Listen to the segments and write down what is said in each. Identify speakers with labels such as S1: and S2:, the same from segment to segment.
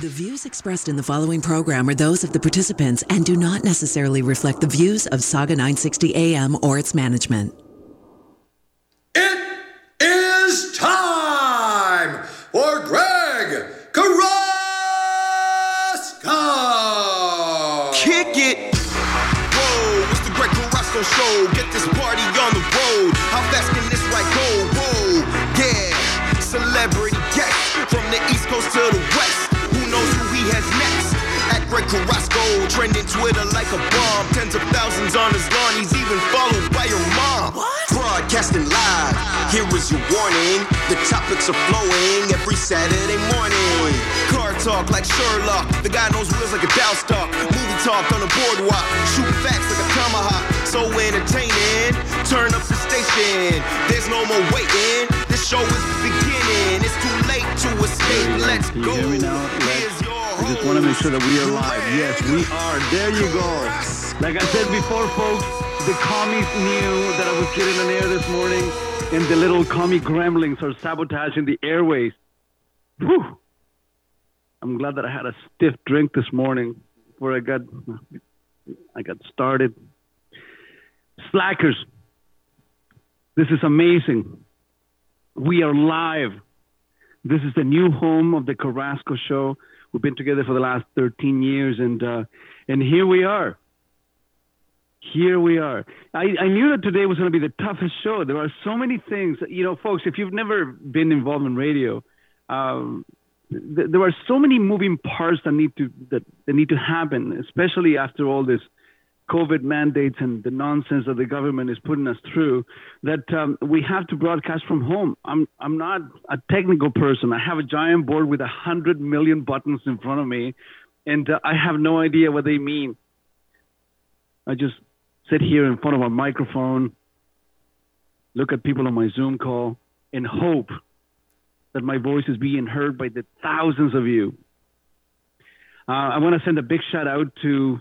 S1: The views expressed in the following program are those of the participants and do not necessarily reflect the views of Sauga 960 AM or its management.
S2: It is time for Greg Carrasco.
S3: Kick it. Whoa, it's the Greg Carrasco show. Get this party on the road. How fast can this ride go? Whoa, yeah. Celebrity guest from the East Coast to the Carrasco, trending Twitter like a bomb. Tens of thousands on his lawn. He's even followed by your mom. Broadcasting live. Here is your warning. The topics are flowing every Saturday morning. Car talk like Sherlock. The guy knows wheels like a Dow stock. Movie talk on the boardwalk. Shoot facts like a tomahawk. So entertaining. Turn up the station. There's no more waiting. This show is beginning. It's too late to escape. Let's go.
S4: hear me now?
S3: Here's your
S4: I just want to make sure that we are live. Yes, we are. There you go. Like I said before, folks, the commies knew that I was getting on air this morning, and the little commie gremlins are sabotaging the airways. Whew. I'm glad that I had a stiff drink this morning before I got I got started. Slackers, this is amazing. We are live. This is the new home of the Carrasco Show. We've been together for the last 13 years, and uh, and here we are. Here we are. I, I knew that today was going to be the toughest show. There are so many things, you know, folks. If you've never been involved in radio, um, th- there are so many moving parts that need to that, that need to happen, especially after all this COVID mandates and the nonsense that the government is putting us through, that um, we have to broadcast from home. I'm I'm not a technical person. I have a giant board with a hundred million buttons in front of me, and uh, I have no idea what they mean. I just sit here in front of a microphone, look at people on my Zoom call, and hope that my voice is being heard by the thousands of you. Uh, I want to send a big shout out to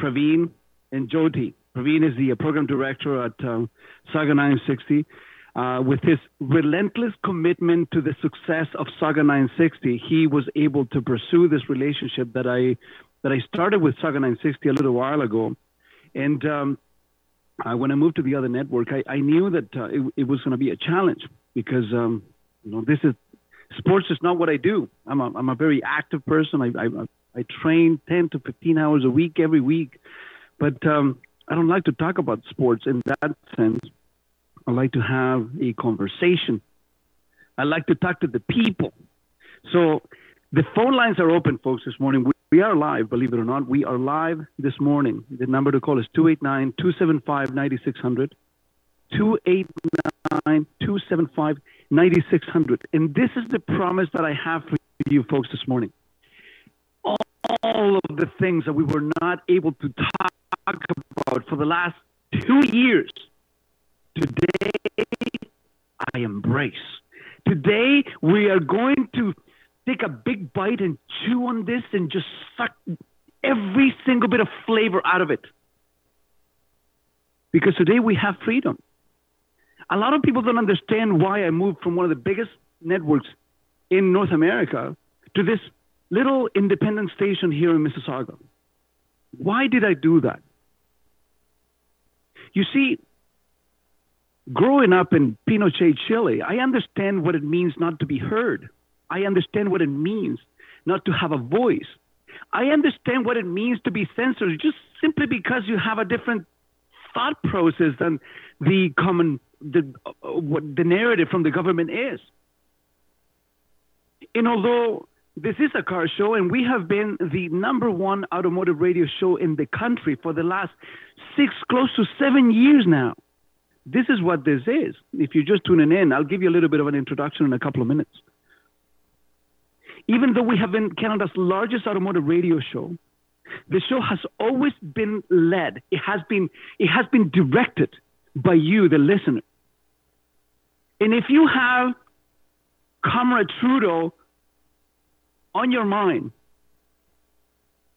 S4: Praveen and Jyoti. Praveen is the uh, program director at uh, Sauga 960. Uh, with his relentless commitment to the success of Sauga 960, he was able to pursue this relationship that I that I started with Sauga 960 a little while ago. And um, uh, when I moved to the other network, I, I knew that uh, it, it was going to be a challenge because um, you know this is sports is not what I do. I'm a, I'm a very active person. I, I I train 10 to 15 hours a week every week, but um, I don't like to talk about sports in that sense. I like to have a conversation. I like to talk to the people. So the phone lines are open, folks, this morning. We, we are live, believe it or not. We are live this morning. The number to call is 289 275 9600. 289 275 9600. And this is the promise that I have for you folks this morning. All of the things that we were not able to talk about for the last two years, today I embrace. Today we are going to take a big bite and chew on this and just suck every single bit of flavor out of it. Because today we have freedom. A lot of people don't understand why I moved from one of the biggest networks in North America to this little independent station here in Mississauga. Why did I do that? You see, growing up in Pinochet, Chile, I understand what it means not to be heard. I understand what it means not to have a voice. I understand what it means to be censored just simply because you have a different thought process than the common the uh, what the narrative from the government is. And although this is a car show, and we have been the number one automotive radio show in the country for the last six, close to seven years now. This is what this is. If you're just tuning in, I'll give you a little bit of an introduction in a couple of minutes. Even though we have been Canada's largest automotive radio show, the show has always been led. It has been it has been directed by you, the listener. And if you have Comrade Trudeau on your mind,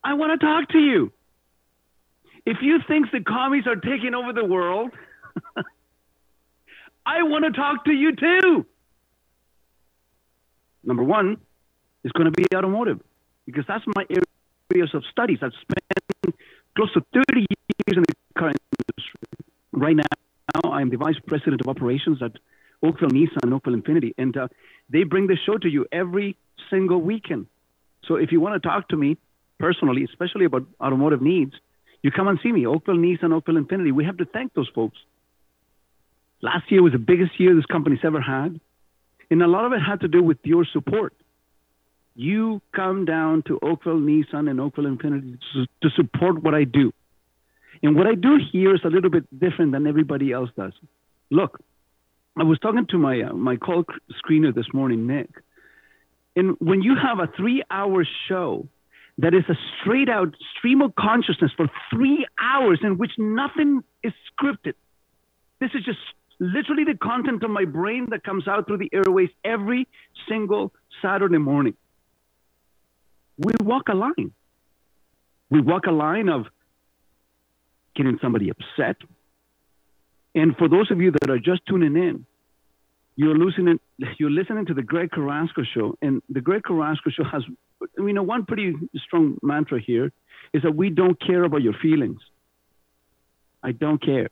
S4: I want to talk to you. If you think the commies are taking over the world, I want to talk to you too. Number one is going to be automotive. because that's my areas of studies. I've spent close to 30 years in the car industry. Right now, I'm the vice president of operations at Oakville Nissan, Oakville Infiniti, and uh, they bring the show to you every single weekend. So if you want to talk to me personally, especially about automotive needs, you come and see me, Oakville Nissan, Oakville Infiniti. We have to thank those folks. Last year was the biggest year this company's ever had. And a lot of it had to do with your support. You come down to Oakville Nissan and Oakville Infiniti to, to support what I do. And what I do here is a little bit different than everybody else does. Look, I was talking to my uh, my call screener this morning, Nick, and when you have a three-hour show that is a straight-out stream of consciousness for three hours in which nothing is scripted, this is just literally the content of my brain that comes out through the airways every single Saturday morning. We walk a line. We walk a line of getting somebody upset. And for those of you that are just tuning in, you're listening, you're listening to the Greg Carrasco show. And the Greg Carrasco show has, you know, one pretty strong mantra here is that we don't care about your feelings. I don't care.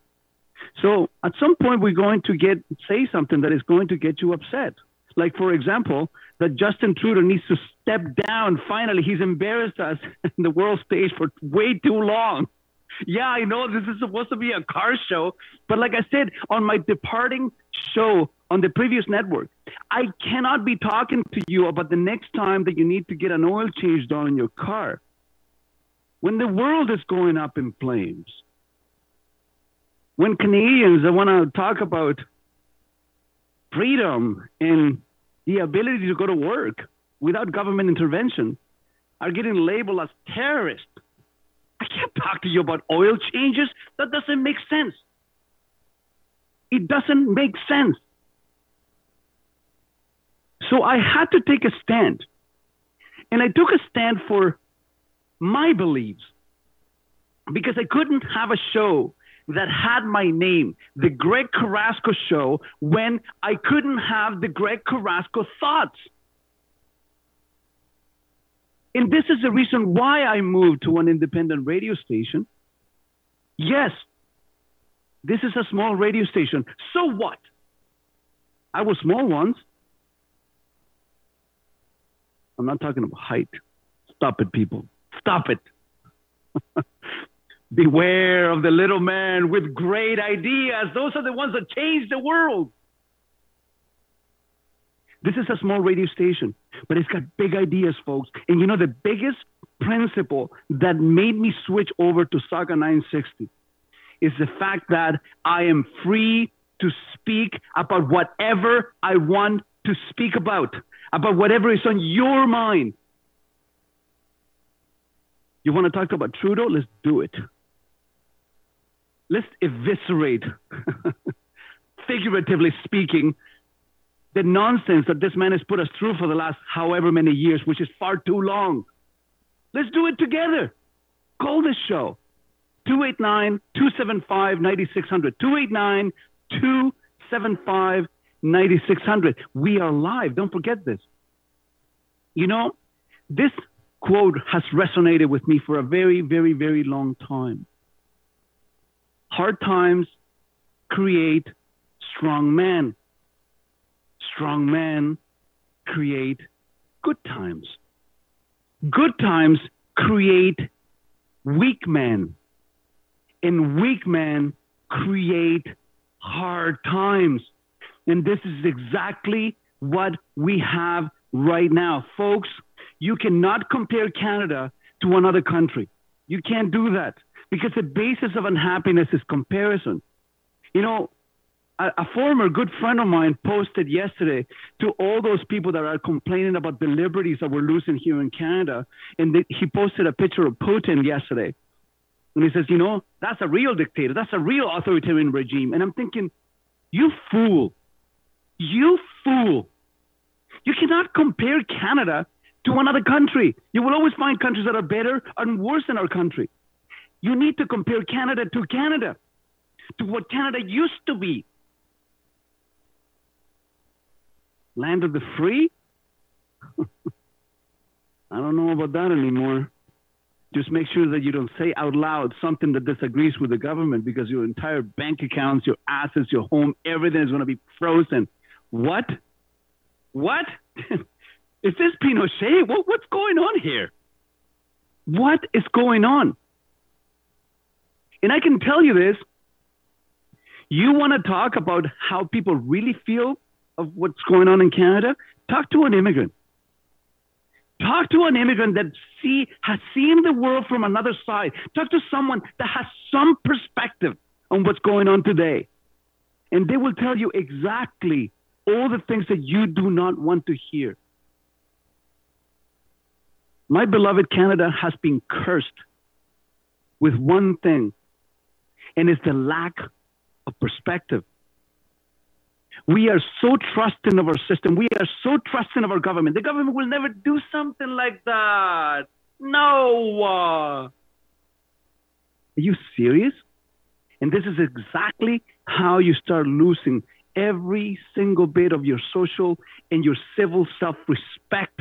S4: So at some point, we're going to get say something that is going to get you upset. Like, for example, that Justin Trudeau needs to step down. Finally, he's embarrassed us in the world stage for way too long. Yeah, I know this is supposed to be a car show, but like I said on my departing show on the previous network, I cannot be talking to you about the next time that you need to get an oil change done in your car. When the world is going up in flames, when Canadians that want to talk about freedom and the ability to go to work without government intervention are getting labeled as terrorists. I can't talk to you about oil changes. That doesn't make sense. It doesn't make sense. So I had to take a stand. And I took a stand for my beliefs because I couldn't have a show that had my name, The Greg Carrasco Show, when I couldn't have the Greg Carrasco thoughts. And this is the reason why I moved to an independent radio station. Yes, this is a small radio station. So what? I was small once. I'm not talking about height. Stop it, people. Stop it. Beware of the little man with great ideas. Those are the ones that change the world. This is a small radio station, but it's got big ideas, folks. And you know, the biggest principle that made me switch over to Sauga 960 is the fact that I am free to speak about whatever I want to speak about, about whatever is on your mind. You want to talk about Trudeau? Let's do it let's eviscerate, figuratively speaking, the nonsense that this man has put us through for the last however many years, which is far too long. Let's do it together. Call this show 289 275 9600. 289 275 9600. We are live. Don't forget this. You know, this quote has resonated with me for a very, very, very long time. Hard times create strong men. Strong men create good times. Good times create weak men. And weak men create hard times. And this is exactly what we have right now. Folks, you cannot compare Canada to another country. You can't do that because the basis of unhappiness is comparison. You know, a, a, former good friend of mine posted yesterday to all those people that are complaining about the liberties that we're losing here in Canada, and he posted a picture of Putin yesterday. And he says, you know, that's a real dictator. That's a real authoritarian regime. And I'm thinking, you fool. You fool. You cannot compare Canada to another country. You will always find countries that are better and worse than our country. You need to compare Canada to Canada, to what Canada used to be. Land of the free? I don't know about that anymore. Just make sure that you don't say out loud something that disagrees with the government because your entire bank accounts, your assets, your home, everything is going to be frozen. What? What? is this Pinochet? What, what's going on here? What is going on? And I can tell you this you want to talk about how people really feel of what's going on in Canada? Talk to an immigrant. Talk to an immigrant that see has seen the world from another side. Talk to someone that has some perspective on what's going on today. And they will tell you exactly all the things that you do not want to hear. My beloved Canada has been cursed with one thing, and it's the lack of perspective. We are so trusting of our system. We are so trusting of our government. The government will never do something like that. No. Are you serious? And this is exactly how you start losing every single bit of your social and your civil self respect.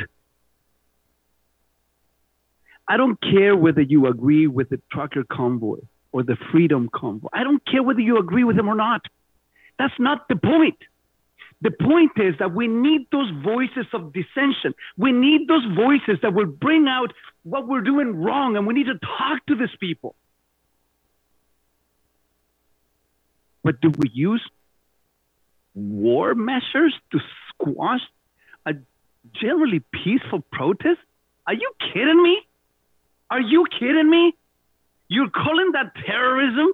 S4: I don't care whether you agree with the trucker convoy or the freedom convoy. I don't care whether you agree with them or not. That's not the point. The point is that we need those voices of dissension. We need those voices that will bring out what we're doing wrong, and we need to talk to these people. But do we use war measures to squash a generally peaceful protest? Are you kidding me? Are you kidding me? You're calling that terrorism?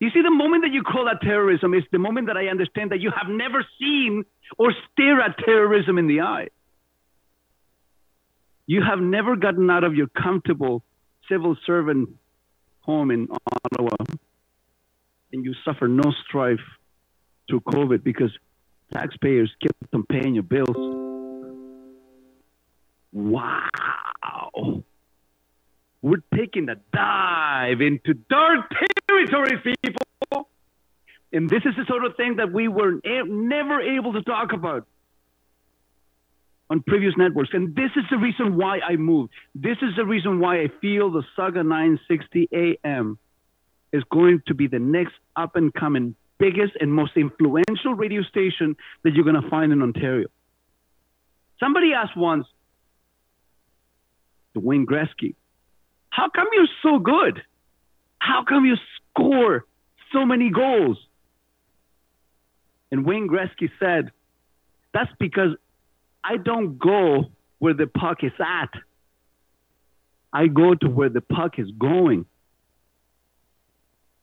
S4: You see, the moment that you call that terrorism is the moment that I understand that you have never seen or stare at terrorism in the eye. You have never gotten out of your comfortable civil servant home in Ottawa and you suffer no strife through COVID because taxpayers kept on paying your bills. Wow. We're taking a dive into dark territories, people. And this is the sort of thing that we were never able to talk about on previous networks. And this is the reason why I moved. This is the reason why I feel the Sauga 960 AM is going to be the next up and coming, biggest and most influential radio station that you're going to find in Ontario. Somebody asked once, Wayne Gretzky, how come you're so good? How come you score so many goals? And Wayne Gretzky said, That's because I don't go where the puck is at. I go to where the puck is going.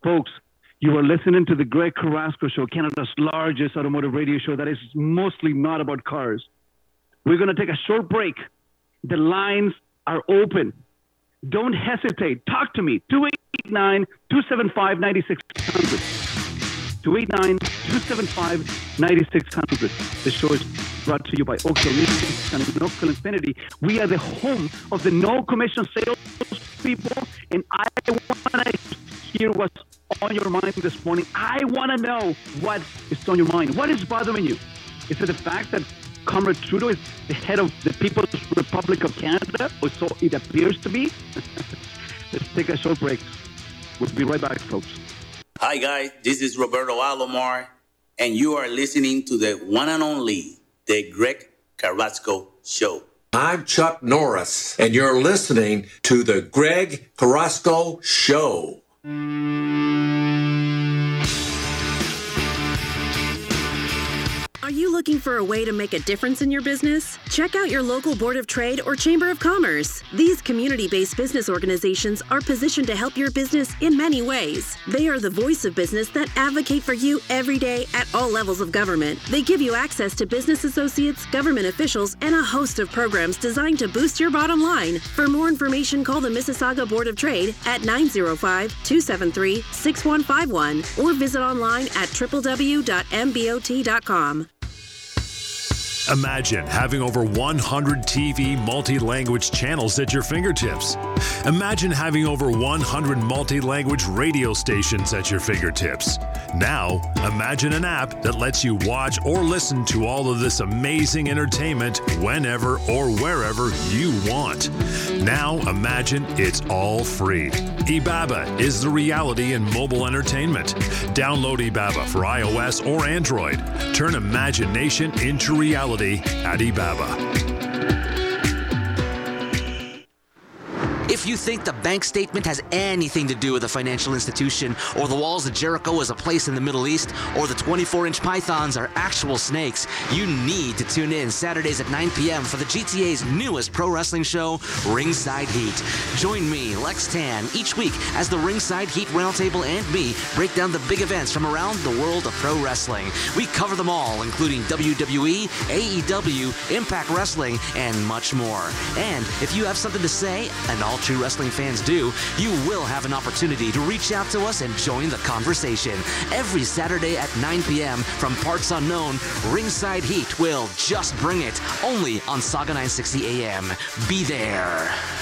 S4: Folks, you are listening to the Greg Carrasco Show, Canada's largest automotive radio show that is mostly not about cars. We're going to take a short break. The lines are open. Don't hesitate. Talk to me. 289 275 9600. 289 275 9600. The show is brought to you by Oakville Nissan and Oakville Infiniti. We are the home of the no commission sales people, and I want to hear what's on your mind this morning. I want to know what is on your mind. What is bothering you? Is it the fact that Comrade Trudeau is the head of the People's Republic of Canada, or so it appears to be. Let's take a short break. We'll be right back, folks.
S5: Hi, guys. This is Roberto Alomar, and you are listening to the one and only, The Greg Carrasco Show.
S6: I'm Chuck Norris, and you're listening to The Greg Carrasco Show.
S7: Looking for a way to make a difference in your business? Check out your local Board of Trade or Chamber of Commerce. These community based business organizations are positioned to help your business in many ways. They are the voice of business that advocate for you every day at all levels of government. They give you access to business associates, government officials, and a host of programs designed to boost your bottom line. For more information, call the Mississauga Board of Trade at 905 273 6151 or visit online at www.mbot.com.
S8: Imagine having over 100 TV multi language channels at your fingertips. Imagine having over 100 multi language radio stations at your fingertips. Now, imagine an app that lets you watch or listen to all of this amazing entertainment whenever or wherever you want. Now, imagine it's all free. Ibaba is the reality in mobile entertainment. Download Ibaba for iOS or Android. Turn imagination into reality at Ibaba.
S9: If you think the bank statement has anything to do with a financial institution, or the walls of Jericho is a place in the Middle East, or the 24 inch pythons are actual snakes, you need to tune in Saturdays at 9 p.m. for the GTA's newest pro wrestling show, Ringside Heat. Join me, Lex Tan, each week as the Ringside Heat Roundtable and me break down the big events from around the world of pro wrestling. We cover them all, including WWE, AEW, Impact Wrestling, and much more. And if you have something to say, and all true wrestling fans do, you will have an opportunity to reach out to us and join the conversation. Every Saturday at 9 p.m. from Parts Unknown, Ringside Heat will just bring it only on Sauga 960 AM. Be there.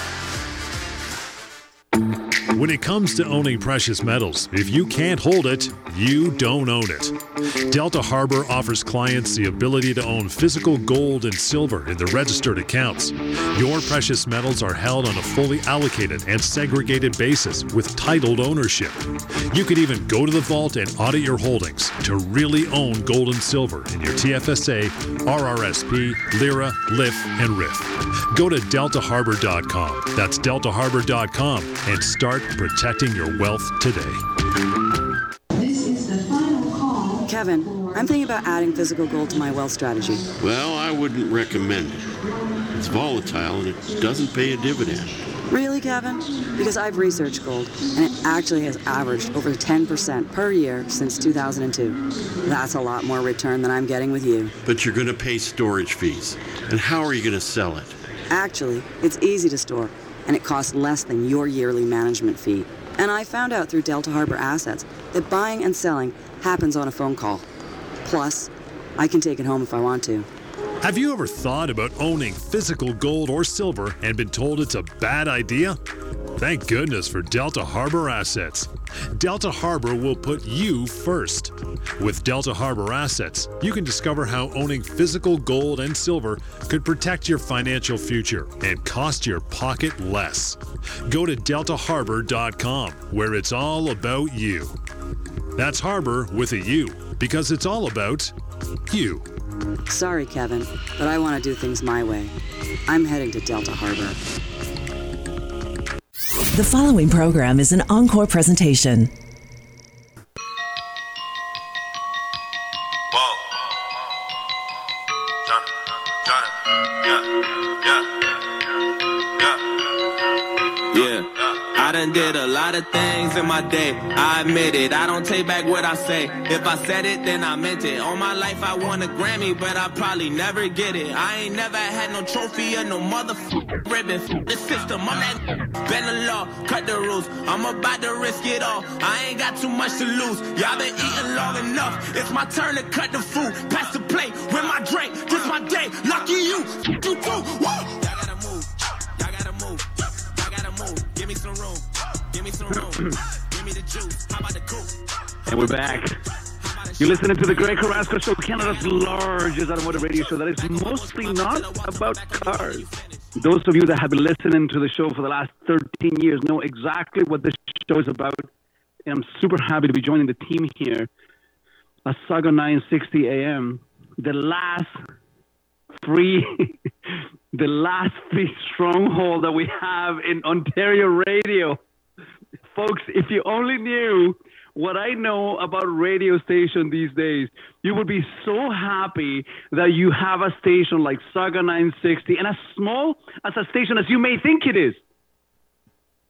S8: When it comes to owning precious metals, if you can't hold it, you don't own it. Delta Harbor offers clients the ability to own physical gold and silver in their registered accounts. Your precious metals are held on a fully allocated and segregated basis with titled ownership. You can even go to the vault and audit your holdings to really own gold and silver in your TFSA, RRSP, LIRA, LIF, and RRIF. Go to deltaharbor.com. That's deltaharbor.com and start protecting your wealth today.
S10: Kevin, I'm thinking about adding physical gold to my wealth strategy.
S11: Well, I wouldn't recommend it. It's volatile and it doesn't pay a dividend.
S10: Really, Kevin? Because I've researched gold, and it actually has averaged over 10% per year since 2002. That's a lot more return than I'm getting with you.
S11: But you're going to pay storage fees. And how are you going to sell it?
S10: Actually, it's easy to store, and it costs less than your yearly management fee. And I found out through Delta Harbor Assets that buying and selling happens on a phone call. Plus, I can take it home if I want to.
S8: Have you ever thought about owning physical gold or silver and been told it's a bad idea? Thank goodness for Delta Harbor Assets. Delta Harbor will put you first. With Delta Harbor Assets, you can discover how owning physical gold and silver could protect your financial future and cost your pocket less. Go to deltaharbor.com where it's all about you. That's Harbor with a U because it's all about you.
S10: Sorry, Kevin, but I want to do things my way. I'm heading to Delta Harbor.
S12: The following program is an encore presentation.
S13: Done did a lot of things in my day. I admit it. I don't take back what I say. If I said it, then I meant it. All my life I won a Grammy, but I probably never get it. I ain't never had no trophy or no motherfucking ribbon. F- The system, I'm that bend the law, cut the rules. I'm about to risk it all. I ain't got too much to lose. Y'all been eating long enough. It's my turn to cut the food. Pass the plate with my drink. This my day. Lucky you. You too. Woo! Y'all gotta move. Y'all gotta move. Y'all gotta move. Give me some room.
S4: And we're back. You're listening to the Greg Carrasco Show, Canada's largest automotive radio show that is mostly not about cars. Those of you that have been listening to the show for the last 13 years know exactly what this show is about. And I'm super happy to be joining the team here at Sauga 960 AM. The last free, the last free stronghold that we have in Ontario radio. Folks, if you only knew what I know about radio station these days, you would be so happy that you have a station like Sauga 960 and as small as a station as you may think it is.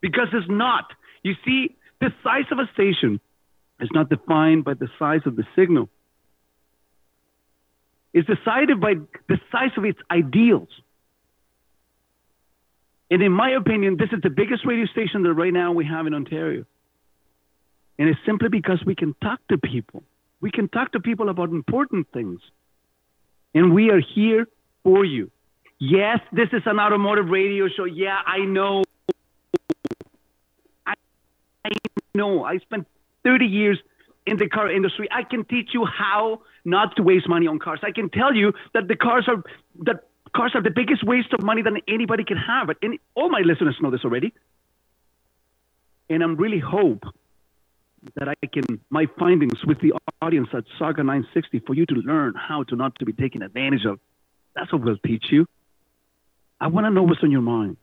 S4: Because it's not. You see, the size of a station is not defined by the size of the signal. It's decided by the size of its ideals. And in my opinion, this is the biggest radio station that right now we have in Ontario. And it's simply because we can talk to people. We can talk to people about important things. and we are here for you. Yes, this is an automotive radio show. Yeah, I know. I, know. I spent 30 years in the car industry. I can teach you how not to waste money on cars. I can tell you that the cars are that cars are the biggest waste of money that anybody can have. And all my listeners know this already. And I'm really hope that I can my findings with the audience at Sauga 960 for you to learn how to not to be taken advantage of. That's what we'll teach you. I want to know what's on your mind.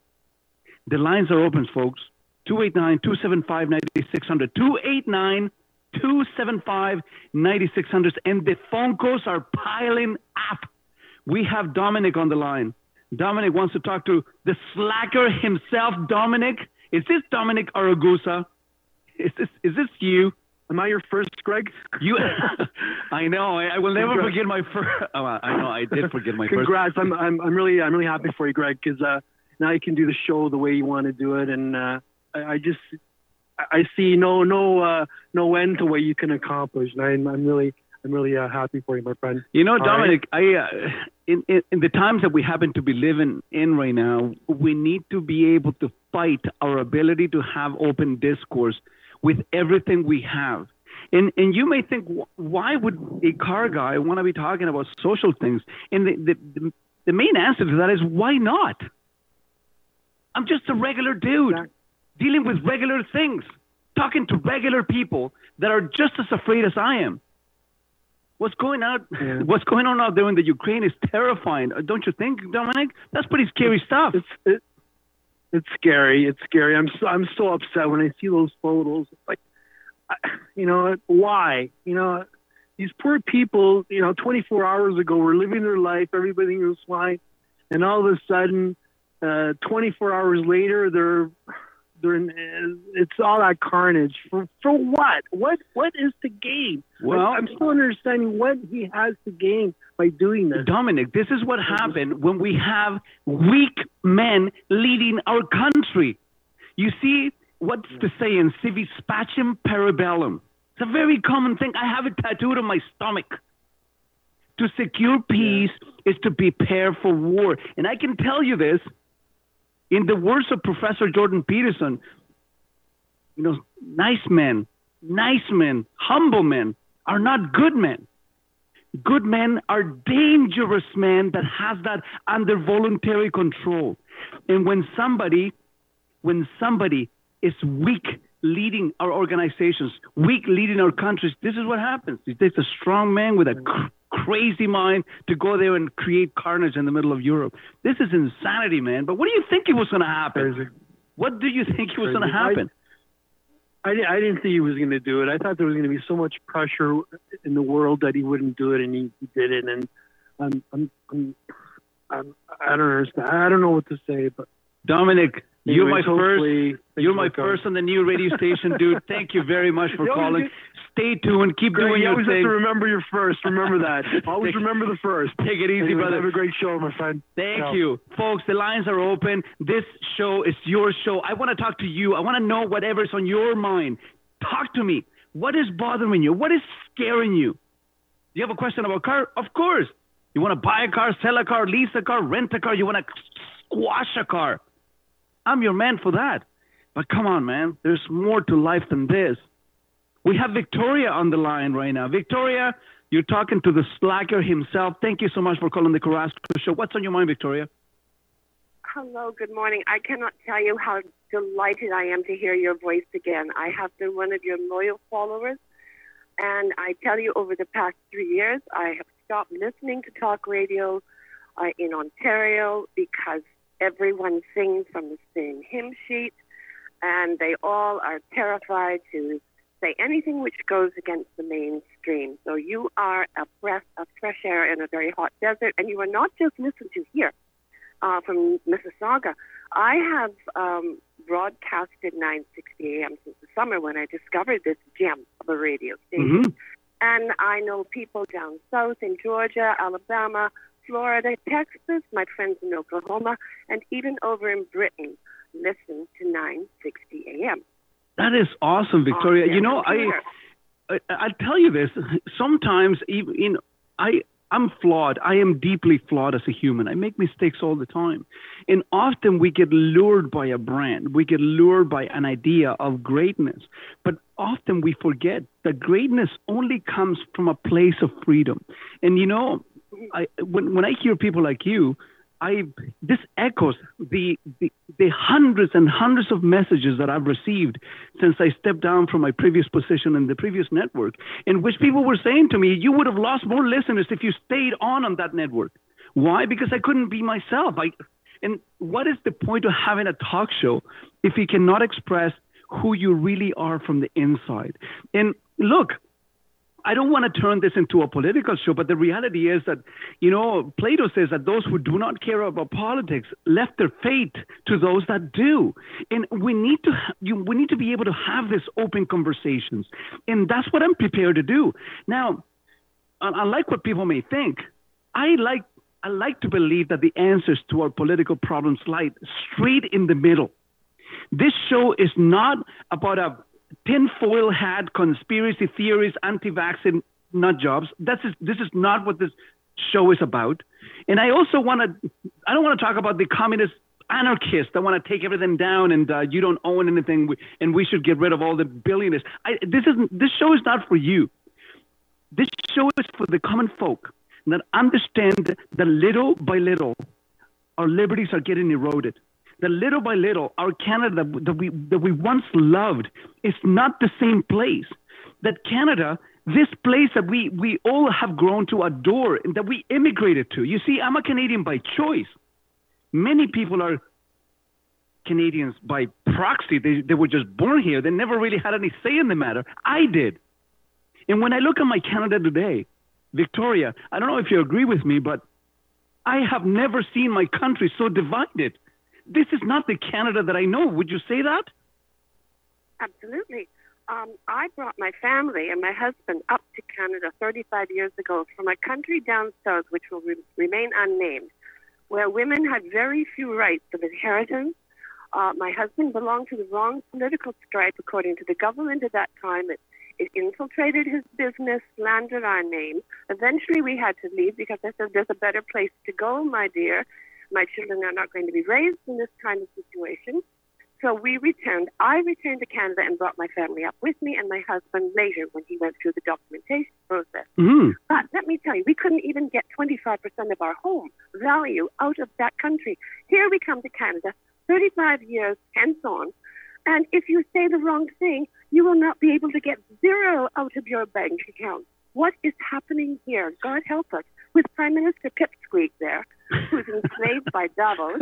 S4: The lines are open, folks. 289 275 9600. 289 275 9600. And the phone calls are piling up. We have Dominic on the line. Dominic wants to talk to the slacker himself. Dominic, is this Dominic Aragusa? Is this is this you?
S14: Am I your first, Greg?
S4: You, I know. I, I will never Congrats. forget my first. Oh, I know. I did forget my
S14: Congrats. first. Congrats. I'm, I'm, I'm really, I'm really happy for you, Greg, because uh, now you can do the show the way you want to do it, and uh, I, I just, I see no, no, uh, no end to what you can accomplish, and I'm, I'm really, I'm really uh, happy for you, my friend.
S4: You know, Dominic, right? I, uh, in, in, in the times that we happen to be living in right now, we need to be able to fight our ability to have open discourse with everything we have. And, and you may think, why would a car guy want to be talking about social things? And the, the, the main answer to that is why not? I'm just a regular dude dealing with regular things, talking to regular people that are just as afraid as I am. What's going on? Yeah. What's going on out there in the Ukraine is terrifying, don't you think, Dominic? That's pretty scary stuff.
S14: It's, it, it's scary. It's scary. I'm so, I'm so upset when I see those photos. It's like, you know, why? You know, these poor people. You know, 24 hours ago were living their life. Everybody was fine, and all of a sudden, uh, 24 hours later, they're they're it's all that carnage for for what? What what is the game? Well, I'm still understanding what he has to gain by doing this.
S4: Dominic, this is what happened when we have weak men leading our country. You see, what's the saying? Si vis pacem para bellum. It's a very common thing. I have it tattooed on my stomach. To secure peace yeah. is to prepare for war. And I can tell you this in the words of Professor Jordan Peterson, you know, nice men, nice men, humble men are not good men. Good men are dangerous men that has that under voluntary control. And when somebody, when somebody is weak leading our organizations, weak leading our countries, this is what happens. It takes a strong man with a crazy mind to go there and create carnage in the middle of Europe. This is insanity, man. But what do you think it was going to happen? Crazy. What do you think it was going to happen?
S14: I, I, didn't think he was going to do it. I thought there was going to be so much pressure in the world that he wouldn't do it, and he, he did it. And I'm, I'm, I'm, I'm, I don't understand. I don't know what to say, but
S4: Dominic, you're my first. You're my first on the new radio station, dude. Thank you very much for calling. Stay tuned. Keep
S14: Greg,
S4: doing
S14: you
S4: your
S14: always
S4: thing.
S14: have to remember your first. Remember that. always take, remember the first.
S4: Take it easy,
S14: anyway,
S4: brother.
S14: Have a great show, my friend.
S4: Thank you, folks. The lines are open. This show is your show. I want to talk to you. I want to know whatever's on your mind. Talk to me. What is bothering you? What is scaring you? Do you have a question about a car? Of course. You want to buy a car, sell a car, lease a car, rent a car. You want to squash a car. I'm your man for that. But come on, man. There's more to life than this. We have Victoria on the line right now. Victoria, you're talking to the slacker himself. Thank you so much for calling the Carrasco Show. What's on your mind, Victoria?
S15: Hello, good morning. I cannot tell you how delighted I am to hear your voice again. I have been one of your loyal followers, and I tell you, over the past three years, I have stopped listening to talk radio uh, in Ontario because everyone sings from the same hymn sheet, and they all are terrified to say anything which goes against the mainstream. So you are a breath of fresh air in a very hot desert, and you are not just listened to here uh, from Mississauga. I have um, broadcasted 960 AM since the summer when I discovered this gem of a radio station. Mm-hmm. And I know people down south in Georgia, Alabama, Florida, Texas, my friends in Oklahoma, and even over in Britain listen to 960 AM.
S4: That is awesome, Victoria. you know, I, I I tell you this. Sometimes, even I I'm flawed. I am deeply flawed as a human. I make mistakes all the time. And often we get lured by a brand, we get lured by an idea of greatness. But often we forget that greatness only comes from a place of freedom. And you know, I, when, when I hear people like you, I this echoes the, the the hundreds and hundreds of messages that I've received since I stepped down from my previous position in the previous network, in which people were saying to me, "You would have lost more listeners if you stayed on on that network." Why? Because I couldn't be myself. I and what is the point of having a talk show if you cannot express who you really are from the inside? And look, I don't want to turn this into a political show, but the reality is that, you know, Plato says that those who do not care about politics left their fate to those that do. And we need to, you, we need to be able to have these open conversations. And that's what I'm prepared to do. Now, unlike what people may think, I like, I like to believe that the answers to our political problems lie straight in the middle. This show is not about a tinfoil hat conspiracy theories, anti-vaccine nut jobs. That's is, this is not what this show is about. And I also want to, I don't want to talk about the communist anarchists that want to take everything down and uh, you don't own anything and we should get rid of all the billionaires. I, this isn't, this show is not for you. This show is for the common folk that understand that little by little our liberties are getting eroded that little by little, our Canada that we, that we once loved is not the same place. That Canada, this place that we, we all have grown to adore and that we immigrated to. You see, I'm a Canadian by choice. Many people are Canadians by proxy. They, they were just born here. They never really had any say in the matter. I did. And when I look at my Canada today, Victoria, I don't know if you agree with me, but I have never seen my country so divided this is not the Canada that I know. Would you say that?
S15: Absolutely. Um, I brought my family and my husband up to Canada 35 years ago from a country down south, which will re- remain unnamed, where women had very few rights of inheritance. Uh, my husband belonged to the wrong political stripe, according to the government at that time. It, it infiltrated his business, slandered our name. Eventually, we had to leave because I said, There's a better place to go, my dear. My children are not going to be raised in this kind of situation. So we returned. I returned to Canada and brought my family up with me and my husband later when he went through the documentation process.
S4: Mm.
S15: But let me tell you, we couldn't even get 25% of our home value out of that country. Here we come to Canada, 35 years hence on, and if you say the wrong thing, you will not be able to get zero out of your bank account. What is happening here? God help us. With Prime Minister Pipsqueak there, who's enslaved by Davos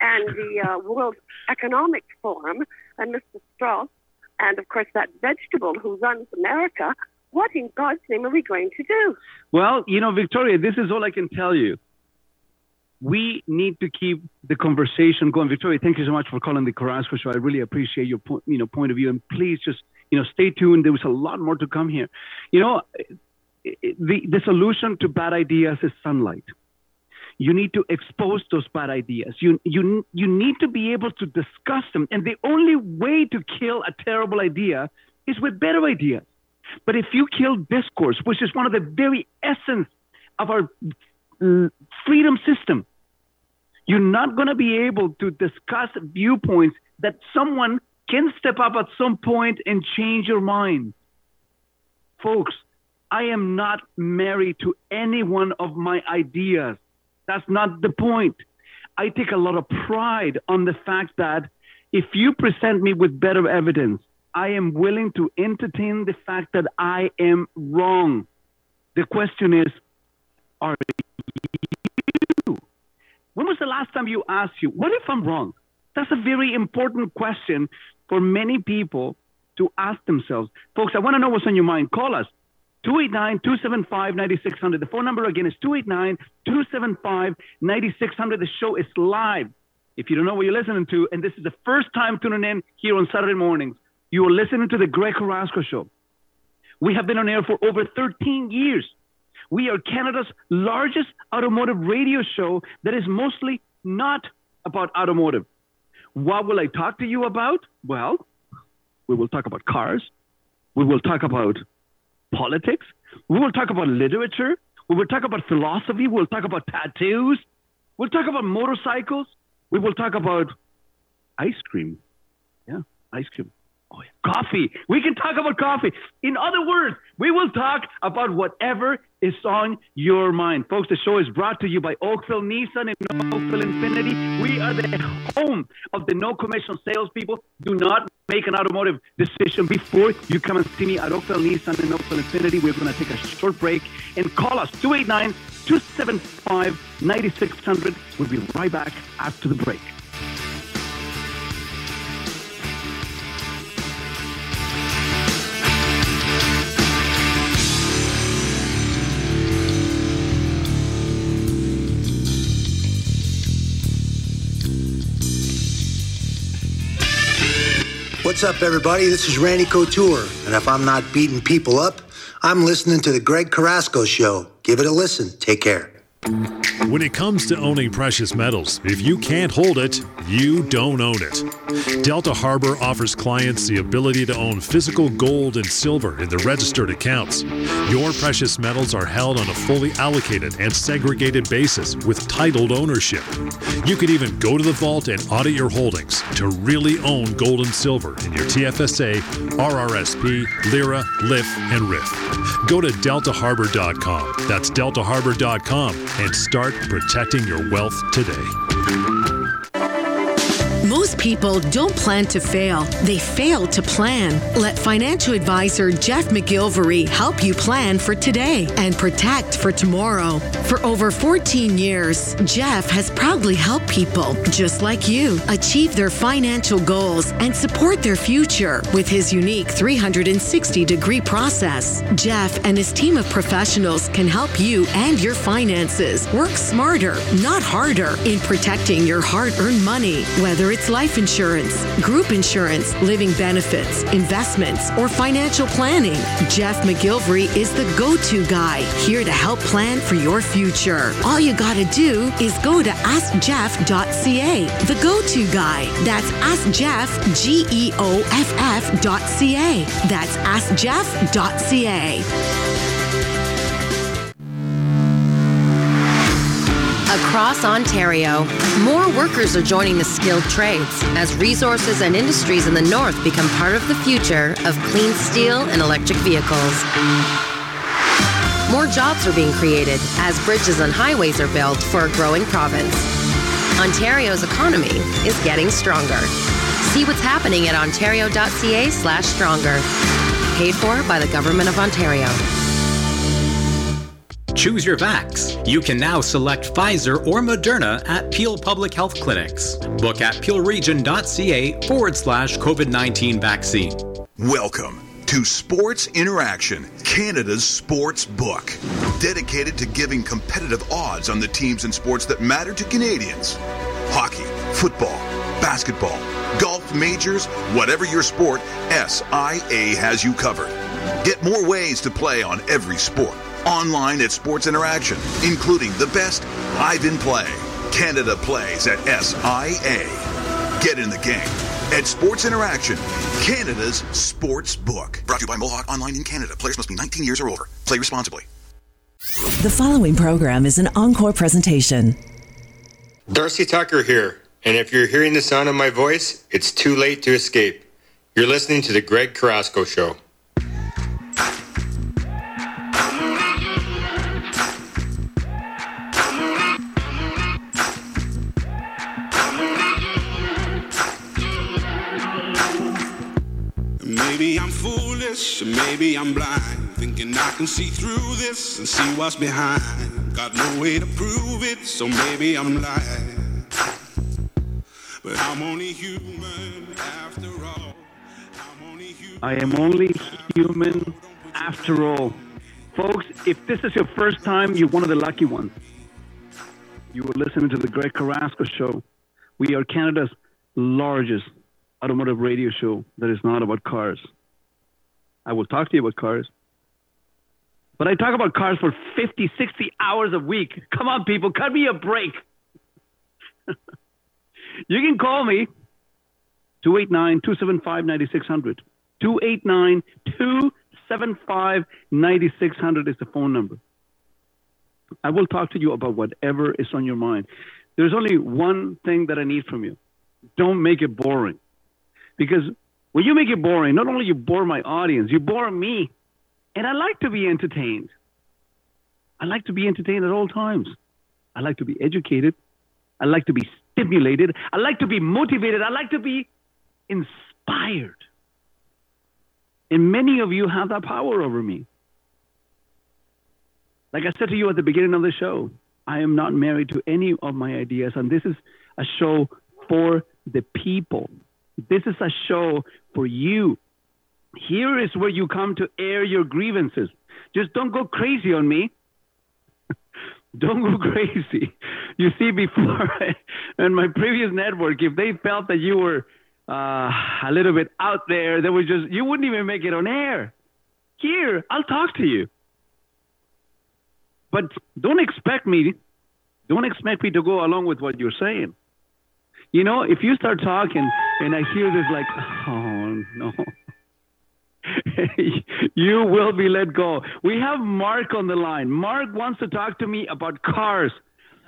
S15: and the uh, World Economic Forum and Mr. Strauss, and of course that vegetable who runs America. What in God's name are we going to do?
S4: Well, you know, Victoria, this is all I can tell you. We need to keep the conversation going. Victoria, thank you so much for calling the Carrasco Show. I really appreciate your point, you know, point of view, and please just you know stay tuned. There was a lot more to come here. You know, the the solution to bad ideas is sunlight you need to expose those bad ideas. You, you, you need to be able to discuss them. And the only way to kill a terrible idea is with better ideas. But if you kill discourse, which is one of the very essence of our mm, freedom system, you're not going to be able to discuss viewpoints that someone can step up at some point and change your mind. Folks, I am not married to any one of my ideas. That's not the point. I take a lot of pride on the fact that if you present me with better evidence, I am willing to entertain the fact that I am wrong. The question is, are you? When was the last time you asked you, what if I'm wrong? That's a very important question for many people to ask themselves. Folks, I want to know what's on your mind. Call us 289 275 9600. The phone number again is 289 275 9600. The show is live. If you don't know what you're listening to, and this is the first time tuning in here on Saturday mornings, you are listening to the Greg Carrasco Show. We have been on air for over 13 years. We are Canada's largest automotive radio show that is mostly not about automotive. What will I talk to you about? Well, we will talk about cars. We will talk about politics. We will talk about literature. We will talk about philosophy. We'll talk about tattoos. We'll talk about motorcycles. We will talk about ice cream. Yeah, ice cream. Oh, yeah. Coffee. We can talk about coffee. In other words, we will talk about whatever is on your mind. Folks, the show is brought to you by Oakville Nissan and Oakville Infiniti. We are the home of the no commission salespeople. Do not make an automotive decision before you come and see me at Oakville Nissan and Oakville Infiniti. We're going to take a short break and call us 289 275 9600. We'll be right back after the break.
S16: What's up, everybody? This is Randy Couture, and if I'm not beating people up, I'm listening to the Greg Carrasco Show. Give it a listen. Take care.
S8: When it comes to owning precious metals, if you can't hold it, you don't own it. Delta Harbor offers clients the ability to own physical gold and silver in their registered accounts. Your precious metals are held on a fully allocated and segregated basis with titled ownership. You can even go to the vault and audit your holdings to really own gold and silver in your TFSA, RRSP, LIRA, LIF, and RRIF. Go to deltaharbor.com. That's deltaharbor.com and start protecting your wealth today.
S17: People don't plan to fail, they fail to plan. Let financial advisor Geoff McGilvery help you plan for today and protect for tomorrow. For over 14 years, Geoff has proudly helped people just like you achieve their financial goals and support their future with his unique 360 degree process. Geoff and his team of professionals can help you and your finances work smarter, not harder, in protecting your hard earned money, whether it's life insurance, group insurance, living benefits, investments, or financial planning. Geoff McGilvery is the go to guy here to help plan for your future. All you got to do is go to AskGeoff.ca, the go to guy. That's AskGeoff, G E O F F.ca. That's AskGeoff.ca.
S18: Across Ontario, more workers are joining the skilled trades as resources and industries in the north become part of the future of clean steel and electric vehicles. More jobs are being created as bridges and highways are built for a growing province. Ontario's economy is getting stronger. See what's happening at ontario.ca slash stronger. Paid for by the Government of Ontario.
S19: Choose your vax. You can now select Pfizer or Moderna at Peel Public Health Clinics. Book at peelregion.ca forward slash COVID 19 vaccine.
S20: Welcome to Sports Interaction, Canada's sports book, dedicated to giving competitive odds on the teams and sports that matter to Canadians. Hockey, football, basketball, golf majors, whatever your sport, SIA has you covered. Get more ways to play on every sport online at Sports Interaction, including the best live in play. Canada plays at SIA. Get in the game at Sports Interaction, Canada's sports book. Brought to you by Mohawk Online in Canada. Players must be 19 years or older. Play responsibly.
S21: The following program is an encore presentation.
S22: Darcy Tucker here, and if you're hearing the sound of my voice, it's too late to escape. You're listening to The Greg Carrasco Show.
S23: Maybe I'm foolish, or maybe I'm blind. Thinking I can see through this and see what's behind. Got no way to prove it, so maybe I'm lying. But I'm only human after all.
S4: I am only human after all. Folks, if this is your first time, you're one of the lucky ones. You are listening to the Greg Carrasco Show. We are Canada's largest automotive radio show that is not about cars. I will talk to you about cars. But I talk about cars for 50, 60 hours a week. Come on, people, cut me a break. you can call me 289 275 9600. 289 275 9600 is the phone number. I will talk to you about whatever is on your mind. There's only one thing that I need from you. Don't make it boring. Because when you make it boring, not only you bore my audience, you bore me. And I like to be entertained. I like to be entertained at all times. I like to be educated. I like to be stimulated. I like to be motivated. I like to be inspired. And many of you have that power over me. Like I said to you at the beginning of the show, I am not married to any of my ideas, and this is a show for the people. This is a show for you. Here is where you come to air your grievances. Just don't go crazy on me. don't go crazy. You see, before in my previous network, if they felt that you were uh, a little bit out there, they would just you wouldn't even make it on air. Here, I'll talk to you. But don't expect me, don't expect me to go along with what you're saying. You know, if you start talking and I hear this, like, oh no, you will be let go. We have Mark on the line. Mark wants to talk to me about cars.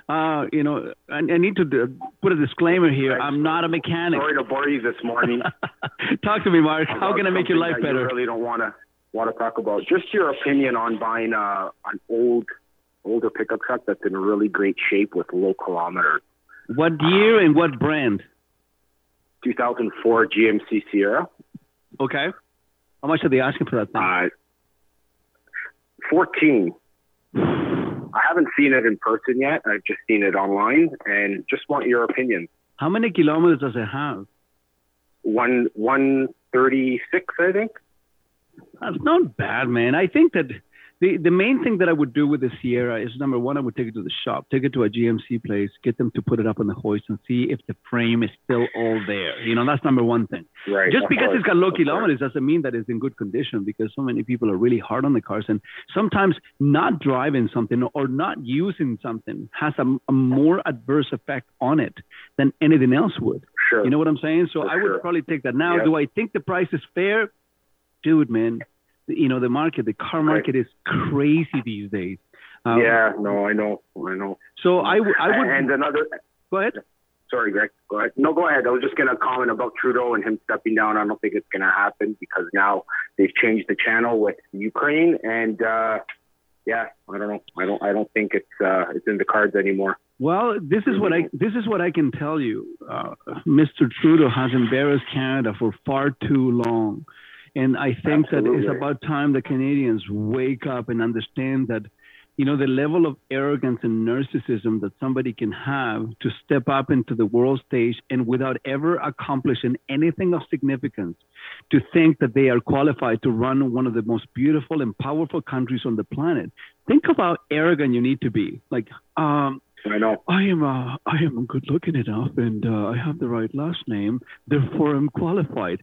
S4: Uh, you know, I, I need to d- put a disclaimer here. I'm not a mechanic.
S24: Sorry to bore you this morning.
S4: Talk to me, Mark. How can I make your life better?
S24: You really don't want to want to talk about. Just your opinion on buying uh, an old, older pickup truck that's in really great shape with low kilometers.
S4: What year and what brand?
S24: 2004 GMC Sierra.
S4: Okay. How much are they asking for that thing?
S24: Uh, 14. I haven't seen it in person yet. I've just seen it online, and just want your opinion.
S4: How many kilometers does it have?
S24: One one thirty six, I think.
S4: That's not bad, man. I think that the, the main thing that I would do with the Sierra is number one, I would take it to the shop, take it to a GMC place, get them to put it up on the hoist and see if the frame is still all there. You know, that's number one thing.
S24: Right.
S4: Just because
S24: course,
S4: it's got low
S24: of course.
S4: kilometers doesn't mean that it's in good condition because so many people are really hard on the cars and sometimes not driving something or not using something has a, a more adverse effect on it than anything else would.
S24: Sure.
S4: You know what I'm saying? So
S24: For
S4: I would
S24: sure.
S4: probably take that. Now,
S24: Yeah.
S4: do I think the price is fair? Dude, man, you know, the market, the car market is crazy these days. Um,
S24: yeah, no, I know, I know.
S4: So I, w- I would.
S24: And another.
S4: Go ahead.
S24: Sorry, Greg. Go ahead. No, go ahead. I was just going to comment about Trudeau and him stepping down. I don't think it's going to happen because now they've changed the channel with Ukraine, and uh, yeah, I don't know. I don't. I don't think it's uh, it's in the cards anymore.
S4: Well, this is what I this is what I can tell you. Uh, Mr. Trudeau has embarrassed Canada for far too long, and I think that it's about time the Canadians wake up and understand that, you know, the level of arrogance and narcissism that somebody can have to step up into the world stage and without ever accomplishing anything of significance, to think that they are qualified to run one of the most beautiful and powerful countries on the planet. Think of how arrogant you need to be. Like, um,
S24: I know.
S4: I am uh, I am good looking enough, and uh, I have the right last name. Therefore, I'm qualified.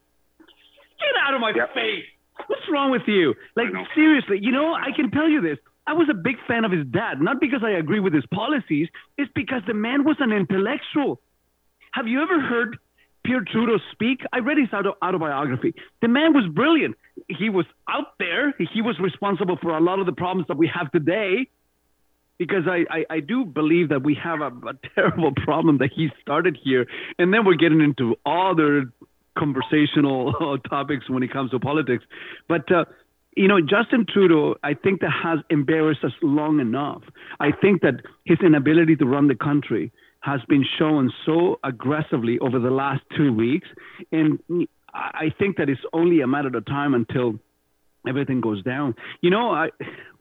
S4: Get out of my face! What's wrong with you? Like seriously, you know, I can tell you this. I was a big fan of his dad, not because I agree with his policies. It's because the man was an intellectual. Have you ever heard Pierre Trudeau speak? I read his auto- autobiography. The man was brilliant. He was out there. He was responsible for a lot of the problems that we have today because I, I, I do believe that we have a, a terrible problem that he started here, and then we're getting into other conversational topics when it comes to politics. But uh, you know, Justin Trudeau, I think that has embarrassed us long enough. I think that his inability to run the country has been shown so aggressively over the last two weeks, and I think that it's only a matter of time until everything goes down. You know, I,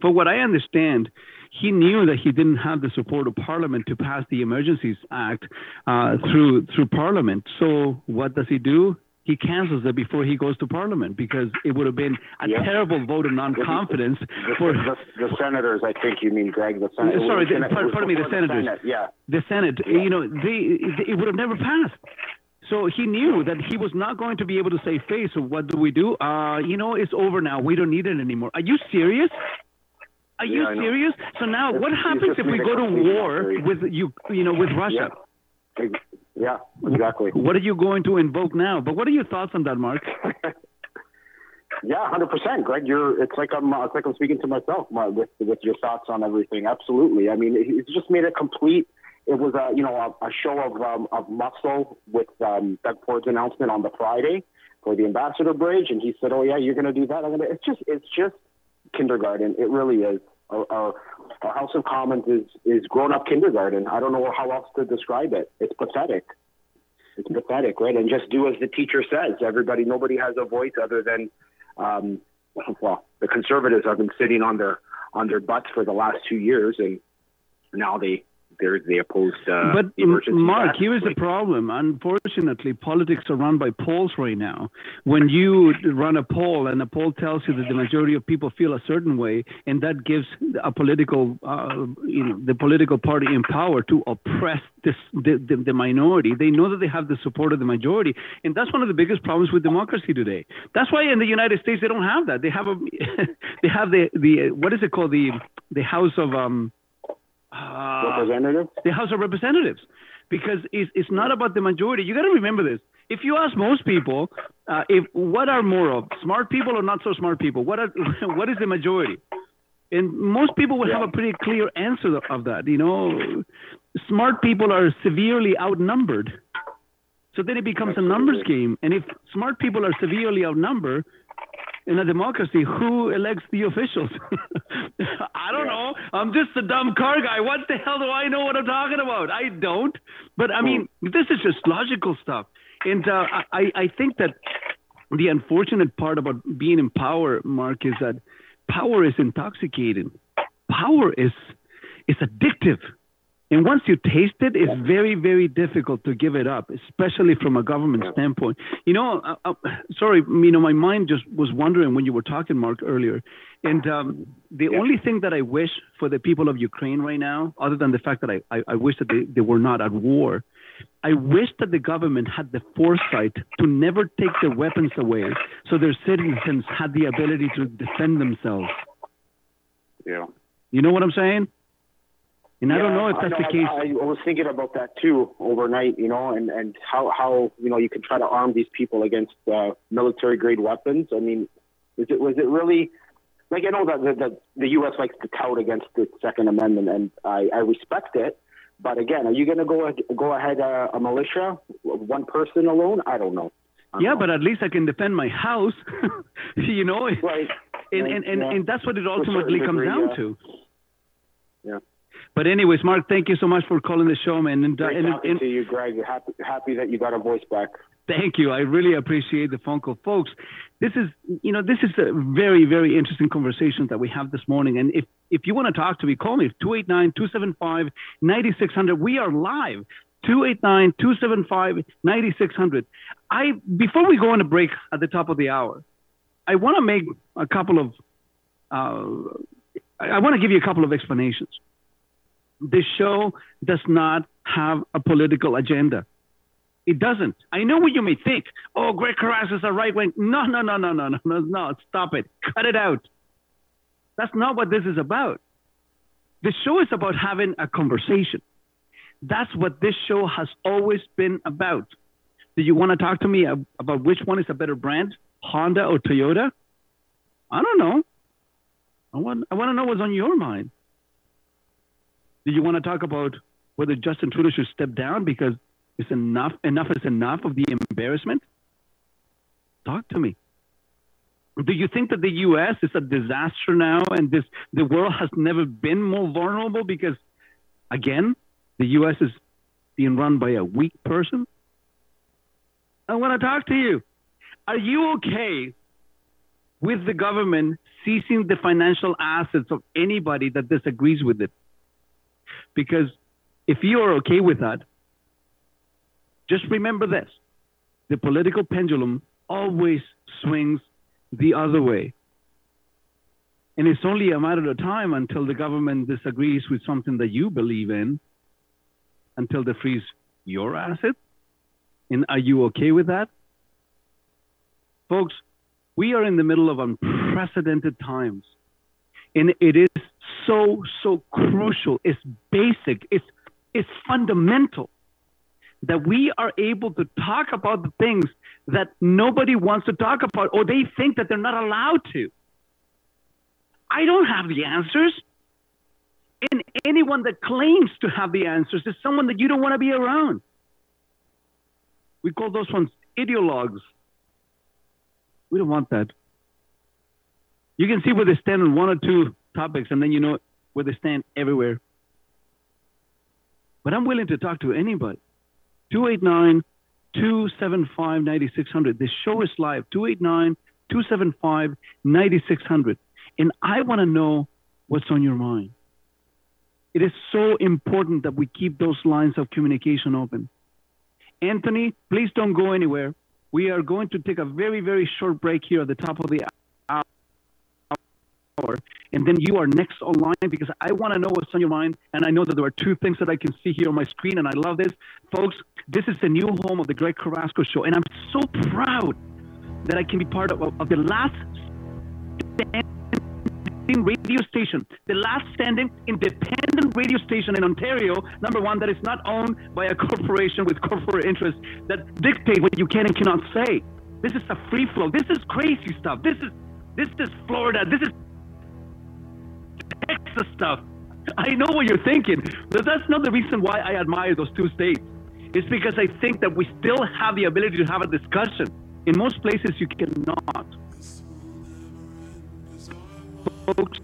S4: for what I understand, he knew that he didn't have the support of Parliament to pass the Emergencies Act uh, through through Parliament. So what does he do? He cancels it before he goes to Parliament because it would have been a
S24: Yeah.
S4: terrible vote of non-confidence
S24: The,
S4: for
S24: the, the senators, I think you mean, Greg. The sen-
S4: Sorry, the-
S24: was
S4: pardon- pardon me, the senators.
S24: Senate, Yeah.
S4: the Senate. You know, they, it would have never passed. So he knew that he was not going to be able to save face. So what do we do? Uh, you know, it's over now. We don't need it anymore. Are you serious? Are you
S24: Yeah,
S4: serious? So now,
S24: It's-
S4: what happens if we go to war with you? You know, with Russia.
S24: Yeah, exactly.
S4: What are you going to invoke now? But what are your thoughts on that, Mark?
S24: Yeah, hundred percent, Greg. You're. It's like I'm. It's like I'm speaking to myself my, with with your thoughts on everything. Absolutely. I mean, it, it's just made a complete. It was a you know a, a show of um, of muscle with um, Doug Ford's announcement on the Friday for the Ambassador Bridge, and he said, "Oh yeah, you're going to do that." I'm gonna. It's just. It's just kindergarten. It really is. Our, our, our House of Commons is is grown up kindergarten. I don't know how else to describe it. It's pathetic. It's pathetic, right? And just do as the teacher says. Everybody, nobody has a voice other than um, well, the conservatives have been sitting on their on their butts for the last two years, and now they they're they opposed. Uh,
S4: but Mark, here is the problem. Unfortunately, politics are run by polls right now. When you run a poll and a poll tells you that the majority of people feel a certain way, and that gives a political, uh, you know, the political party in power to oppress this, the, the the minority, they know that they have the support of the majority, and that's one of the biggest problems with democracy today. That's why in the United States they don't have that. They have a, they have the the what is it called the the House of um. Uh,
S24: Representative?
S4: The House of Representatives, because it's, it's not about the majority. You got to remember this. If you ask most people, uh, if what are more of smart people or not so smart people, what are what is the majority? And most people would have a pretty clear answer of that. You know, smart people are severely outnumbered. So then it becomes a numbers game. And if smart people are severely outnumbered, in a democracy, who elects the officials? I don't know. I'm just a dumb car guy. What the hell do I know what I'm talking about? I don't. But I mean, this is just logical stuff. And uh, I, I think that the unfortunate part about being in power, Mark, is that power is intoxicating. Power is is addictive. And once you taste it, it's very, very difficult to give it up, especially from a government standpoint. You know, uh, uh, sorry, you know, my mind just was wondering when you were talking, Mark, earlier. And um, the only thing that I wish for the people of Ukraine right now, other than the fact that I, I, I wish that they, they were not at war, I wish that the government had the foresight to never take their weapons away so their citizens had the ability to defend themselves.
S24: Yeah.
S4: You know what I'm saying? And I don't know if that's the
S24: I,
S4: case.
S24: I, I was thinking about that too overnight, you know, and, and how, how you know you can try to arm these people against uh, military grade weapons. I mean, is it was it really like I know that the, the the U.S. likes to tout against the Second Amendment, and I, I respect it. But again, are you going to go go ahead uh, a militia, one person alone? I don't know.
S4: yeah, but at least I can defend my house. you know,
S24: right?
S4: And and, and,
S24: Yeah.
S4: and that's what it
S24: To a certain
S4: ultimately comes
S24: degree,
S4: down
S24: yeah.
S4: to. But anyways, Mark, thank you so much for calling the show, man. And, uh,
S24: Great
S4: and,
S24: talking to you, Greg. Happy happy that you got a voice back.
S4: Thank you. I really appreciate the phone call, folks. This is, you know, this is a very, very interesting conversation that we have this morning. And if if you want to talk to me, call me 289-275-9600. We are live. 289-275-9600. I before we go on a break at the top of the hour, I want to make a couple of uh, I want to give you a couple of explanations. This show does not have a political agenda. It doesn't. I know what you may think. Oh, Greg Carras is a right wing. No, no, no, no, no, no, no, no. Stop it. Cut it out. That's not what this is about. The show is about having a conversation. That's what this show has always been about. Do you want to talk to me about which one is a better brand, Honda or Toyota? I don't know. I want, I want to know what's on your mind. Do you want to talk about whether Justin Trudeau should step down because it's enough, enough is enough of the embarrassment? Talk to me. Do you think that the U.S. is a disaster now and this the world has never been more vulnerable because, again, the U.S. is being run by a weak person? I want to talk to you. Are you okay with the government seizing the financial assets of anybody that disagrees with it? Because if you are okay with that, just remember this the political pendulum always swings the other way. And it's only a matter of time until the government disagrees with something that you believe in, until they freeze your assets. And are you okay with that? Folks, we are in the middle of unprecedented times. And it is so, so crucial. It's basic. It's, it's fundamental that we are able to talk about the things that nobody wants to talk about or they think that they're not allowed to. I don't have the answers. And anyone that claims to have the answers is someone that you don't want to be around. We call those ones ideologues. We don't want that. You can see where they stand on one or two topics, and then you know where they stand everywhere. But I'm willing to talk to anybody. 289 275 9600. This show is live. 289 275 9600. And I want to know what's on your mind. It is so important that we keep those lines of communication open. Anthony, please don't go anywhere. We are going to take a very, very short break here at the top of the hour. And then you are next online because I want to know what's on your mind. And I know that there are two things that I can see here on my screen, and I love this. Folks, this is the new home of the Greg Carrasco Show. And I'm so proud that I can be part of, of the last standing radio station, the last standing independent radio station in Ontario, number one, that is not owned by a corporation with corporate interests that dictate what you can and cannot say. This is a free flow. This is crazy stuff. This is this is Florida. This is Texas stuff. I know what you're thinking, but that's not the reason why I admire those two states. It's because I think that we still have the ability to have a discussion. In most places, you cannot folks.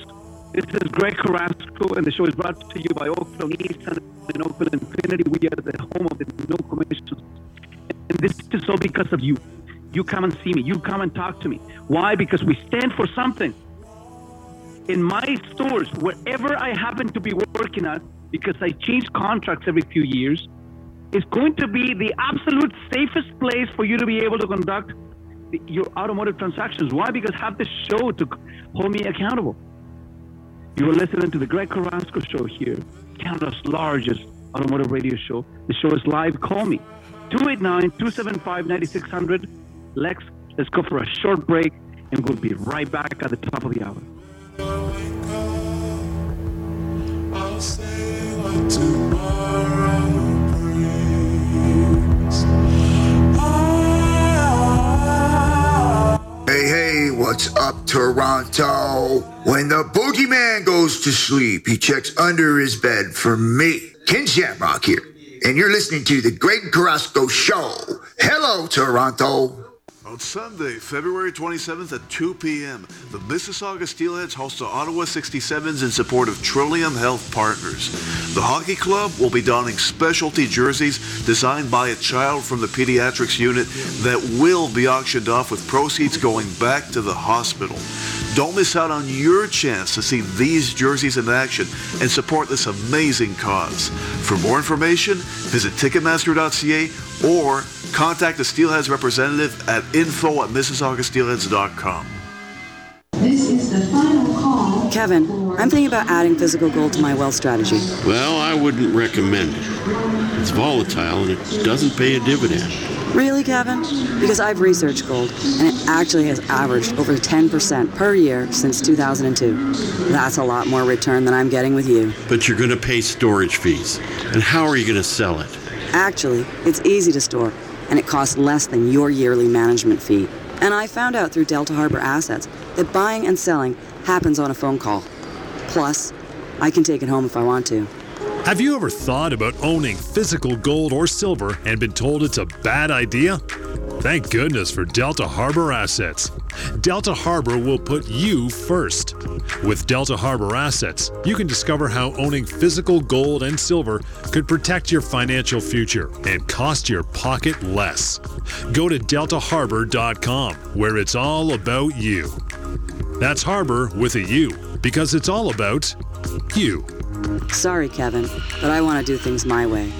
S4: This is Greg Carrasco, and the show is brought to you by Oakland Nissan and Oakland Infiniti. We are the home of the no commissions. And this is all because of you. You come and see me. You come and talk to me. Why? Because we stand for something. In my stores, wherever I happen to be working at, because I change contracts every few years, is going to be the absolute safest place for you to be able to conduct your automotive transactions. Why? Because have the show to hold me accountable. You are listening to the Greg Carrasco Show here, Canada's largest automotive radio show. The show is live. Call me 289 275 9600. Lex, let's go for a short break and we'll be right back at the top of the hour.
S25: Hey, hey, what's up, Toronto? When the boogeyman goes to sleep, he checks under his bed for me. Ken Shamrock here, and you're listening to the Greg Carrasco Show. Hello, Toronto.
S26: On Sunday, February 27th at 2 p.m., the Mississauga Steelheads host the Ottawa 67s in support of Trillium Health Partners. The hockey club will be donning specialty jerseys designed by a child from the pediatrics unit that will be auctioned off with proceeds going back to the hospital. Don't miss out on your chance to see these jerseys in action and support this amazing cause. For more information, visit Ticketmaster.ca or contact the Steelheads representative at info at MississaugaSteelheads.com.
S10: This is the final call. Kevin, I'm thinking about adding physical gold to my wealth strategy.
S11: Well, I wouldn't recommend it. It's volatile and it doesn't pay a dividend.
S10: Really, Kevin? Because I've researched gold, and it actually has averaged over 10% per year since 2002. That's a lot more return than I'm getting with you.
S11: But you're going to pay storage fees. And how are you going to sell it?
S10: Actually, it's easy to store, and it costs less than your yearly management fee. And I found out through Delta Harbor Assets that buying and selling happens on a phone call. Plus, I can take it home if I want to.
S8: Have you ever thought about owning physical gold or silver and been told it's a bad idea? Thank goodness for Delta Harbor Assets. Delta Harbor will put you first. With Delta Harbor Assets, you can discover how owning physical gold and silver could protect your financial future and cost your pocket less. Go to deltaharbor.com where it's all about you. That's Harbor with a U because it's all about you.
S10: Sorry, Kevin, but I want to do things my way.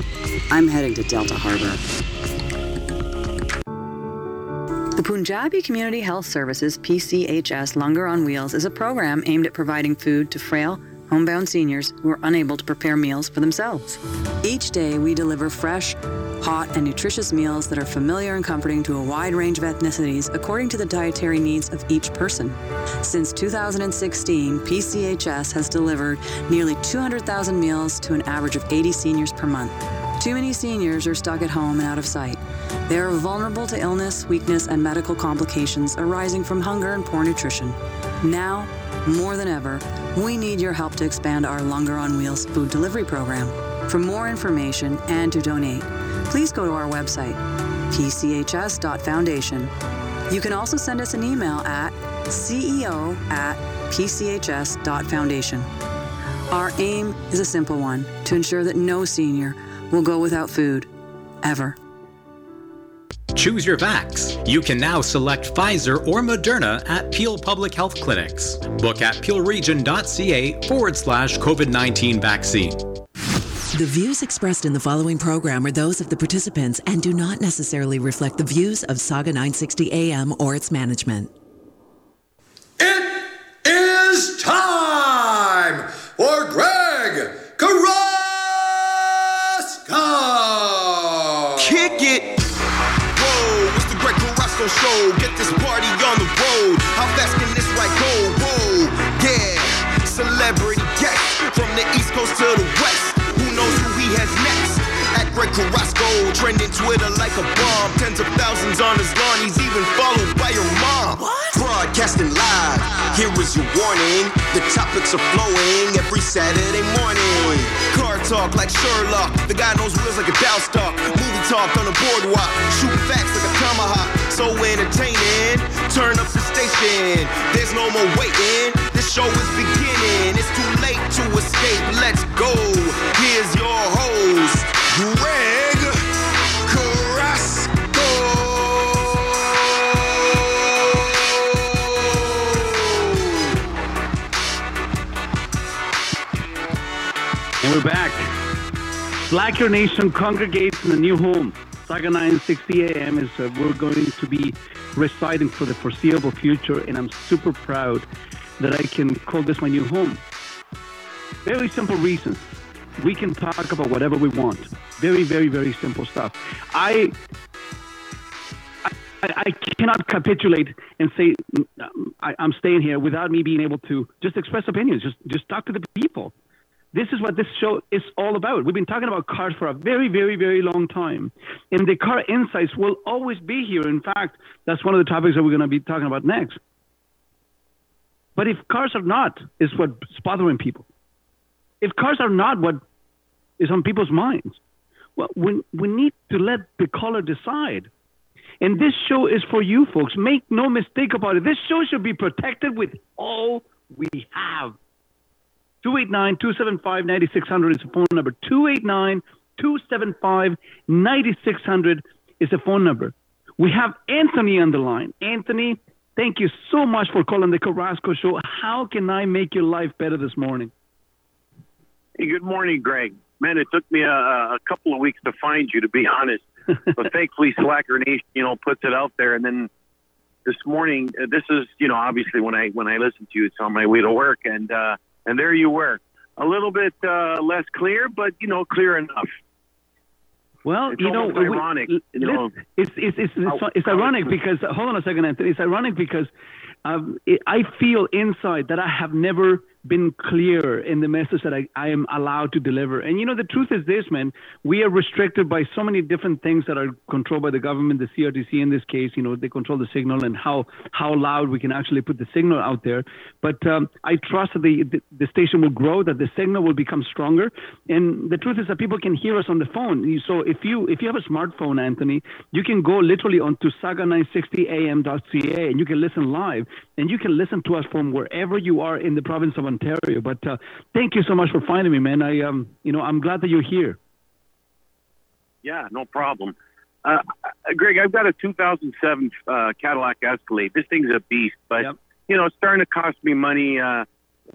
S10: I'm heading to Delta Harbor. The Punjabi Community Health Services PCHS Langar on Wheels is a program aimed at providing food to frail, homebound seniors who are unable to prepare meals for themselves. Each day, we deliver fresh, hot, and nutritious meals that are familiar and comforting to a wide range of ethnicities according to the dietary needs of each person. Since 2016, PCHS has delivered nearly 200,000 meals to an average of 80 seniors per month. Too many seniors are stuck at home and out of sight. They are vulnerable to illness, weakness, and medical complications arising from hunger and poor nutrition. Now, more than ever, we need your help to expand our Langar on Wheels food delivery program. For more information and to donate, please go to our website, pchs.foundation. You can also send us an email at ceo at pchs.foundation. Our aim is a simple one to ensure that no senior will go without food, ever.
S18: Choose your vax. You can now select Pfizer or Moderna at Peel Public Health Clinics. Book at peelregion.ca forward slash COVID 19 vaccine.
S27: The views expressed in the following program are those of the participants and do not necessarily reflect the views of Sauga 960 AM or its management.
S25: is Carrasco
S3: show. Get this party on the road. How fast can this ride go? Whoa, yeah. Celebrity guest from the East Coast to the West. Who knows who he has next? At Greg Carrasco, trending Twitter like a bomb. Tens of thousands on his lawn. He's even followed by your mom. Broadcasting live. Here is your warning. The topics are flowing every Saturday morning. Car talk like Sherlock. The guy knows wheels like a Dow stock. Movie talk on the boardwalk. Shooting facts like a tomahawk. So entertaining. Turn up the station. There's no more waiting. This show is beginning. It's too late to escape. Let's go. Here's your host, Greg
S4: And we're back. Slacker Nation congregates in the new home. Sauga 960 AM is uh, we're going to be residing for the foreseeable future, and I'm super proud that I can call this my new home. Very simple reasons. We can talk about whatever we want. Very, very, very simple stuff. I I, cannot capitulate and say um, I, I'm staying here without me being able to just express opinions, just just talk to the people. This is what this show is all about. We've been talking about cars for a very, very, very long time. And the car insights will always be here. In fact, that's one of the topics that we're going to be talking about next. But if cars are not, is what's bothering people. If cars are not what is on people's minds, well, we, we need to let the caller decide. And this show is for you folks. Make no mistake about it. This show should be protected with all we have. 289 275 9600 is the phone number. 289 275 9600 is the phone number. We have Anthony on the line. Anthony, thank you so much for calling the Carrasco Show. How can I make your life better this morning?
S28: Hey, good morning, Greg. Man, it took me a, a couple of weeks to find you, to be honest. but thankfully, Slacker Nation, you know, puts it out there. And then this morning, uh, this is, you know, obviously when I when I listen to you, it's on my way to work, and uh, and there you were, a little bit uh, less clear, but you know, clear enough.
S4: Well,
S28: It's
S4: you know,
S28: almost
S4: we-
S28: ironic, you know.
S4: it's it's it's it's,
S28: How-
S4: it's ironic because hold on a second, Anthony. It's ironic because um, it, I feel inside that I have never been clear in the message that I, I am allowed to deliver. And you know, the truth is this, man. We are restricted by so many different things that are controlled by the government, the CRTC in this case. You know, they control the signal and how how loud we can actually put the signal out there. But um, I trust that the, the the station will grow, that the signal will become stronger. And the truth is that people can hear us on the phone. So if you if you have a smartphone, Anthony, you can go literally onto sauga960am.ca and you can listen live and you can listen to us from wherever you are in the province of Ontario. But uh, thank you so much for finding me, man. I um you know I'm glad that you're here.
S28: Yeah, no problem. Uh, uh, Greg, I've got a 2007 uh, Cadillac Escalade. This thing's a beast, but you know, it's starting to cost me money. Uh,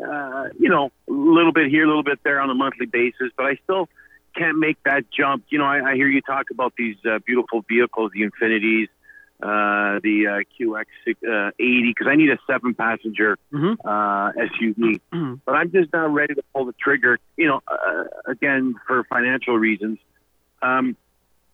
S28: uh, you know, a little bit here, a little bit there on a monthly basis, but I still can't make that jump. You know, I, I hear you talk about these uh, beautiful vehicles, the Infinitis, uh, the uh, QX80, because I need a seven-passenger uh, SUV. But I'm just not ready to pull the trigger. You know, uh, again for financial reasons. Um,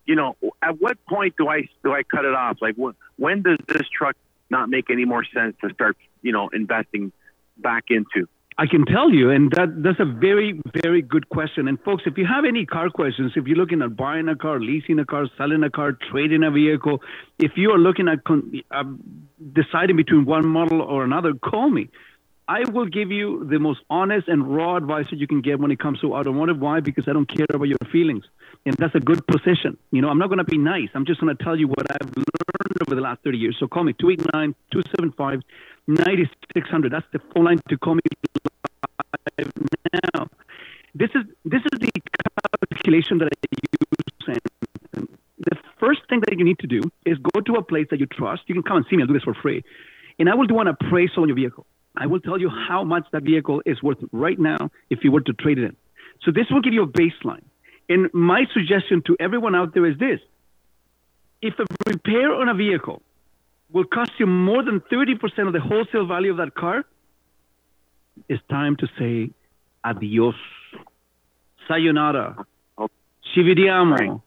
S28: you know, at what point do I do I cut it off? Like, when, when does this truck not make any more sense to start, you know, investing back into?
S4: I can tell you, and that that's a very very good question. And folks, if you have any car questions, if you're looking at buying a car, leasing a car, selling a car, trading a vehicle, if you are looking at con- uh, deciding between one model or another, call me. I will give you the most honest and raw advice that you can get when it comes to automotive. Why? Because I don't care about your feelings. And that's a good position. You know, I'm not going to be nice. I'm just going to tell you what I've learned over the last 30 years. So call me 289 275 9600. That's the phone line to call me live now. This is, this is the calculation that I use. And the first thing that you need to do is go to a place that you trust. You can come and see me. I'll do this for free. And I will do an appraisal on your vehicle. I will tell you how much that vehicle is worth right now if you were to trade it in. So this will give you a baseline. And my suggestion to everyone out there is this. If a repair on a vehicle will cost you more than 30% of the wholesale value of that car, it's time to say adios, sayonara, ci vediamo,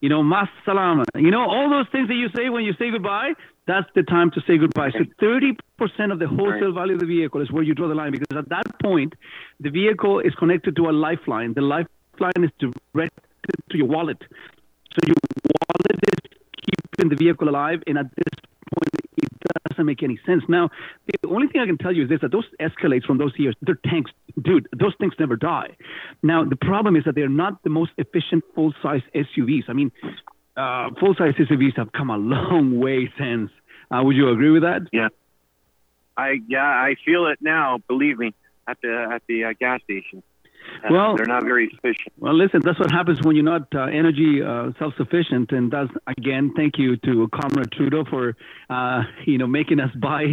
S4: you know, mas salama. You know, all those things that you say when you say goodbye, that's the time to say goodbye. So 30% of the wholesale value of the vehicle is where you draw the line because at that point, the vehicle is connected to a lifeline. The lifeline is directed to your wallet. So your wallet is keeping the vehicle alive, and at this point, it doesn't make any sense. Now, the only thing I can tell you is this: that those Escalades from those years, they're tanks, dude. Those things never die. Now, the problem is that they're not the most efficient full-size SUVs. I mean, uh, full-size SUVs have come a long way since. Uh, would you agree with that?
S28: Yeah. I yeah, I feel it now. Believe me, at the at the uh, gas station. Uh,
S4: Well-
S28: they're not very efficient.
S4: Well, listen, that's what happens when you're not uh, energy uh, self-sufficient, and that's again, thank you to Comrade Trudeau for uh, you know making us buy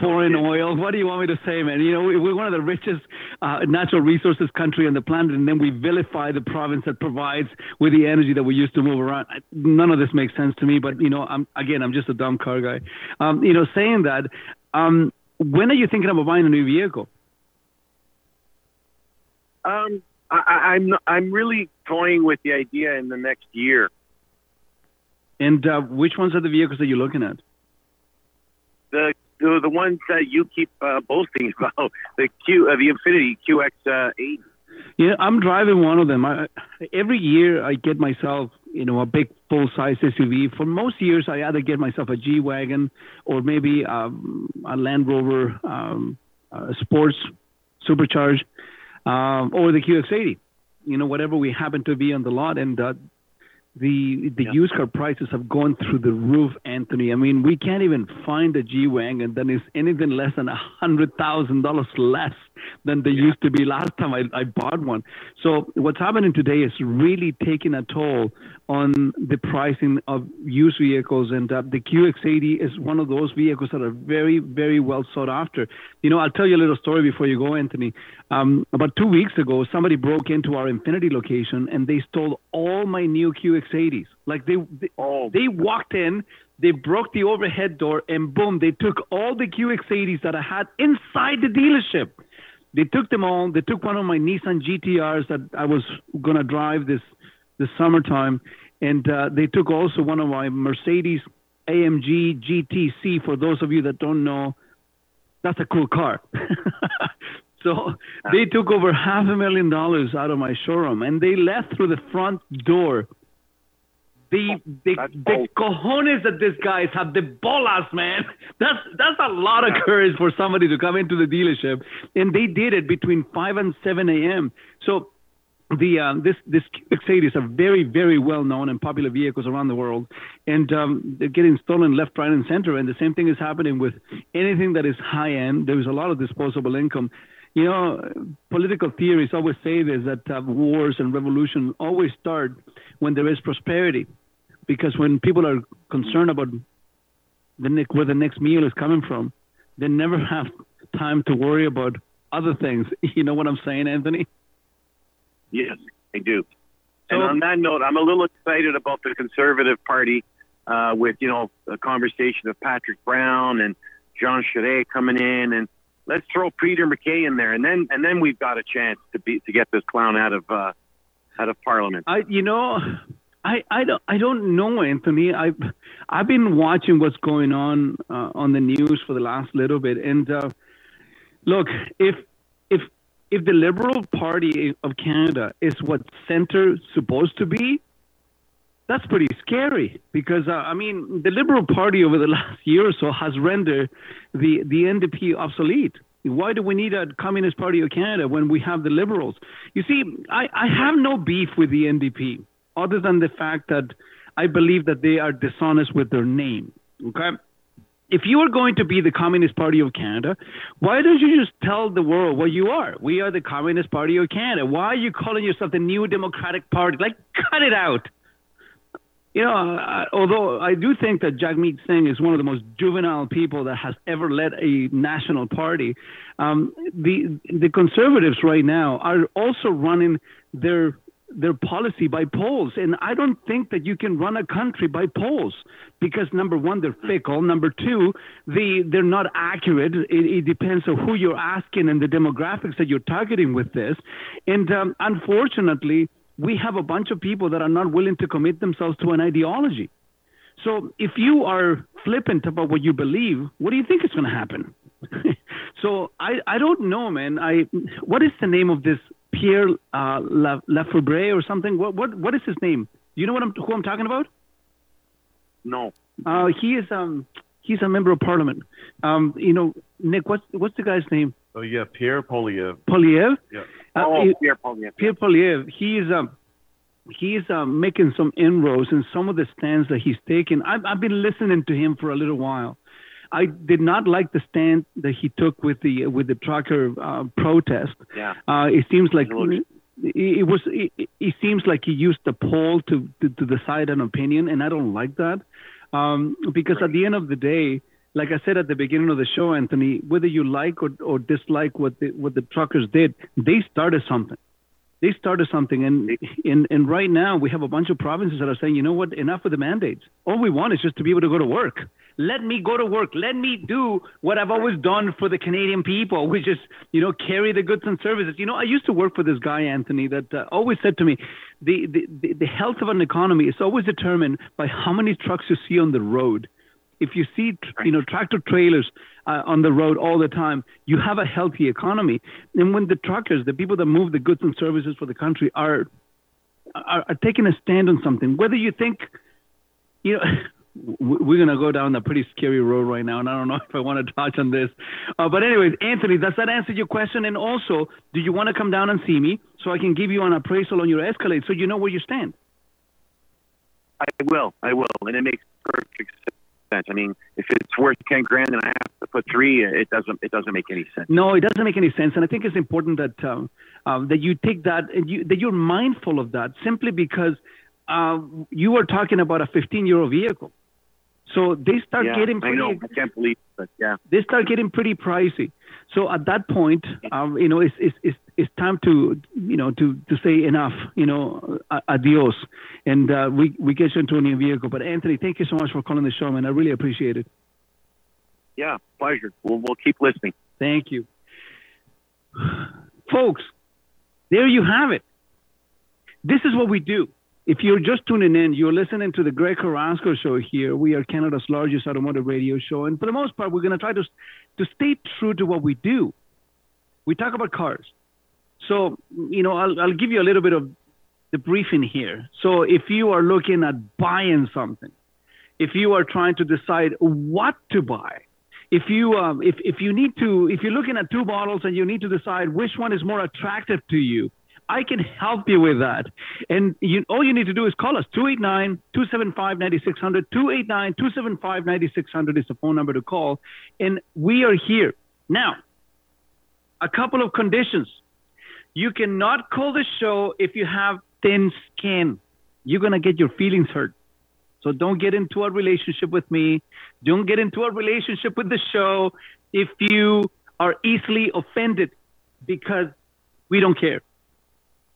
S4: foreign oil. What do you want me to say, man? You know, we- we're one of the richest uh, natural resources country on the planet, and then we vilify the province that provides with the energy that we used to move around. I- None of this makes sense to me, but you know, I'm again, I'm just a dumb car guy. Um, you know, saying that, um, when are you thinking about buying a new vehicle?
S28: Um, I, I- I'm I'm really toying with the idea in the next year.
S4: And uh, which ones are the vehicles that you're looking at?
S28: The the, the ones that you keep uh, boasting about, the Q, uh, the Infiniti QX8.
S4: Yeah, I'm driving one of them. I, every year I get myself, you know, a big full size SUV. For most years, I either get myself a G wagon or maybe um, a Land Rover um, uh, Sports Supercharged um, or the QX80. You know, whatever we happen to be on the lot, and uh, the the used car prices have gone through the roof, Anthony. I mean, we can't even find a G wagon that is anything less than a hundred thousand dollars less than they used to be last time I, I bought one. So what's happening today is really taking a toll on the pricing of used vehicles, and uh, the QX80 is one of those vehicles that are very, very well sought after. You know, I'll tell you a little story before you go, Anthony. Um, about two weeks ago, somebody broke into our Infiniti location and they stole all my new QX80s. Like they, they, they walked in, they broke the overhead door, and boom, they took all the QX80s that I had inside the dealership. They took them all. They took one of my Nissan GTRs that I was gonna drive this this summertime, and uh, they took also one of my Mercedes AMG GTC. For those of you that don't know, that's a cool car. so they took over half a million dollars out of my showroom, and they left through the front door. The the, the cojones that these guys have, the bolas, man. That's that's a lot of courage for somebody to come into the dealership, and they did it between five and seven a.m. So the uh, this this X80s are very very well known and popular vehicles around the world, and um, they're getting stolen left, right, and center. And the same thing is happening with anything that is high end. There's a lot of disposable income. You know, political theories always say this that uh, wars and revolution always start when there is prosperity, because when people are concerned about the next, where the next meal is coming from, they never have time to worry about other things. You know what I'm saying, Anthony?
S28: Yes, I do. and on that note, I'm a little excited about the Conservative Party uh, with, you know, a conversation of Patrick Brown and Jean Charest coming in, and let's throw Peter MacKay in there, and then and then we've got a chance to be to get this clown out of uh, out of Parliament.
S4: I, you know, I, I don't, I don't know, Anthony. I've, I've been watching what's going on uh, on the news for the last little bit, and uh, look, if if the Liberal Party of Canada is what center supposed to be, that's pretty scary because uh, I mean the Liberal Party over the last year or so has rendered the the NDP obsolete. Why do we need a Communist Party of Canada when we have the Liberals? You see, I, I have no beef with the NDP other than the fact that I believe that they are dishonest with their name. Okay. If you are going to be the Communist Party of Canada, why don't you just tell the world what you are? We are the Communist Party of Canada. Why are you calling yourself the New Democratic Party? Like, cut it out. You know, uh, although I do think that Jagmeet Singh is one of the most juvenile people that has ever led a national party, um, the the conservatives right now are also running their their policy by polls, and I don't think that you can run a country by polls because number one, they're fickle. Number two, they they're not accurate. It, it depends on who you're asking and the demographics that you're targeting with this, and um, unfortunately we have a bunch of people that are not willing to commit themselves to an ideology. So if you are flippant about what you believe, what do you think is going to happen? so I, I don't know, man. I what is the name of this Pierre uh, La, Lafebre or something? What what what is his name? You know what I'm, who I'm talking about?
S28: No.
S4: Uh, he is um he's a member of parliament. Um, you know, Nick, what's what's the guy's name?
S29: Oh yeah, Pierre Poilievre.
S4: Poilievre.
S29: Yeah.
S4: Uh,
S28: Oh,
S4: he-
S28: Pierre Poilievre.
S4: Pierre Poilievre, he is um, he is um, making some inroads in some of the stands that he's taken. I've, I've been listening to him for a little while. I did not like the stand that he took with the with the trucker uh, protest.
S28: Yeah.
S4: Uh, it seems like it, it was. It, it seems like he used the poll to, to to decide an opinion, and I don't like that um, because at the end of the day, like I said at the beginning of the show, Anthony, whether you like or, or dislike what the what the truckers did, they started something. They started something, and and and right now we have a bunch of provinces that are saying, you know what, enough with the mandates. All we want is just to be able to go to work. Let me go to work. Let me do what I've always done for the Canadian people, which is, you know, carry the goods and services. You know, I used to work for this guy, Anthony, that uh, always said to me, the, the, the, the health of an economy is always determined by how many trucks you see on the road. If you see, you know, tractor trailers uh, on the road all the time, you have a healthy economy. And when the truckers, the people that move the goods and services for the country, are are, are taking a stand on something, whether you think, you know, we're going to go down a pretty scary road right now, and I don't know if I want to touch on this. Uh, but, anyways, Anthony, does that answer your question? And also, do you want to come down and see me so I can give you an appraisal on your Escalade so you know where you stand?
S28: I will. I will, and it makes perfect sense. I mean, if it's worth ten grand and I have to put three, it doesn't. It doesn't make any sense.
S4: No, it doesn't make any sense, and I think it's important that um, uh, that you take that and you, that you're mindful of that simply because uh, you are talking about a 15 year old vehicle, so they start
S28: yeah,
S4: getting
S28: I
S4: pretty
S28: know. I can't believe, it, but yeah.
S4: they start getting pretty pricey. So at that point, um, you know, it's, it's, it's, it's time to, you know, to, to say enough, you know, adios. And uh, we, we get you into a new vehicle. But Anthony, thank you so much for calling the show, man. I really appreciate it.
S28: Yeah, pleasure. We'll we'll keep listening.
S4: Thank you. Folks, there you have it. This is what we do. If you're just tuning in, you're listening to the Greg Carrasco show here. We are Canada's largest automotive radio show. And for the most part, we're going to try to, to stay true to what we do. We talk about cars. So, you know, I'll, I'll give you a little bit of the briefing here. So, if you are looking at buying something, if you are trying to decide what to buy, if you um, if if you need to if you're looking at two bottles and you need to decide which one is more attractive to you, I can help you with that. And you, all you need to do is call us 289-275-9600. 289-275-9600 is the phone number to call, and we are here now. A couple of conditions. You cannot call the show if you have thin skin. You're gonna get your feelings hurt. So don't get into a relationship with me. Don't get into a relationship with the show if you are easily offended because we don't care.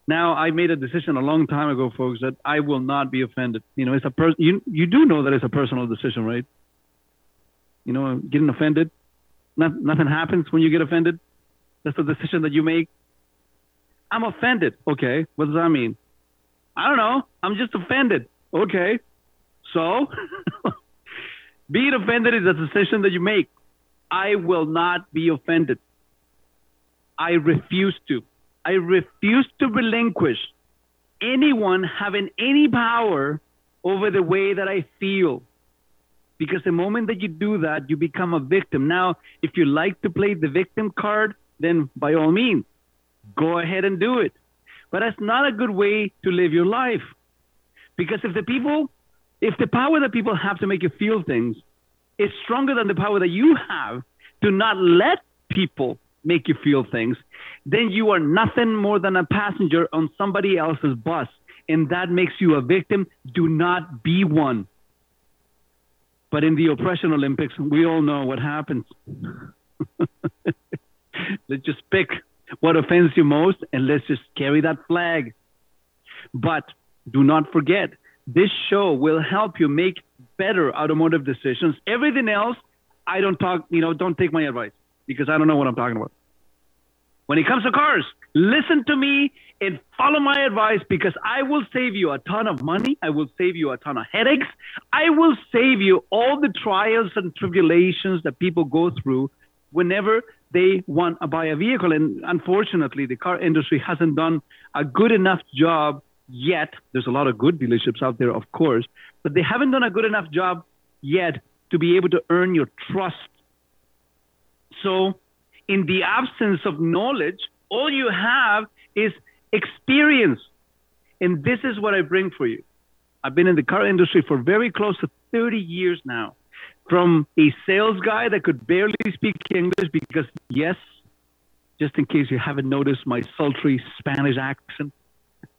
S4: Now I made a decision a long time ago, folks, that I will not be offended. You know, it's a per- you you do know that it's a personal decision, right? You know, getting offended, not, nothing happens when you get offended. That's a decision that you make. I'm offended. Okay, what does that mean? I don't know. I'm just offended. Okay, so being offended is a decision that you make. I will not be offended. I refuse to. I refuse to relinquish anyone having any power over the way that I feel. Because the moment that you do that, you become a victim. Now, if you like to play the victim card, then by all means, go ahead and do it. But that's not a good way to live your life. Because if the people, if the power that people have to make you feel things is stronger than the power that you have to not let people make you feel things, then you are nothing more than a passenger on somebody else's bus. And that makes you a victim. Do not be one. But in the oppression Olympics, we all know what happens. let's just pick what offends you most and let's just carry that flag. But do not forget, this show will help you make better automotive decisions. Everything else, I don't talk, you know, don't take my advice because I don't know what I'm talking about. When it comes to cars, listen to me and follow my advice because I will save you a ton of money. I will save you a ton of headaches. I will save you all the trials and tribulations that people go through whenever they want to buy a vehicle. And unfortunately, the car industry hasn't done a good enough job yet. There's a lot of good dealerships out there, of course, but they haven't done a good enough job yet to be able to earn your trust. So, in the absence of knowledge, all you have is experience. And this is what I bring for you. I've been in the car industry for very close to 30 years now. From a sales guy that could barely speak English because, yes, just in case you haven't noticed my sultry Spanish accent,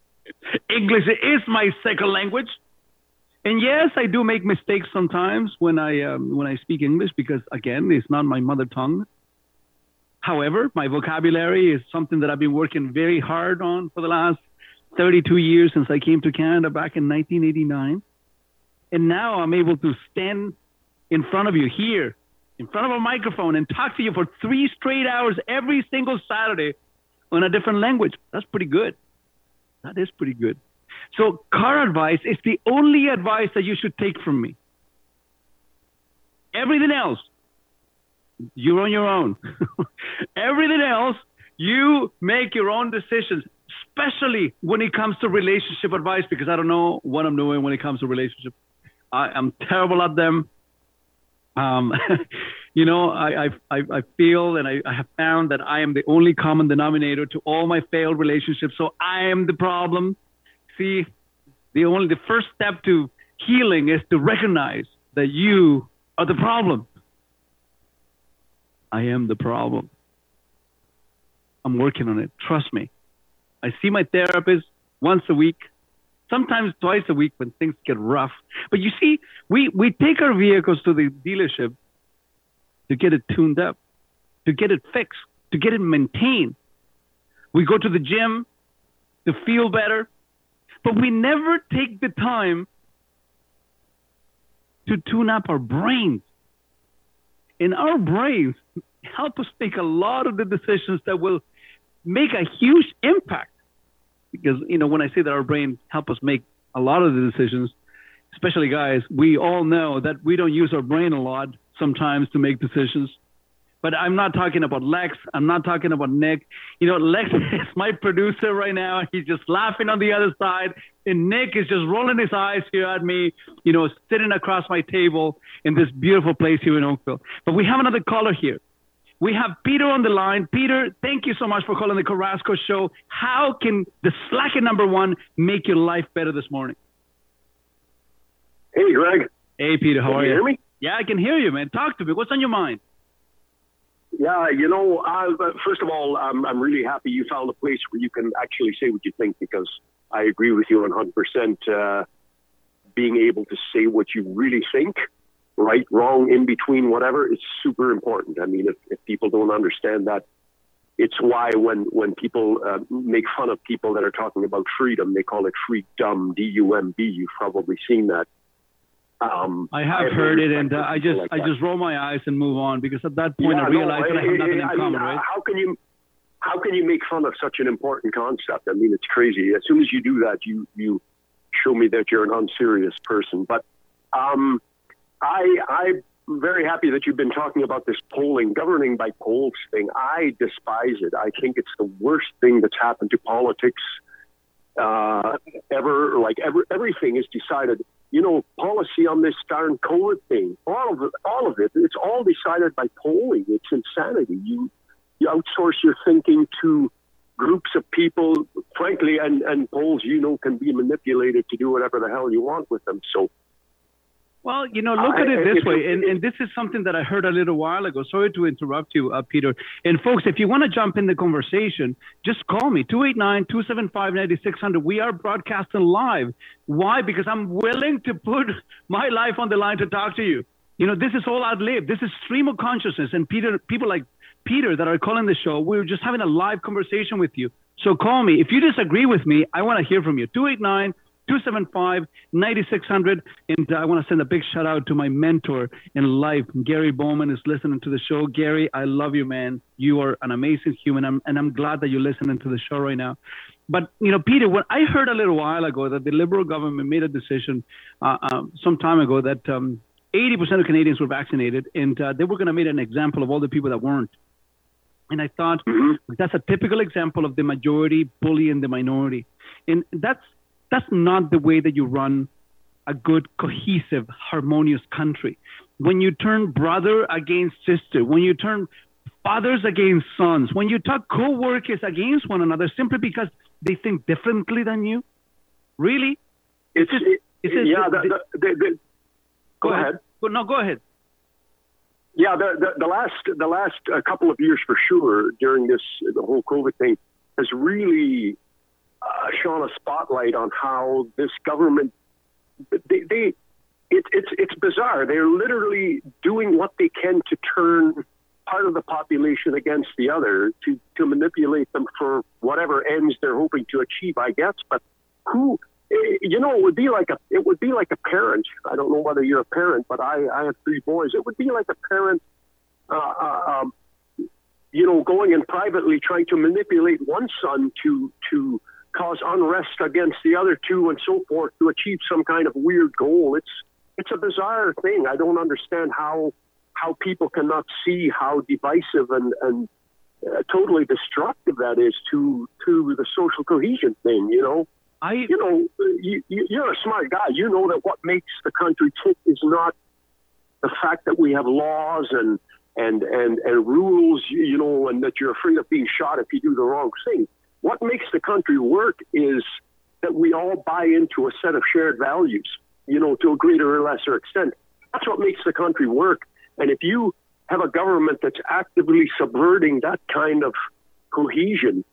S4: English is my second language. And yes, I do make mistakes sometimes when I um, when I speak English because again, it's not my mother tongue. However, my vocabulary is something that I've been working very hard on for the last 32 years since I came to Canada back in 1989. And now I'm able to stand in front of you here, in front of a microphone, and talk to you for three straight hours every single Saturday on a different language. That's pretty good. That is pretty good. So, car advice is the only advice that you should take from me. Everything else, you're on your own. Everything else, you make your own decisions, especially when it comes to relationship advice, because I don't know what I'm doing when it comes to relationship. I, am terrible at them. Um, you know, I, I, I feel and I, I have found that I am the only common denominator to all my failed relationships. So I am the problem. See, the only, the first step to healing is to recognize that you are the problem. I am the problem. I'm working on it. Trust me. I see my therapist once a week, sometimes twice a week when things get rough. But you see, we, we take our vehicles to the dealership to get it tuned up, to get it fixed, to get it maintained. We go to the gym to feel better, but we never take the time to tune up our brains. And our brains help us make a lot of the decisions that will make a huge impact. Because, you know, when I say that our brain help us make a lot of the decisions, especially guys, we all know that we don't use our brain a lot sometimes to make decisions. But I'm not talking about Lex. I'm not talking about Nick. You know, Lex is my producer right now. He's just laughing on the other side. And Nick is just rolling his eyes here at me, you know, sitting across my table in this beautiful place here in Oakville. But we have another caller here. We have Peter on the line. Peter, thank you so much for calling the Carrasco Show. How can the Slacker number one make your life better this morning?
S30: Hey, Greg.
S4: Hey, Peter. How
S30: can
S4: are you?
S30: you? Hear me?
S4: Yeah, I can hear you, man. Talk to me. What's on your mind?
S30: Yeah, you know, uh, first of all, I'm, I'm really happy you found a place where you can actually say what you think because I agree with you 100%. Uh, being able to say what you really think right, wrong, in between, whatever, is super important. I mean, if, if people don't understand that, it's why when when people uh, make fun of people that are talking about freedom, they call it freedom, D-U-M-B. D U M B. You've probably seen that. Um,
S4: I have heard it, and uh, I just like I that. just roll my eyes and move on because at that point
S30: yeah,
S4: I realize
S30: no,
S4: that I have nothing in
S30: I
S4: common,
S30: mean,
S4: right?
S30: How can you how can you make fun of such an important concept? I mean, it's crazy. As soon as you do that, you you show me that you're an unserious person. But um, I I very happy that you've been talking about this polling, governing by polls thing. I despise it. I think it's the worst thing that's happened to politics uh, ever. Like ever, everything is decided. You know, policy on this darn COVID thing, all of it, all of it. It's all decided by polling. It's insanity. You you outsource your thinking to groups of people, frankly, and, and polls, you know, can be manipulated to do whatever the hell you want with them. So
S4: well, you know, look at it this way, and, and this is something that I heard a little while ago. Sorry to interrupt you, uh, Peter. And folks, if you want to jump in the conversation, just call me 289-275-9600. We are broadcasting live. Why? Because I'm willing to put my life on the line to talk to you. You know, this is all ad lib. This is stream of consciousness, and Peter, people like Peter that are calling the show, we're just having a live conversation with you. So call me. If you disagree with me, I want to hear from you. 289- 275 9600. And I want to send a big shout out to my mentor in life. Gary Bowman is listening to the show. Gary, I love you, man. You are an amazing human. I'm, and I'm glad that you're listening to the show right now. But, you know, Peter, when I heard a little while ago that the Liberal government made a decision uh, uh, some time ago that um, 80% of Canadians were vaccinated and uh, they were going to make an example of all the people that weren't. And I thought mm-hmm. that's a typical example of the majority bullying the minority. And that's that's not the way that you run a good, cohesive, harmonious country. When you turn brother against sister, when you turn fathers against sons, when you talk co-workers against one another simply because they think differently than you, really?
S30: It's, just, it's yeah. The, the, the,
S4: go, go ahead. ahead. No, go ahead.
S30: Yeah, the, the, the last the last uh, couple of years for sure during this the whole COVID thing has really uh, shone a spotlight on how this government they, they it, it's it's bizarre. They're literally doing what they can to turn part of the population against the other to to manipulate them for whatever ends they're hoping to achieve. I guess, but who you know it would be like a it would be like a parent. I don't know whether you're a parent, but I I have three boys. It would be like a parent. Uh, uh, um, you know, going and privately trying to manipulate one son to to cause unrest against the other two and so forth to achieve some kind of weird goal. It's it's a bizarre thing. I don't understand how how people cannot see how divisive and and uh, totally destructive that is to to the social cohesion thing. You know,
S4: I
S30: you know you, you're a smart guy. You know that what makes the country tick is not the fact that we have laws and and and and rules. You know, and that you're afraid of being shot if you do the wrong thing what makes the country work is that we all buy into a set of shared values, you know, to a greater or lesser extent. That's what makes the country work. And if you have a government that's actively subverting that kind of cohesion,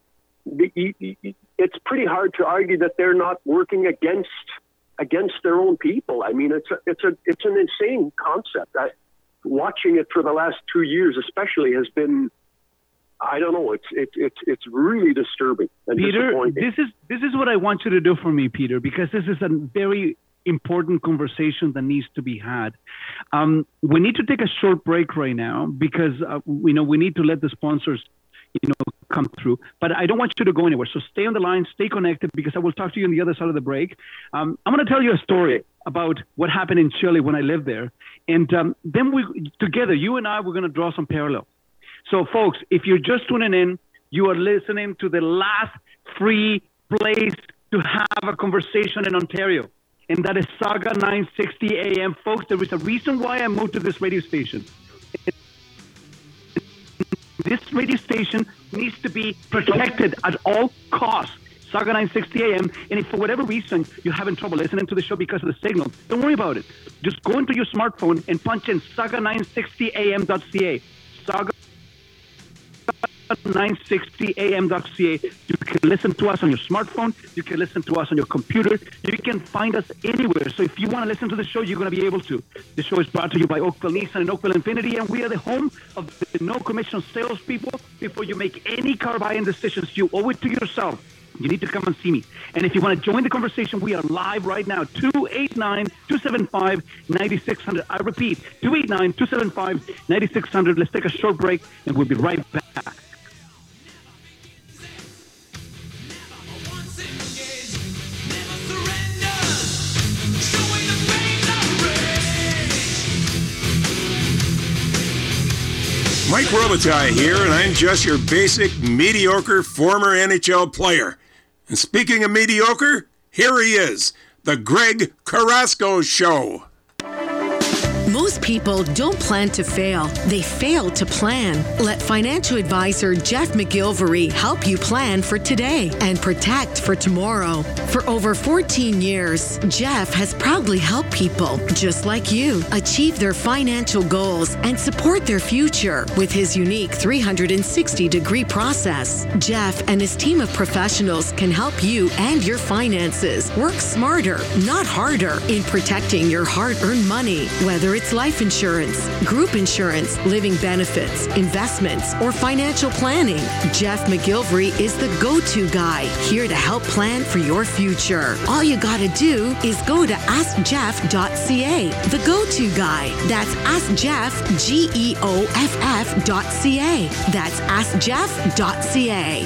S30: it's pretty hard to argue that they're not working against against their own people. I mean, it's a, it's a it's an insane concept. I, watching it for the last two years, especially, has been I don't know. It's it's it's it's really disturbing.
S4: Peter, this is this is what I want you to do for me, Peter, because this is a very important conversation that needs to be had. Um, we need to take a short break right now because uh, we know we need to let the sponsors, you know, come through. But I don't want you to go anywhere. So stay on the line, stay connected, because I will talk to you on the other side of the break. Um, I'm going to tell you a story about what happened in Chile when I lived there, and um, then we together, you and I, we're going to draw some parallels. So, folks, if you're just tuning in, you are listening to the last free place to have a conversation in Ontario, and that is Sauga 960 AM. Folks, there is a reason why I moved to this radio station. This radio station needs to be protected at all costs. Sauga 960 AM. And if for whatever reason you're having trouble listening to the show because of the signal, don't worry about it. Just go into your smartphone and punch in sauga960am.ca. Sauga 960am.ca. You can listen to us on your smartphone. You can listen to us on your computer. You can find us anywhere. So if you want to listen to the show, you're going to be able to. The show is brought to you by Oakville Nissan and Oakville Infiniti, and we are the home of the no commission salespeople. Before you make any car buying decisions, you owe it to yourself. You need to come and see me. And if you want to join the conversation, we are live right now. 289 275 9600. I repeat, 289 275 9600. Let's take a short break and we'll be right back.
S31: Mike Robitaille here, and I'm just your basic, mediocre former NHL player. And speaking of mediocre, here he is, the Greg Carrasco Show.
S17: Most people don't plan to fail, they fail to plan. Let financial advisor Geoff McGilvery help you plan for today and protect for tomorrow. For over 14 years, Geoff has proudly helped people just like you achieve their financial goals and support their future with his unique 360 degree process. Geoff and his team of professionals can help you and your finances work smarter, not harder, in protecting your hard earned money, whether it's life insurance, group insurance, living benefits, investments, or financial planning. Geoff McGilvery is the go to guy here to help plan for your future. All you got to do is go to AskGeoff.ca, the go to guy. That's AskGeoff. That's AskGeoff.ca.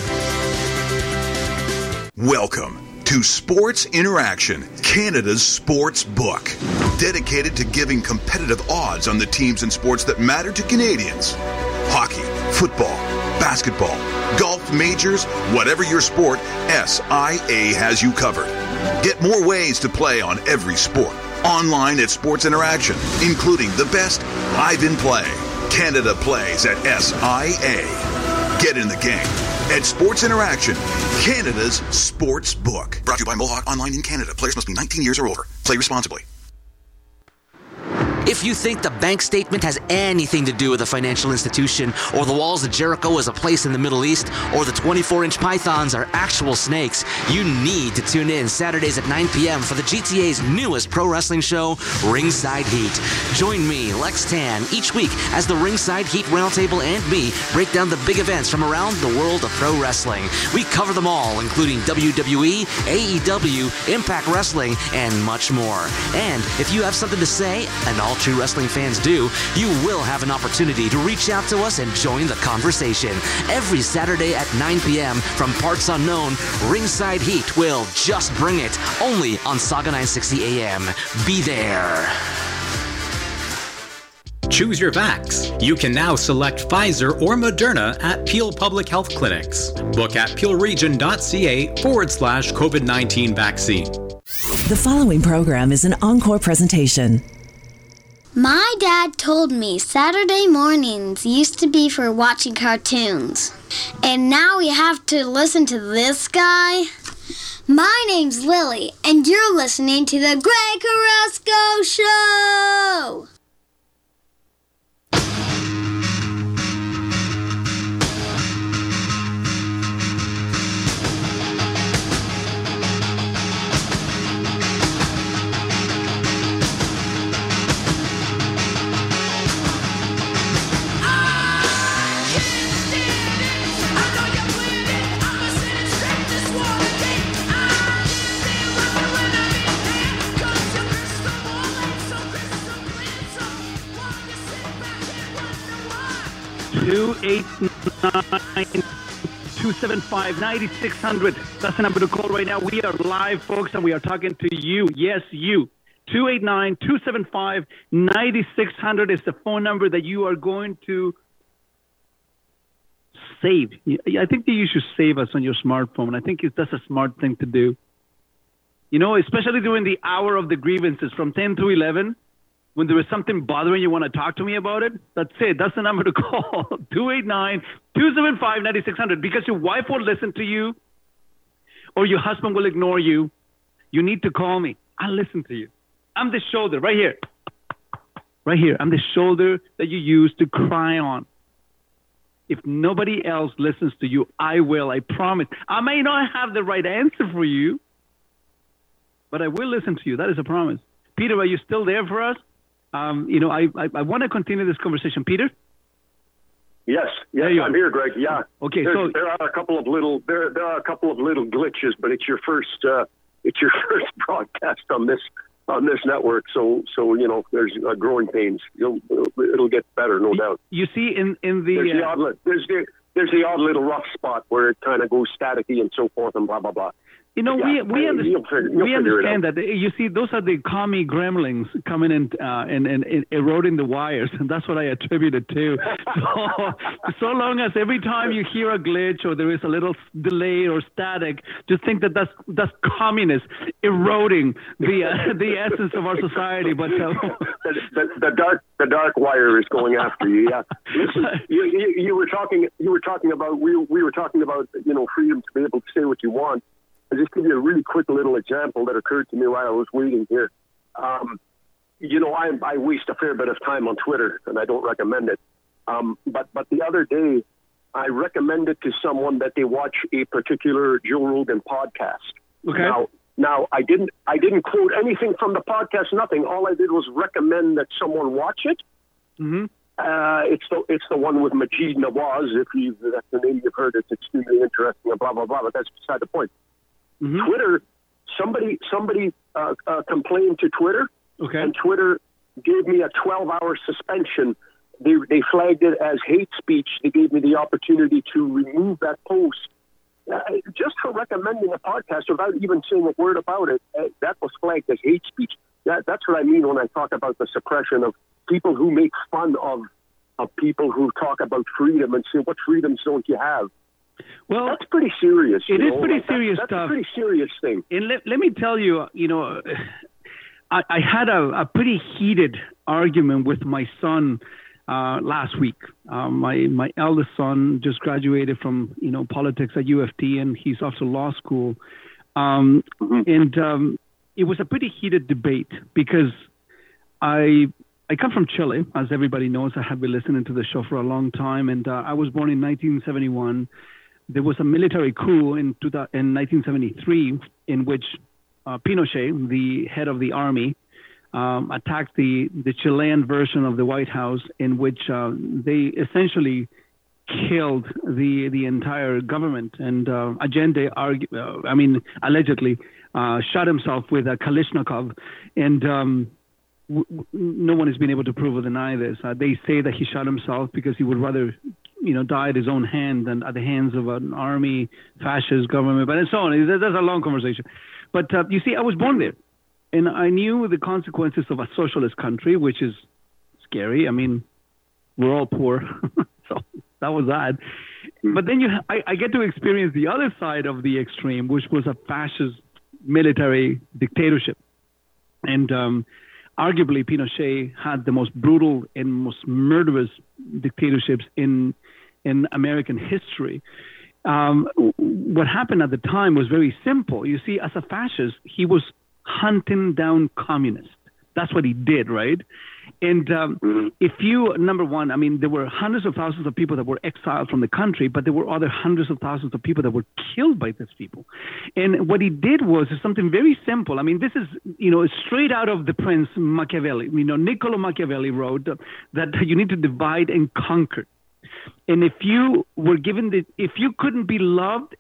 S20: Welcome to Sports Interaction, Canada's sports book, dedicated to giving competitive odds on the teams and sports that matter to Canadians. Hockey, football, basketball, golf, majors, whatever your sport, SIA has you covered. Get more ways to play on every sport online at Sports Interaction, including the best live in play. Canada plays at SIA. Get in the game at Sports Interaction, Canada's sports book. Brought to you by Mohawk Online in Canada. Players must be 19 years or older. Play responsibly.
S9: If you think the bank statement has anything to do with a financial institution, or the walls of Jericho is a place in the Middle East, or the 24 inch pythons are actual snakes, you need to tune in Saturdays at 9 p.m. for the GTA's newest pro wrestling show, Ringside Heat. Join me, Lex Tan, each week as the Ringside Heat Roundtable and me break down the big events from around the world of pro wrestling. We cover them all, including WWE, AEW, Impact Wrestling, and much more. And if you have something to say, and all true wrestling fans do, you will have an opportunity to reach out to us and join the conversation. Every Saturday at 9 p.m. from Parts Unknown, Ringside Heat will just bring it only on Sauga 960 AM. Be there.
S18: Choose your vax. You can now select Pfizer or Moderna at Peel Public Health Clinics. Book at peelregion.ca forward slash COVID 19 vaccine.
S27: The following program is an encore presentation.
S32: My dad told me Saturday mornings used to be for watching cartoons. And now we have to listen to this guy? My name's Lily, and you're listening to the Greg Carrasco Show!
S4: 275-9600 That's the number to call right now. We are live, folks, and we are talking to you. Yes, you. 289-275-9600 is the phone number that you are going to save. I think that you should save us on your smartphone. I think that's a smart thing to do. You know, especially during the hour of the grievances from 10 to 11, when there is something bothering you, want to talk to me about it, that's it. That's the number to call 289 275 9600 because your wife won't listen to you or your husband will ignore you. You need to call me. I'll listen to you. I'm the shoulder right here. Right here. I'm the shoulder that you use to cry on. If nobody else listens to you, I will. I promise. I may not have the right answer for you, but I will listen to you. That is a promise. Peter, are you still there for us? Um, you know, I, I, I want to continue this conversation. Peter?
S30: Yes, yes, I'm here, Greg. Yeah.
S4: Okay,
S30: There's-
S4: so-
S30: there are a couple of little there there are a couple of little glitches, but it's your first uh, it's your first broadcast on this on this network, so so you know there's uh, growing pains. You'll it'll get better, no doubt.
S4: You see, in, in the.
S30: There's the
S4: uh,
S30: odd there's the there's the odd little rough spot where it kind of goes staticky and so forth and blah blah blah.
S4: You know,
S30: Yeah,
S4: we we, under-
S30: you'll figure- you'll
S4: we understand that. You see, those are the commie gremlins coming in uh, and, and, and eroding the wires, and that's what I attribute it to. So, so long as every time you hear a glitch or there is a little delay or static, just think that that's that's communists eroding the uh, the essence of our society. But uh,
S30: the, the, the dark the dark wire is going after you. Yeah. Listen, you, you, you were talking you were talking about we we were talking about you know freedom to be able to say what you want. I'll just give you a really quick little example that occurred to me while I was waiting here. Um, you know, I I waste a fair bit of time on Twitter, and I don't recommend it. Um, but but the other day, I recommended to someone that they watch a particular Joe Rogan podcast.
S4: Okay.
S30: Now, now I didn't I didn't quote anything from the podcast. Nothing. All I did was recommend that someone watch it.
S4: hmm
S30: Uh, it's the it's the one with Maajid Nawaz. If you that's the name you've heard, it's extremely interesting. And blah blah blah. But that's beside the point. Twitter. Somebody somebody uh, uh, complained to Twitter,
S4: okay.
S30: and Twitter gave me a 12 hour suspension. They they flagged it as hate speech. They gave me the opportunity to remove that post. Uh, just for recommending a podcast without even saying a word about it, uh, that was flagged as hate speech. That, that's what I mean when I talk about the suppression of people who make fun of of people who talk about freedom and say, "What freedoms don't you have?"
S4: Well,
S30: that's pretty serious.
S4: It is
S30: know?
S4: pretty
S30: Like, that-
S4: serious
S30: that's
S4: stuff.
S30: a pretty serious thing.
S4: And let, let me tell you, you know, I, I had a, a pretty heated argument with my son uh, last week. Uh, my my eldest son just graduated from you know politics at U of T, and he's off to law school. Um, And um, it was a pretty heated debate because I I come from Chile, as everybody knows. I have been listening to the show for a long time, and uh, I was born in 1971 there was a military coup in, 2000 in 1973 in which uh, Pinochet, the head of the army, um, attacked the, the Chilean version of the White House, in which uh, they essentially killed the the entire government. And uh, Allende, argue, uh, I mean, allegedly uh, shot himself with a Kalashnikov, and um, no one has been able to prove or deny this. Uh, they say that he shot himself because he would rather, you know, die at his own hand and at the hands of an army, fascist government, but and so on. That's a long conversation. But uh, you see, I was born there, and I knew the consequences of a socialist country, which is scary. I mean, we're all poor, so that was that. But then you, I, I get to experience the other side of the extreme, which was a fascist military dictatorship. And um, arguably, Pinochet had the most brutal and most murderous dictatorships in in American history. Um, what happened at the time was very simple. You see, as a fascist, he was hunting down communists. That's what he did, right? And um, if you, number one, I mean, there were hundreds of thousands of people that were exiled from the country, but there were other hundreds of thousands of people that were killed by these people. And what he did was something very simple. I mean, this is, you know, straight out of the Prince Machiavelli. You know, Niccolo Machiavelli wrote that you need to divide and conquer. And if you were given the, if you couldn't be loved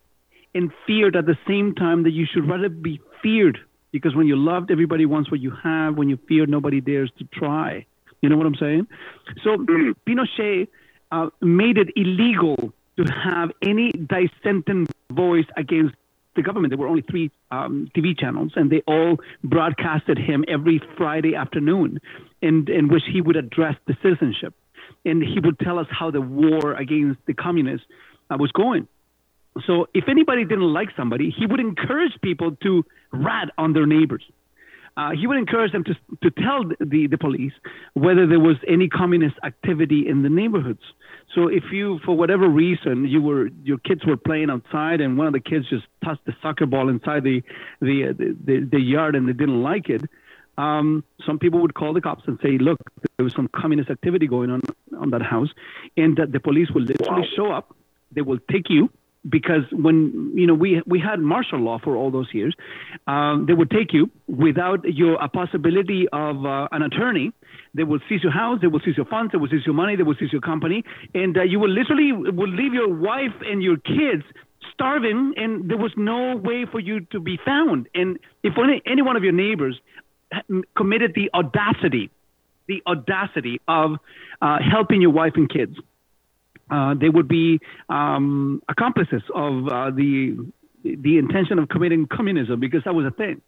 S4: and feared at the same time, that you should rather be feared because when you're loved, everybody wants what you have. When you fear, nobody dares to try. You know what I'm saying? So Pinochet uh, made it illegal to have any dissenting voice against the government. There were only three um, TV channels, and they all broadcasted him every Friday afternoon, in, in which he would address the citizenship, and he would tell us how the war against the communists uh, was going. So if anybody didn't like somebody, he would encourage people to rat on their neighbors. Uh, he would encourage them to to tell the, the police whether there was any communist activity in the neighborhoods. So if you, for whatever reason, you were your kids were playing outside and one of the kids just tossed the soccer ball inside the the the, the, the yard and they didn't like it, um, some people would call the cops and say, "Look, there was some communist activity going on on that house," and that the police will literally show up. They will take you because when you know we we had martial law for all those years, um, they would take you without your a possibility of uh, an attorney. They will seize your house, they will seize your funds, they will seize your money, they will seize your company, and uh, you will literally will leave your wife and your kids starving, and there was no way for you to be found. And if any, any one of your neighbors committed the audacity, the audacity of uh, helping your wife and kids, uh, they would be um, accomplices of uh, the the intention of committing communism because that was a thing.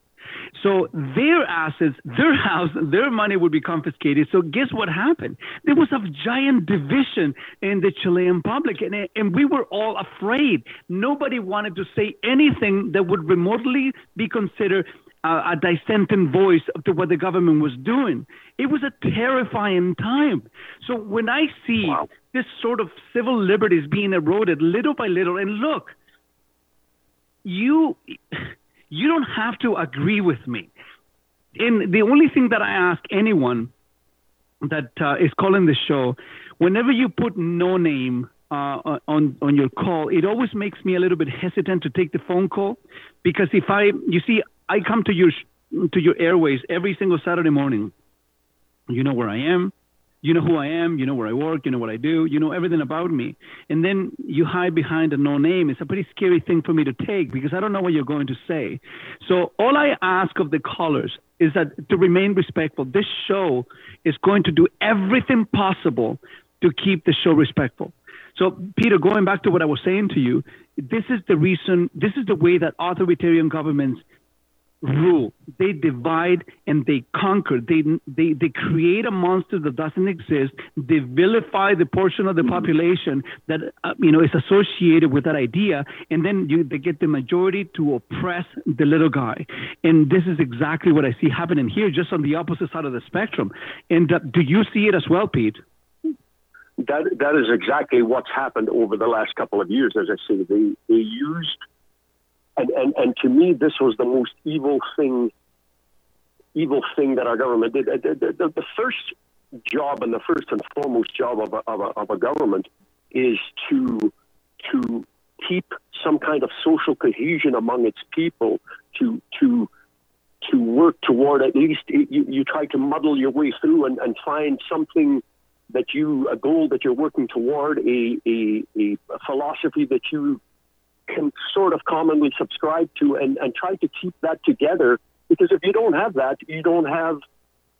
S4: So their assets, their house, their money would be confiscated. So guess what happened? There was a giant division in the Chilean public, and, and we were all afraid. Nobody wanted to say anything that would remotely be considered a dissenting voice to what the government was doing. It was a terrifying time. So when I see wow. this sort of civil liberties being eroded little by little, and look, you you don't have to agree with me. And the only thing that I ask anyone that uh, is calling the show, whenever you put no name uh, on on your call, it always makes me a little bit hesitant to take the phone call because if I, you see, I come to your to your airways every single Saturday morning. You know where I am you know who I am, you know where I work, you know what I do, you know everything about me. And then you hide behind a no name. It's a pretty scary thing for me to take because I don't know what you're going to say. So all I ask of the callers is that to remain respectful. This show is going to do everything possible to keep the show respectful. So, Peter, going back to what I was saying to you, this is the reason, this is the way that authoritarian governments rule. They divide and they conquer. They, they, they create a monster that doesn't exist. They vilify the portion of the population that uh, you know is associated with that idea, and then you, they get the majority to oppress the little guy. And this is exactly what I see happening here, just on the opposite side of the spectrum. And uh, do you see it as well, Pete?
S30: That that is exactly what's happened over the last couple of years. As I say, they they used and, and, and to me, this was the most evil thing, evil thing that our government did. The, the, the, first job and the first and foremost job of a, of a, of a government is to to keep some kind of social cohesion among its people, to to to work toward at least you, you try to muddle your way through and, and find something that you a goal that you're working toward, a, a, a philosophy that you can sort of commonly subscribe to and, and try to keep that together. Because if you don't have that, you don't have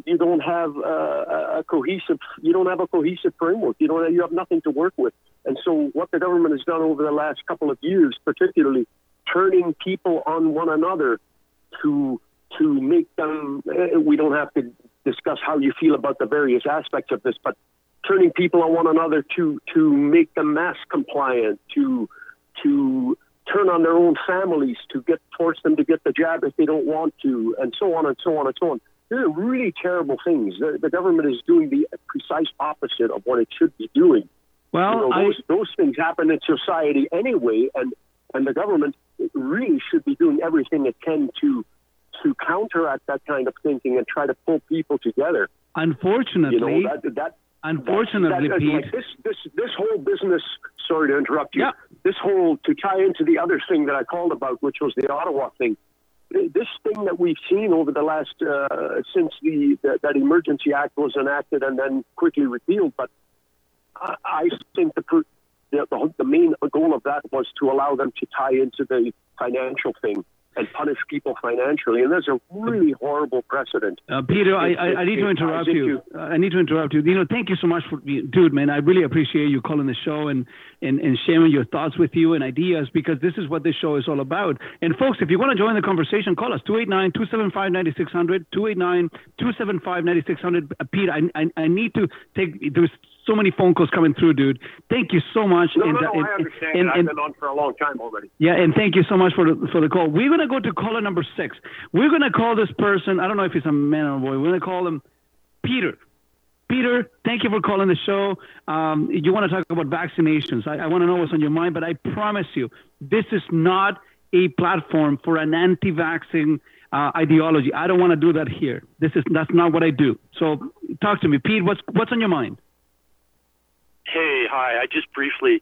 S30: you don't have uh, a cohesive you don't have a cohesive framework. You don't have, you have nothing to work with. And so what the government has done over the last couple of years, particularly turning people on one another to to make them. Uh, we don't have to discuss how you feel about the various aspects of this, but turning people on one another to to make them mask compliant, to to turn on their own families to get force them to get the jab if they don't want to, and so on and so on and so on. These are really terrible things. The, the government is doing the precise opposite of what it should be doing.
S4: Well,
S30: you know, those,
S4: I...
S30: those things happen in society anyway, and and the government really should be doing everything it can to to counteract that kind of thinking and try to pull people together.
S4: Unfortunately,
S30: you know, that, that
S4: Unfortunately,
S30: that,
S4: Pete.
S30: Like this, this, this whole business. Sorry to interrupt you.
S4: Yeah.
S30: This whole to tie into the other thing that I called about, which was the Ottawa thing. This thing that we've seen over the last uh, since the, the that emergency act was enacted and then quickly repealed, but I, I think the, the the main goal of that was to allow them to tie into the financial thing and punish people financially. And that's a really horrible precedent.
S4: Uh, Peter, I, I, I, need to interrupt you. Uh, I need to interrupt you. You know, thank you so much for, dude, man. I really appreciate you calling the show and, and, and sharing your thoughts with you and ideas because this is what this show is all about. And folks, if you want to join the conversation, call us 289 275 9600. 289 275 9600. Uh, Pete, I, I, I need to take, there's so many phone calls coming through, dude. Thank you so much.
S30: No,
S4: and,
S30: no, no,
S4: and,
S30: I understand.
S4: and,
S30: I've been on for a long time already.
S4: Yeah, and thank you so much for the for the call. We're gonna go to caller number six. We're gonna call this person. I don't know if he's a man or a boy. We're gonna call him Peter. Peter, thank you for calling the show. Um, you want to talk about vaccinations? I, I want to know what's on your mind, but I promise you, this is not a platform for an anti-vaccine uh, ideology. I don't want to do that here. This is that's not what I do. So, talk to me, Pete. What's what's on your mind?
S33: Hey, hi. I just briefly,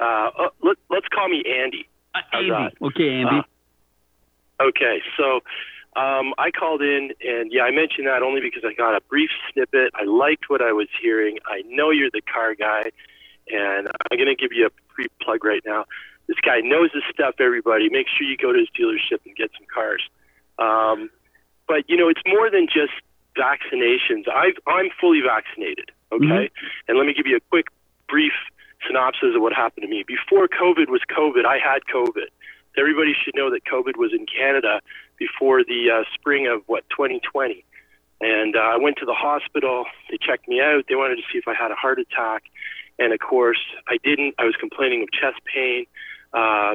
S33: uh, uh, let, let's call me Andy.
S4: Uh, Andy. Okay, Andy.
S33: Uh, okay, so um, I called in, and yeah, I mentioned that only because I got a brief snippet. I liked what I was hearing. I know you're the car guy, and I'm going to give you a free plug right now. This guy knows his stuff, everybody. Make sure you go to his dealership and get some cars. Um, but, you know, it's more than just vaccinations. I've, I'm fully vaccinated, okay?
S4: Mm-hmm.
S33: And let me give you a quick brief synopsis of what happened to me. Before COVID was COVID, I had COVID. everybody should know that COVID was in Canada before the uh, spring of what 2020. And uh, I went to the hospital. They checked me out. They wanted to see if I had a heart attack, and of course I didn't. I was complaining of chest pain. Uh,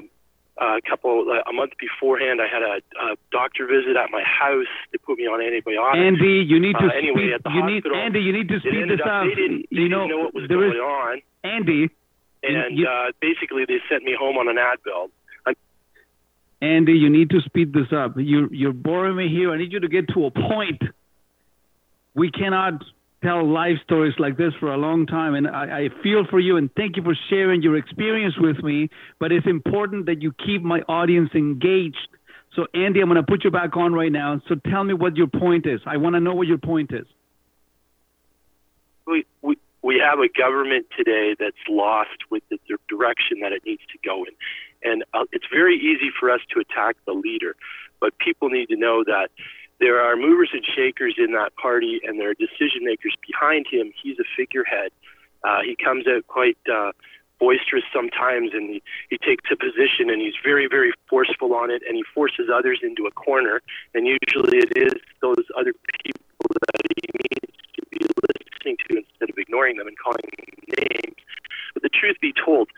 S33: a couple uh, a month beforehand, I had a, a doctor visit at my house. They put me on antibiotics.
S4: Andy, you need to
S33: uh, anyway
S4: speed,
S33: at the
S4: you
S33: hospital.
S4: need Andy, you need to speed this
S33: up. They didn't,
S4: you know,
S33: know what was
S4: there
S33: going
S4: is-
S33: on,
S4: Andy,
S33: and
S4: you-
S33: uh, basically they sent me home on an Advil. I'm
S4: Andy, you need to speed this up. You you're boring me here. I need you to get to a point. We cannot tell life stories like this for a long time, and I, I feel for you and thank you for sharing your experience with me. But it's important that you keep my audience engaged. So, Andy, I'm going to put you back on right now. So, tell me what your point is. I want to know what your point is.
S33: we, we we have a government today that's lost with the, direction that it needs to go in, and uh, it's very easy for us to attack the leader, but people need to know that there are movers and shakers in that party, and there are decision makers behind him. He's a figurehead. Uh, he comes out quite uh, boisterous sometimes, and he, he takes a position, and he's very, very forceful on it, and he forces others into a corner. And usually, it is those other people that he needs to be listening to instead of ignoring them and calling them names. But the truth be told,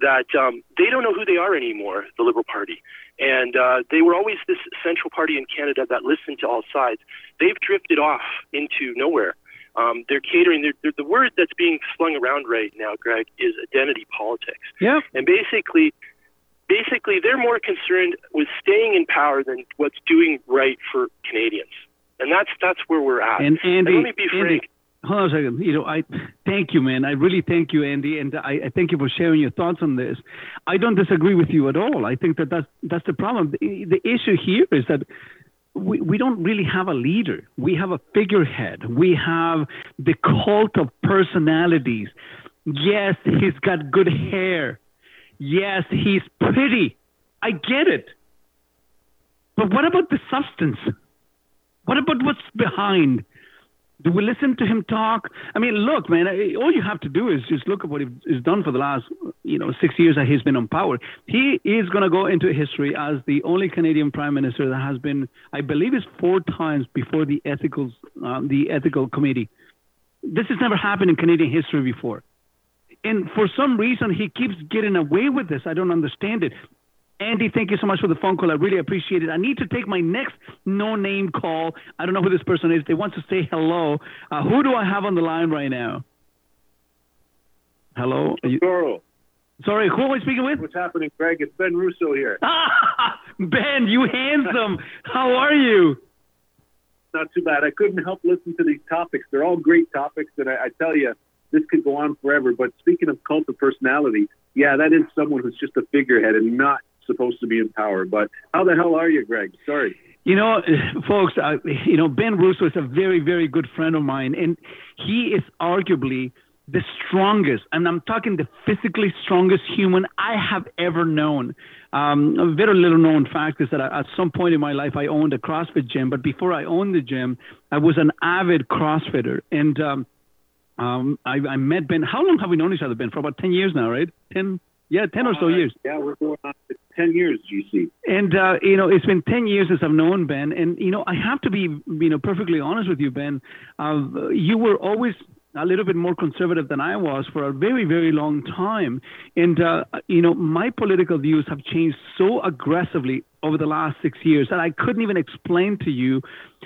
S33: that um, they don't know who they are anymore, the Liberal Party. And uh, they were always this central party in Canada that listened to all sides. They've drifted off into nowhere. Um, they're catering. They're, they're, the word that's being slung around right now, Greg, is identity politics.
S4: Yeah.
S33: And basically, basically, they're more concerned with staying in power than what's doing right for Canadians. And that's that's where we're at.
S4: And Andy,
S33: let me be
S4: Andy,
S33: frank.
S4: Hold on a second. You know, I thank you, man. I really thank you, Andy, and I, I thank you for sharing your thoughts on this. I don't disagree with you at all. I think that that's that's the problem. The, the issue here is that we, we don't really have a leader. We have a figurehead. We have the cult of personalities. Yes, he's got good hair. Yes, he's pretty. I get it. But what about the substance? What about what's behind? Do we listen to him talk? I mean, look, man. All you have to do is just look at what he's done for the last, you know, six years that he's been on power. He is going to go into history as the only Canadian prime minister that has been, I believe, is four times before the ethical, um, the ethical committee. This has never happened in Canadian history before, and for some reason he keeps getting away with this. I don't understand it. Andy, thank you so much for the phone call. I really appreciate it. I need to take my next no name call. I don't know who this person is. They want to say hello. Uh, who do I have on the line right now? Hello? You- Sorry, who am I speaking with?
S34: What's happening, Greg? It's Ben Russo here.
S4: Ben, you handsome. How are you?
S34: Not too bad. I couldn't help listen to these topics. They're all great topics, and I, I tell you, this could go on forever. But speaking of cult of personality, yeah, that is someone who's just a figurehead and not supposed to be in power. But how the hell are you, Greg? Sorry.
S4: You know, folks, uh, you know, Ben Russo is a very, very good friend of mine, and he is arguably the strongest, and I'm talking the physically strongest human I have ever known. Um, a very little known fact is that I, at some point in my life I owned a CrossFit gym, but before I owned the gym, I was an avid CrossFitter, and um, um, I, I met Ben. How long have we known each other, Ben? For about ten years now, right? Ten, yeah, ten or so years.
S34: Yeah, we're going on 10 years, GC.
S4: And uh, you know, it's been ten years since I've known Ben, and you know, I have to be you know perfectly honest with you, Ben. Uh, you were always a little bit more conservative than I was for a very, very long time, and uh, you know, my political views have changed so aggressively over the last six years that I couldn't even explain to you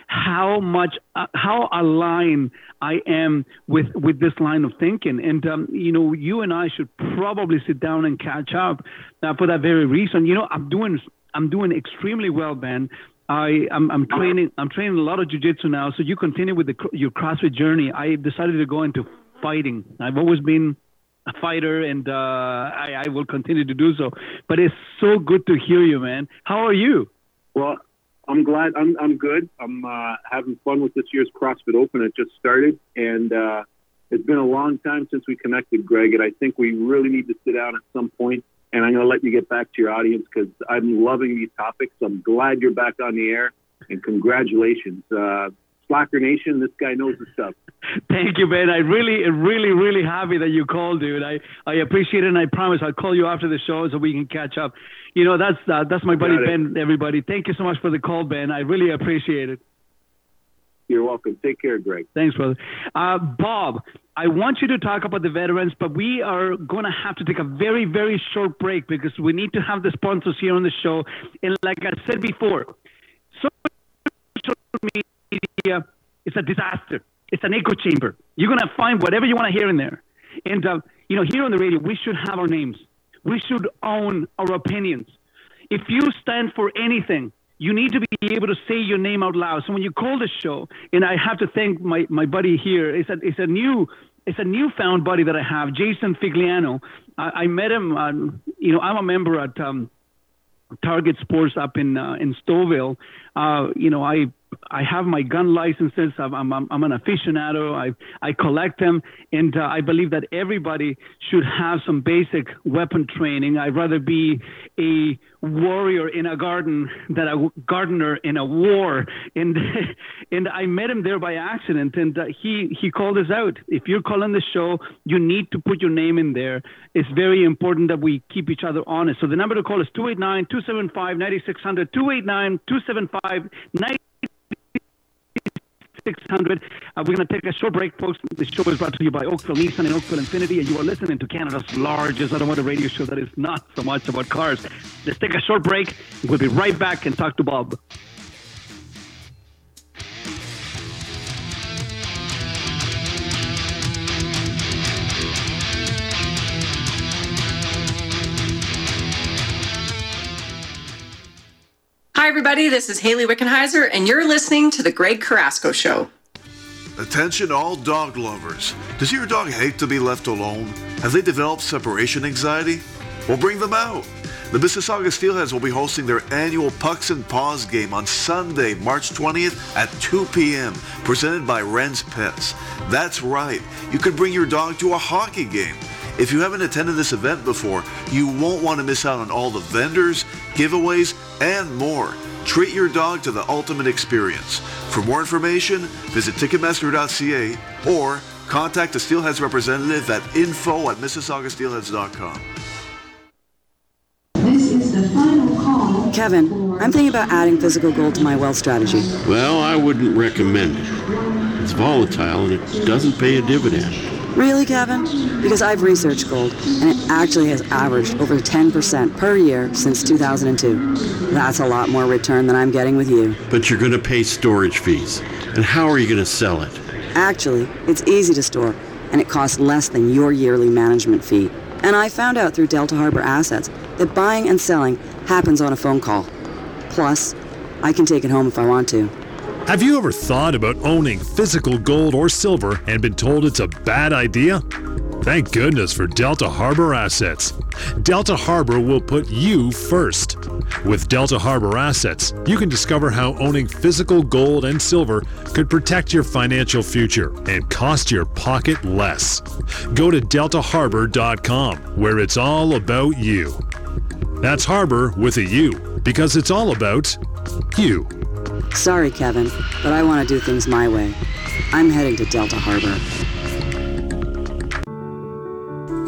S4: how much uh, how aligned I am with with this line of thinking. And um, you know, you and I should probably sit down and catch up uh, for that very reason. You know, I'm doing I'm doing extremely well, Ben. I I'm, I'm training I'm training a lot of jujitsu now. So you continue with the, your CrossFit journey. I decided to go into fighting. I've always been a fighter, and uh, I, I will continue to do so. But it's so good to hear you, man. How are you?
S34: Well, I'm glad. I'm I'm good. I'm uh, having fun with this year's CrossFit Open. It just started, and uh, it's been a long time since we connected, Greg. And I think we really need to sit down at some point. And I'm going to let you get back to your audience because I'm loving these topics. I'm glad you're back on the air, and congratulations. Uh, Slacker Nation. This guy knows his stuff.
S4: Thank you, Ben. I really, really, really happy that you called, dude. I, I appreciate it, and I promise I'll call you after the show so we can catch up. You know, that's uh, that's my buddy Ben. Everybody, thank you so much for the call, Ben. I really appreciate it.
S34: You're welcome. Take care, Greg.
S4: Thanks, brother. Uh, Bob, I want you to talk about the veterans, but we are going to have to take a very, very short break because we need to have the sponsors here on the show. And like I said before, social media is a disaster. It's an echo chamber. You're going to find whatever you want to hear in there. And, uh, you know, here on the radio, we should have our names. We should own our opinions. If you stand for anything, you need to be able to say your name out loud. So when you call the show, and I have to thank my, my buddy here, it's a, it's a new it's a newfound buddy that I have, Jason Figliano. I, I met him, um, you know, I'm a member at um, Target Sports up in uh, in Stouffville. Uh, you know, I I have my gun licenses. I'm, I'm, I'm an aficionado. I, I collect them. And uh, I believe that everybody should have some basic weapon training. I'd rather be a warrior in a garden than a gardener in a war. And, and I met him there by accident. And uh, he, he called us out. If you're calling the show, you need to put your name in there. It's very important that we keep each other honest. So the number to call is 289 275 9600. 289 275 600. Uh, we're going to take a short break, folks. The show is brought to you by Oakville Nissan and Oakville Infiniti, and you are listening to Canada's largest automotive radio show that is not so much about cars. Let's take a short break. We'll be right back and talk to Bob.
S35: Hi, everybody. This is Hayley Wickenheiser, and you're listening to The Greg Carrasco Show.
S26: Attention, all dog lovers. Does your dog hate to be left alone? Have they developed separation anxiety? Well, bring them out. The Mississauga Steelheads will be hosting their annual Pucks and Paws game on Sunday, March 20th at 2 p.m., presented by Ren's Pets. That's right, you can bring your dog to a hockey game. If you haven't attended this event before, you won't want to miss out on all the vendors, giveaways, and more. Treat your dog to the ultimate experience. For more information, visit Ticketmaster.ca or contact the Steelheads representative at info at MississaugaSteelheads.com. This is the final call.
S10: Kevin, I'm thinking about adding physical gold to my wealth strategy.
S11: Well, I wouldn't recommend it. It's volatile and it doesn't pay a dividend.
S10: Really, Kevin? Because I've researched gold, and it actually has averaged over 10% per year since 2002. That's a lot more return than I'm getting with you.
S11: But you're going to pay storage fees. And how are you going to sell it?
S10: Actually, it's easy to store, and it costs less than your yearly management fee. And I found out through Delta Harbor Assets that buying and selling happens on a phone call. Plus, I can take it home if I want to.
S8: Have you ever thought about owning physical gold or silver and been told it's a bad idea? Thank goodness for Delta Harbor Assets. Delta Harbor will put you first. With Delta Harbor Assets, you can discover how owning physical gold and silver could protect your financial future and cost your pocket less. Go to deltaharbor.com where it's all about you. That's Harbor with a U because it's all about you.
S10: Sorry, Kevin, but I want to do things my way. I'm heading to Delta Harbor.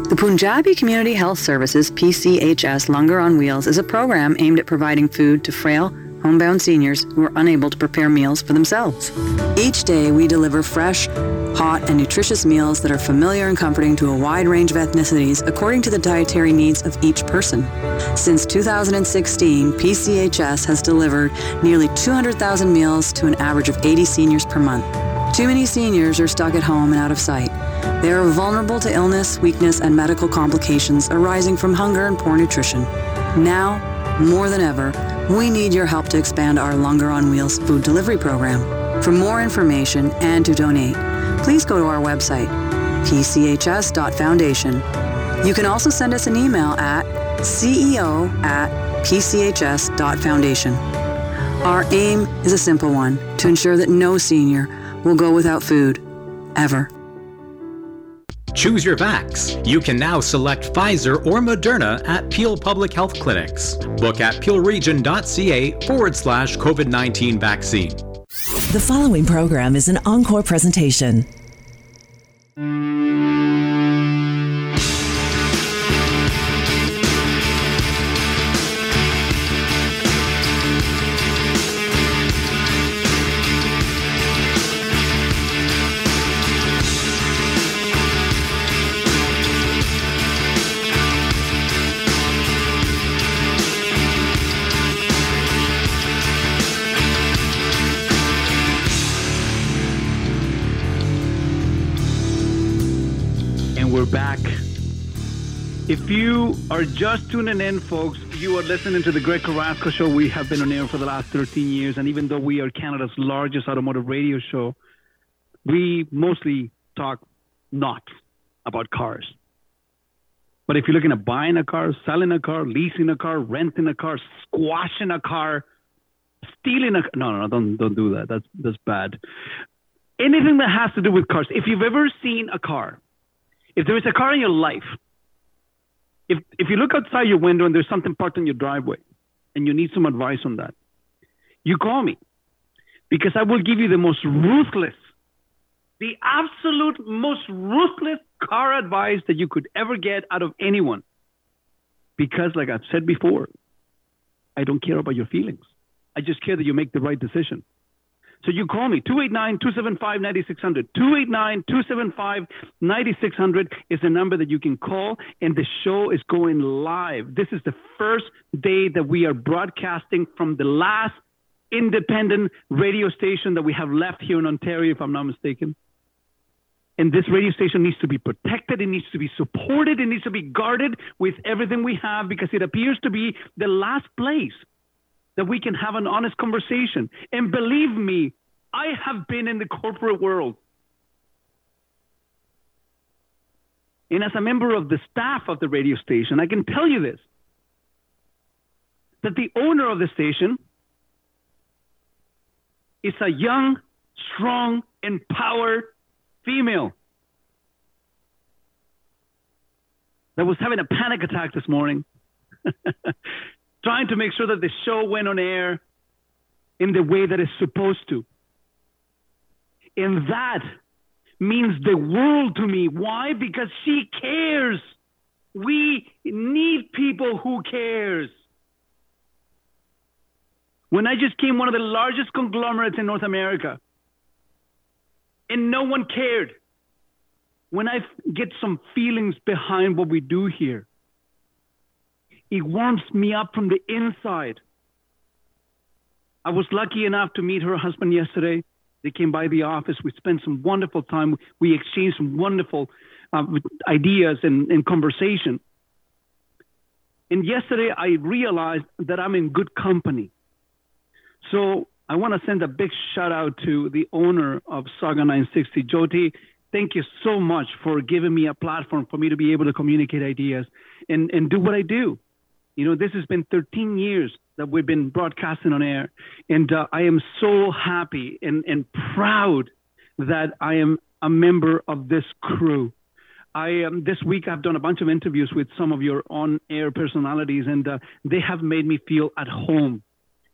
S10: The Punjabi Community Health Services PCHS Langar on Wheels is a program aimed at providing food to frail, homebound seniors who are unable to prepare meals for themselves. Each day, we deliver fresh, hot, and nutritious meals that are familiar and comforting to a wide range of ethnicities according to the dietary needs of each person. Since 2016, PCHS has delivered nearly 200,000 meals to an average of 80 seniors per month. Too many seniors are stuck at home and out of sight. They are vulnerable to illness, weakness, and medical complications arising from hunger and poor nutrition. Now, more than ever, we need your help to expand our Langar on Wheels food delivery program. For more information and to donate, please go to our website, pchs.foundation. You can also send us an email at ceo at pchs.foundation. Our aim is a simple one to ensure that no senior will go without food, ever.
S18: Choose your vax. You can now select Pfizer or Moderna at Peel Public Health Clinics. Book at peelregion.ca forward slash COVID 19 vaccine.
S27: The following program is an encore presentation.
S4: If you are just tuning in, folks, you are listening to the Greg Carrasco Show. We have been on air for the last 13 years, and even though we are Canada's largest automotive radio show, we mostly talk not about cars. But if you're looking at buying a car, selling a car, leasing a car, renting a car, squashing a car, stealing a no, no, no, don't don't do that. That's that's bad. Anything that has to do with cars. If you've ever seen a car, if there is a car in your life, if if you look outside your window and there's something parked in your driveway, and you need some advice on that, you call me because I will give you the most ruthless, the absolute most ruthless car advice that you could ever get out of anyone. Because, like I've said before, I don't care about your feelings. I just care that you make the right decision. So you call me 289-275-9600. 289-275-9600 is the number that you can call and the show is going live. This is the first day that we are broadcasting from the last independent radio station that we have left here in Ontario if I'm not mistaken. And this radio station needs to be protected. It needs to be supported. It needs to be guarded with everything we have because it appears to be the last place that we can have an honest conversation. And believe me, I have been in the corporate world. And as a member of the staff of the radio station, I can tell you this that the owner of the station is a young, strong, empowered female that was having a panic attack this morning trying to make sure that the show went on air in the way that it's supposed to. And that means the world to me. Why? Because she cares. We need people who cares. When I just came one of the largest conglomerates in North America, and no one cared. When I get some feelings behind what we do here, it warms me up from the inside. I was lucky enough to meet her husband yesterday. They came by the office. We spent some wonderful time. We exchanged some wonderful uh, ideas and, and conversation. And yesterday, I realized that I'm in good company. So I want to send a big shout out to the owner of Sauga 960, Jyoti. Thank you so much for giving me a platform for me to be able to communicate ideas and, and do what I do. You know, this has been 13 years that we've been broadcasting on air, and uh, I am so happy and, and proud that I am a member of this crew. I um, this week I've done a bunch of interviews with some of your on-air personalities, and uh, they have made me feel at home.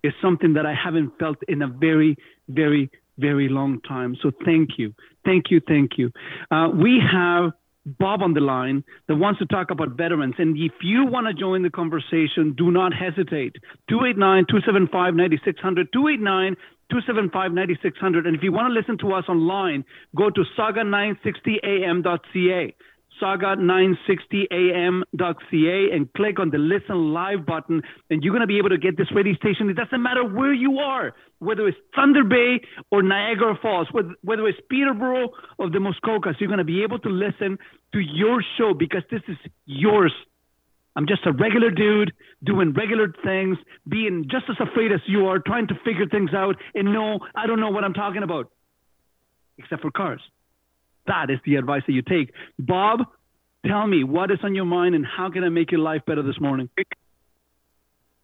S4: It's something that I haven't felt in a very, very, very long time. So thank you, thank you, thank you. Uh, we have Bob on the line that wants to talk about veterans. And if you want to join the conversation, do not hesitate. 289 275 9600. 289 275 9600. And if you want to listen to us online, go to sauga960am.ca. Sauga960am.ca and click on the listen live button, and you're going to be able to get this radio station. It doesn't matter where you are, whether it's Thunder Bay or Niagara Falls, whether it's Peterborough or the Muskokas, you're going to be able to listen to your show because this is yours. I'm just a regular dude doing regular things, being just as afraid as you are, trying to figure things out. And no, I don't know what I'm talking about, except for cars. That is the advice that you take. Bob, tell me what is on your mind and how can I make your life better this morning?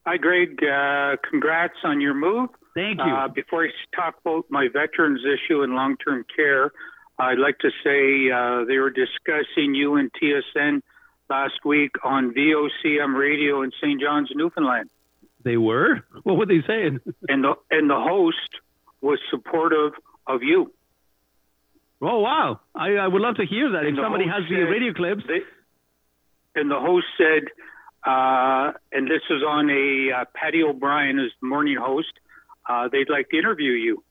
S36: Hi, Greg. Uh, congrats on your move.
S4: Thank you.
S36: Uh, before I talk about my veterans issue and long term care, I'd like to say uh, they were discussing you and TSN last week on VOCM radio in St. John's, Newfoundland.
S4: They were? What were they saying?
S36: and the and the host was supportive of you.
S4: Oh wow! I, I would love to hear that.
S36: And
S4: if somebody has the radio clips,
S36: they- and the host said, uh, and this is on a uh, Patty O'Brien is the morning host. Uh, they'd like to interview you.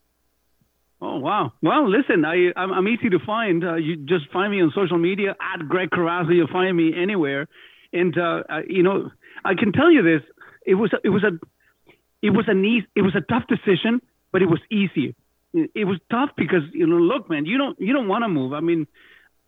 S4: Oh wow! Well, listen, I I'm, I'm easy to find. Uh, you just find me on social media at Greg Carrasco. You'll find me anywhere, and uh, you know I can tell you this: it was it was a it was an easy, it was a tough decision, but it was easy. It was tough because you know, look, man, you don't you don't want to move. I mean,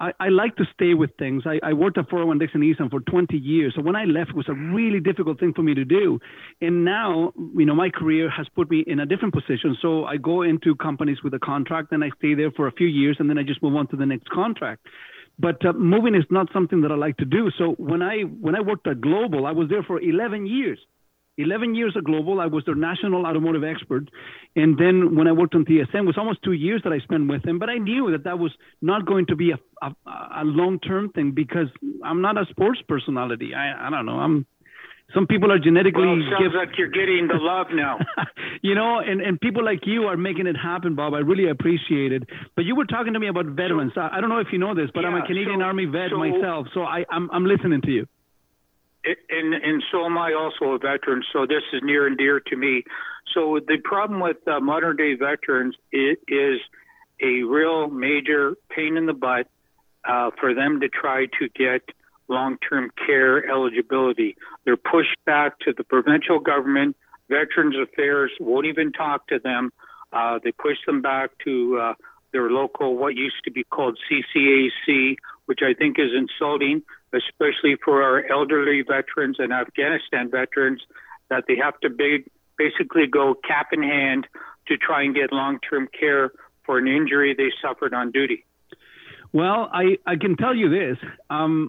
S4: I, I like to stay with things. I, I worked at 401 Dixon Easton for 20 years. So when I left, it was a really difficult thing for me to do. And now, you know, my career has put me in a different position. So I go into companies with a contract and I stay there for a few years and then I just move on to the next contract. But uh, moving is not something that I like to do. So when I when I worked at Global, I was there for 11 years. 11 years at Global, I was their national automotive expert. And then when I worked on TSN, it was almost two years that I spent with them. But I knew that that was not going to be a, a, a long term thing because I'm not a sports personality. I, I don't know. I'm. Some people are genetically
S36: Well, sounds
S4: gifted.
S36: like you're getting the love now.
S4: you know, and, and people like you are making it happen, Bob. I really appreciate it. But you were talking to me about veterans. I, I don't know if you know this, but I'm a Canadian
S36: so-
S4: Army vet
S36: so-
S4: myself, so I, I'm I'm listening to you.
S36: It- and and so am I also a veteran. So this is near and dear to me. So the problem with uh, modern day veterans i- is a real major pain in the butt uh, for them to try to get long term care eligibility. They're pushed back to the provincial government. Veterans Affairs won't even talk to them. Uh, they push them back to uh, their local, what used to be called CCAC, which I think is insulting, especially for our elderly veterans and Afghanistan veterans, that they have to basically go cap in hand to try and get long term care for an injury they suffered on duty.
S4: Well, I, I can tell you this. Um,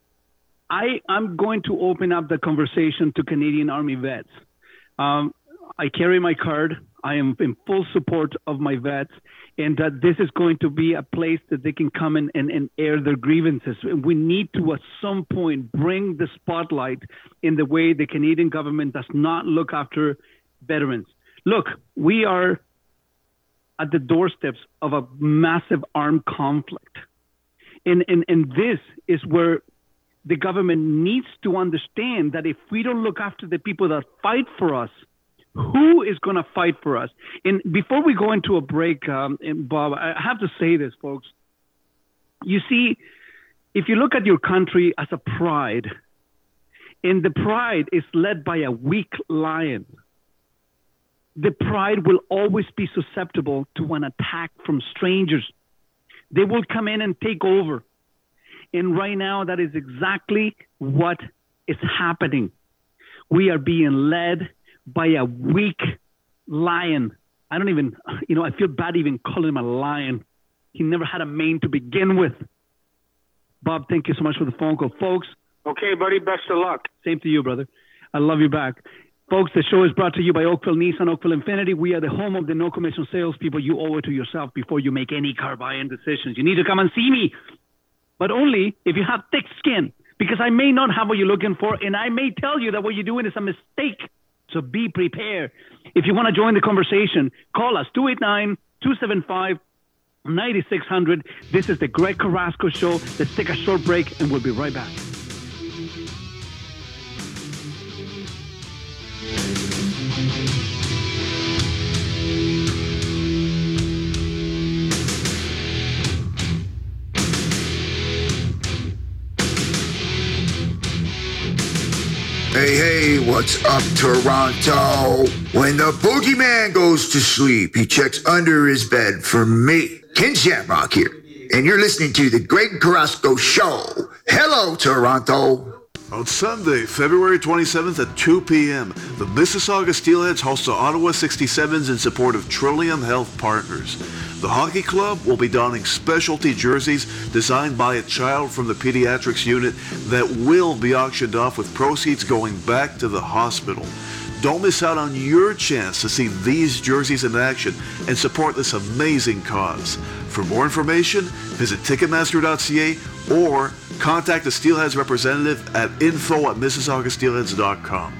S4: I, I'm going to open up the conversation to Canadian Army vets. Um, I carry my card. I am in full support of my vets, and that this is going to be a place that they can come in and, and air their grievances. We need to, at some point, bring the spotlight in the way the Canadian government does not look after veterans. Look, we are at the doorsteps of a massive armed conflict. And, and, and this is where the government needs to understand that if we don't look after the people that fight for us, who is going to fight for us? And before we go into a break, um, Bob, I have to say this, folks. You see, if you look at your country as a pride, and the pride is led by a weak lion, the pride will always be susceptible to an attack from strangers. They will come in and take over. And right now, that is exactly what is happening. We are being led by a weak lion. I don't even, you know, I feel bad even calling him a lion. He never had a mane to begin with. Bob, thank you so much for the phone call. Folks,
S36: Okay, buddy, best of luck.
S4: same to you, brother. I love you back. Folks, the show is brought to you by Oakville Nissan, Oakville Infiniti. We are the home of the no commission salespeople. You owe it to yourself before you make any car buying decisions. You need to come and see me, but only if you have thick skin, because I may not have what you're looking for, and I may tell you that what you're doing is a mistake. So be prepared. If you want to join the conversation, call us 289 275 9600. This is the Greg Carrasco Show. Let's take a short break, and we'll be right back.
S25: Hey, hey, what's up, Toronto? When the boogeyman goes to sleep, he checks under his bed for me. Ken Shamrock here, and you're listening to the Greg Carrasco Show. Hello, Toronto.
S26: On Sunday, February 27th at 2 p.m., the Mississauga Steelheads host the Ottawa 67s in support of Trillium Health Partners. The hockey club will be donning specialty jerseys designed by a child from the pediatrics unit that will be auctioned off with proceeds going back to the hospital. Don't miss out on your chance to see these jerseys in action and support this amazing cause. For more information, visit Ticketmaster.ca or contact the Steelheads representative at info at MississaugaSteelheads.com.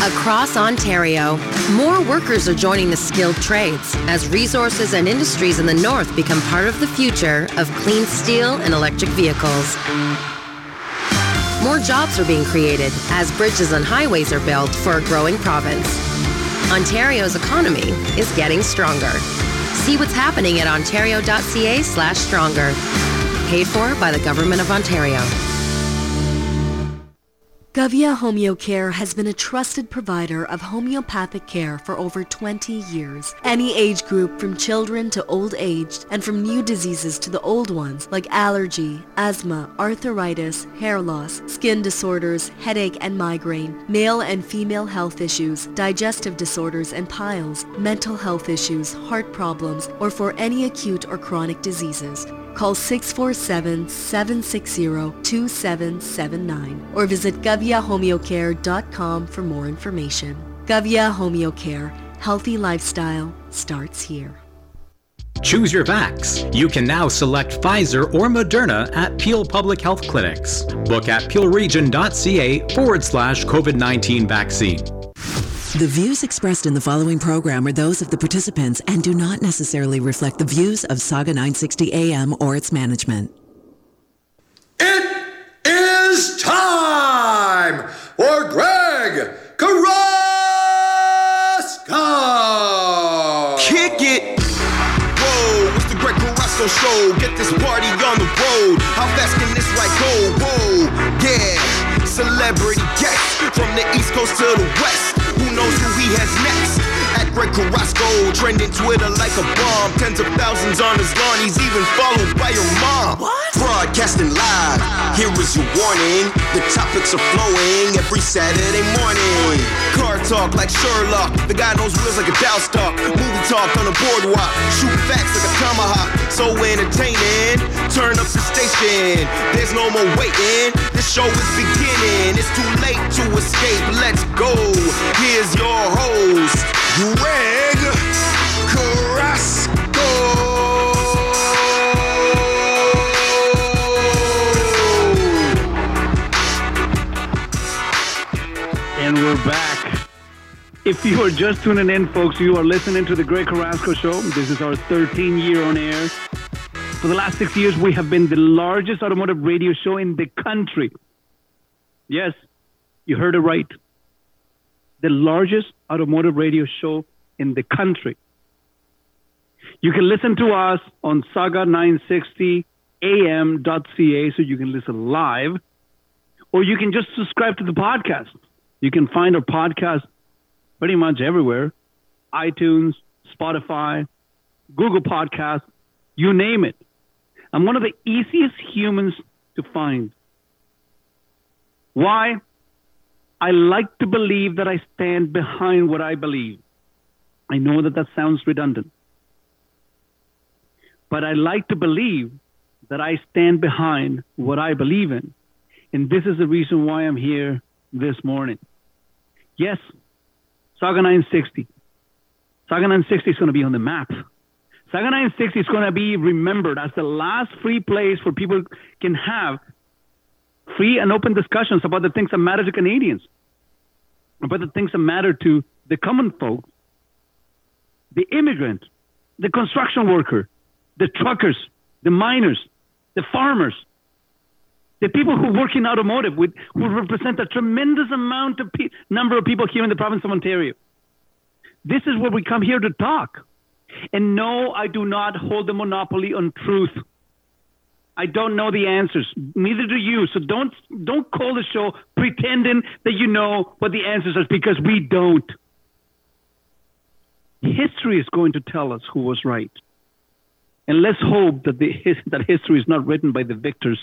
S37: Across Ontario, more workers are joining the skilled trades as resources and industries in the north become part of the future of clean steel and electric vehicles. More jobs are being created as bridges and highways are built for a growing province. Ontario's economy is getting stronger. See what's happening at ontario.ca slash stronger. Paid for by the Government of Ontario.
S21: Gavia Homeocare has been a trusted provider of homeopathic care for over 20 years. Any age group from children to old aged and from new diseases to the old ones like allergy, asthma, arthritis, hair loss, skin disorders, headache and migraine, male and female health issues, digestive disorders and piles, mental health issues, heart problems, or for any acute or chronic diseases. Call 647-760-2779 or visit gaviahomeocare.com for more information. Gavia Homeocare. Healthy lifestyle starts here.
S18: Choose your vax. You can now select Pfizer or Moderna at Peel Public Health Clinics. Book at peelregion.ca forward slash COVID-19 vaccine.
S27: The views expressed in the following program are those of the participants and do not necessarily reflect the views of Sauga 960 AM or its management.
S38: It is time for Greg Carrasco!
S3: Kick it! Whoa, it's the Greg Carrasco show. Get this party on the road. How fast can this ride go? Whoa, yeah. Celebrity guest from the East Coast to the West. Knows who he has next? Greg Carrasco, trending Twitter like a bomb. Tens of thousands on his lawn, he's even followed by your mom. What? Broadcasting live, here is your warning. The topics are flowing every Saturday morning. Car talk like Sherlock, the guy knows wheels like a Dow stock. Movie talk on the boardwalk, shoot facts like a tomahawk. So entertaining, turn up the station. There's no more waiting, the show is beginning. It's too late to escape, let's go. Here's your host, Greg Carrasco.
S4: And we're back. If you are just tuning in, folks, you are listening to the Greg Carrasco Show. This is our 13th year on air. For the last six years, we have been the largest automotive radio show in the country. Yes, you heard it right. The largest automotive radio show in the country. You can listen to us on sauga960am.ca so you can listen live, or you can just subscribe to the podcast. You can find our podcast pretty much everywhere iTunes, Spotify, Google Podcasts, you name it. I'm one of the easiest humans to find. Why? I like to believe that I stand behind what I believe. I know that that sounds redundant. But I like to believe that I stand behind what I believe in. And this is the reason why I'm here this morning. Yes, Sauga 960. Sauga 960 is going to be on the map. Sauga 960 is going to be remembered as the last free place where people can have free and open discussions about the things that matter to Canadians, about the things that matter to the common folk, the immigrant, the construction worker, the truckers, the miners, the farmers, the people who work in automotive, with, who represent a tremendous amount of pe- number of people here in the province of Ontario. This is where we come here to talk. And no, I do not hold the monopoly on truth. I don't know the answers. Neither do you. So don't don't call the show pretending that you know what the answers are because we don't. History is going to tell us who was right. And let's hope that the that history is not written by the victors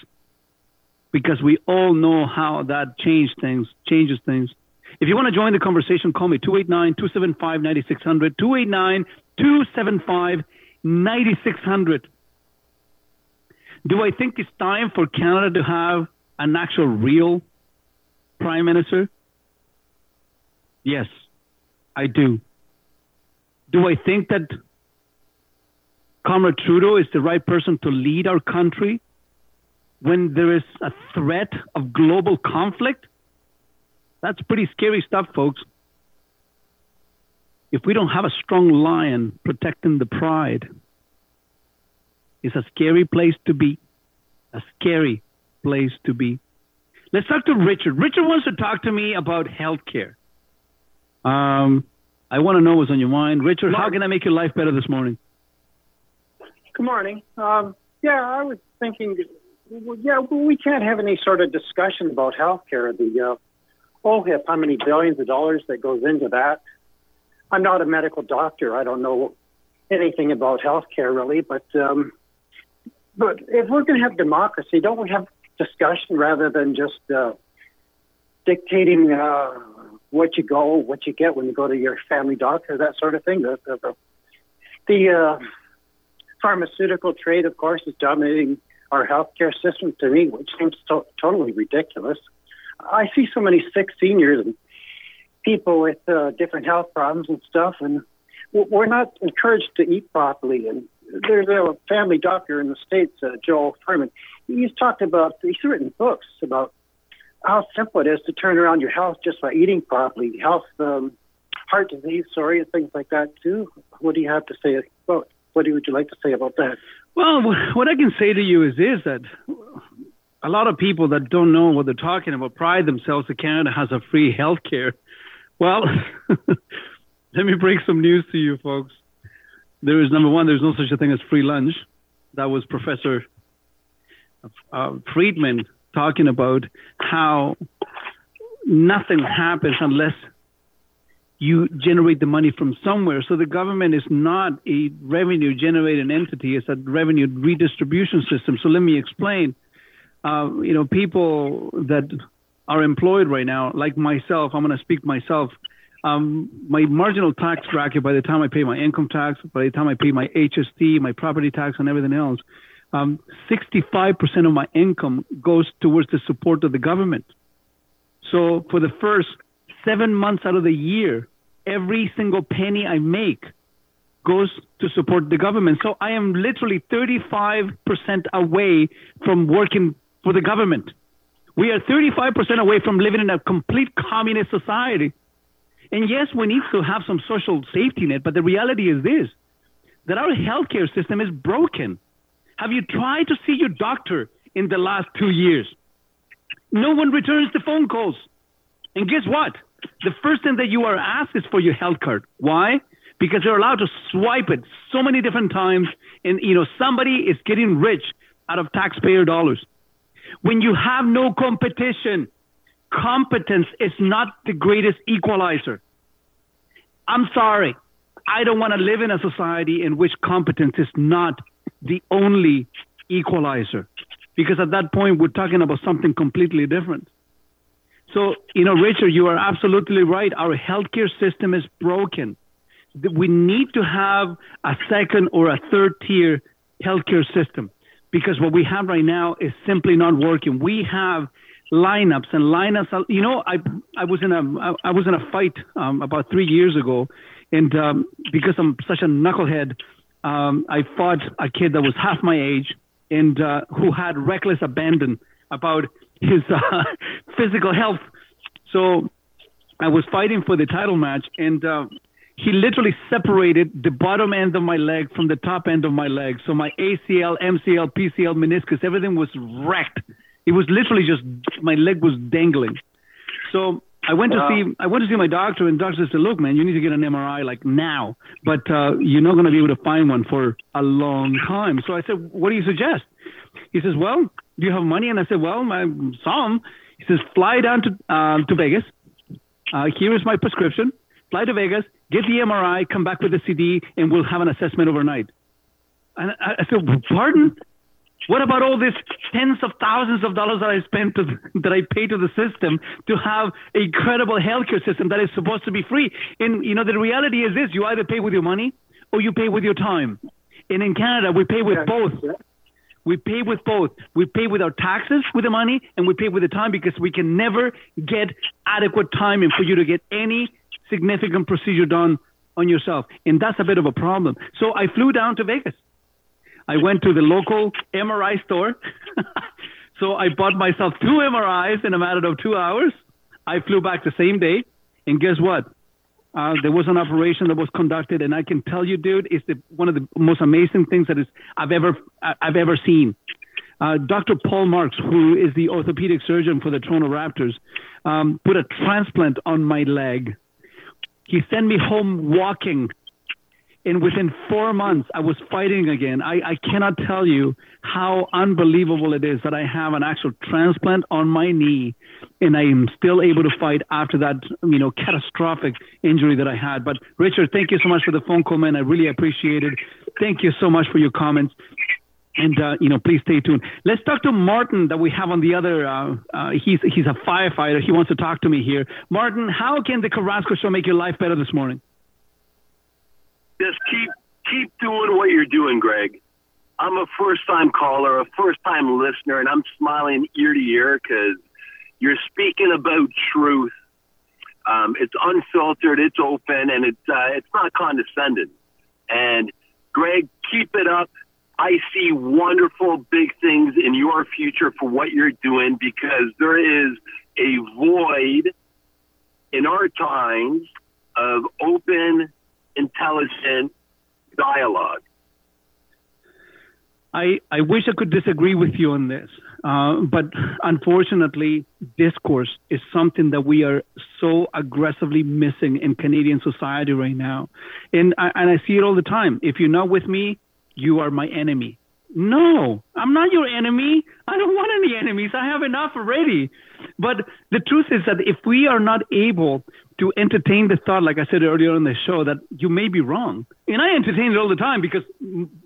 S4: because we all know how that changed things, changes things. If you want to join the conversation, call me 289-275-9600, 289-275-9600. Do I think it's time for Canada to have an actual real prime minister? Yes, I do. Do I think that Comrade Trudeau is the right person to lead our country when there is a threat of global conflict? That's pretty scary stuff, folks. if we don't have a strong lion protecting the pride, it's a scary place to be. A scary place to be. Let's talk to Richard. Richard wants to talk to me about healthcare. Um, I want to know what's on your mind. Richard, how can I make your life better this morning?
S39: Good morning. Um, yeah, I was thinking, yeah, we can't have any sort of discussion about healthcare. The uh, OHIP, how many billions of dollars that goes into that. I'm not a medical doctor. I don't know anything about healthcare really, but um, but if we're going to have democracy, don't we have discussion rather than just uh, dictating uh, what you go, what you get when you go to your family doctor, that sort of thing. The, the, the uh, pharmaceutical trade, of course, is dominating our healthcare system to me, which seems to- totally ridiculous. I see so many sick seniors and people with uh, different health problems and stuff, and we're not encouraged to eat properly. And there's a family doctor in the States, uh, Joel Fuhrman. He's talked about, he's written books about how simple it is to turn around your health just by eating properly. Health, um, heart disease, sorry, and things like that too. What do you have to say about? What would you like to say about that?
S4: Well, what I can say to you is is that a lot of people that don't know what they're talking about pride themselves that Canada has a free health care. Well, let me break some news to you, folks. There is number one, there's no such a thing as free lunch. That was Professor uh, Friedman talking about how nothing happens unless you generate the money from somewhere. So the government is not a revenue generating entity; it's a revenue redistribution system. So let me explain. Uh, you know, people that are employed right now, like myself, I'm going to speak myself. Um, my marginal tax bracket, by the time I pay my income tax, by the time I pay my HST, my property tax, and everything else, um, 65% of my income goes towards the support of the government. So for the first seven months out of the year, every single penny I make goes to support the government. So I am literally 35% away from working for the government. We are 35% away from living in a complete communist society. And yes, we need to have some social safety net, but the reality is this that our healthcare system is broken. Have you tried to see your doctor in the last two years? No one returns the phone calls. And guess what? The first thing that you are asked is for your health card. Why? Because you're allowed to swipe it so many different times, and you know somebody is getting rich out of taxpayer dollars. When you have no competition, competence is not the greatest equalizer. I'm sorry. I don't want to live in a society in which competence is not the only equalizer. Because at that point, we're talking about something completely different. So, you know, Richard, you are absolutely right. Our healthcare system is broken. We need to have a second or a third tier healthcare system because what we have right now is simply not working. We have lineups and lineups. You know, I I was in a I was in a fight um, about three years ago, and um, because I'm such a knucklehead, um, I fought a kid that was half my age and uh, who had reckless abandon about his uh, physical health. So I was fighting for the title match, and uh, he literally separated the bottom end of my leg from the top end of my leg. So my ACL, MCL, PCL, meniscus, everything was wrecked. It was literally just my leg was dangling. So I went wow. to see I went to see my doctor, and the doctor said, "Look, man, you need to get an MRI like now, but uh, you're not going to be able to find one for a long time." So I said, "What do you suggest?" He says, "Well, do you have money?" And I said, "Well, I some." He says, "Fly down to uh, to Vegas. Uh, here is my prescription. Fly to Vegas, get the MRI, come back with the CD, and we'll have an assessment overnight." And I, I said, "Pardon?" What about all these tens of thousands of dollars that I spent to, that I pay to the system to have a credible healthcare system that is supposed to be free? And you know, the reality is this: you either pay with your money or you pay with your time. And in Canada, we pay with both. We pay with both. We pay with our taxes with the money, and we pay with the time because we can never get adequate time for you to get any significant procedure done on yourself. And that's a bit of a problem. So I flew down to Vegas. I went to the local MRI store. so I bought myself two MRIs in a matter of two hours. I flew back the same day. And guess what? Uh, there was an operation that was conducted, and I can tell you, dude, it's the, one of the most amazing things that is I've ever I've ever seen. Uh, Dr. Paul Marks, who is the orthopedic surgeon for the Toronto Raptors, um, put a transplant on my leg. He sent me home walking and within four months i was fighting again I, I cannot tell you how unbelievable it is that i have an actual transplant on my knee and i am still able to fight after that you know catastrophic injury that i had but richard thank you so much for the phone call man i really appreciate it thank you so much for your comments and uh, you know, please stay tuned. Let's talk to Martin that we have on the other. Uh, uh, he's he's a firefighter. He wants to talk to me here. Martin, how can the Carrasco Show make your life better this morning?
S30: Just keep keep doing what you're doing, Greg. I'm a first time caller, a first time listener, and I'm smiling ear to ear because you're speaking about truth. Um, it's unfiltered, it's open, and it's uh, it's not condescending. And Greg, keep it up. I see wonderful big things in your future for what you're doing because there is a void in our times of open intelligent dialogue.
S4: I, I wish I could disagree with you on this, uh, but unfortunately, discourse is something that we are so aggressively missing in Canadian society right now. And I, and I see it all the time. If you're not with me, you are my enemy. No, I'm not your enemy. I don't want any enemies. I have enough already. But the truth is that if we are not able to entertain the thought, like I said earlier in the show, that you may be wrong, and I entertain it all the time because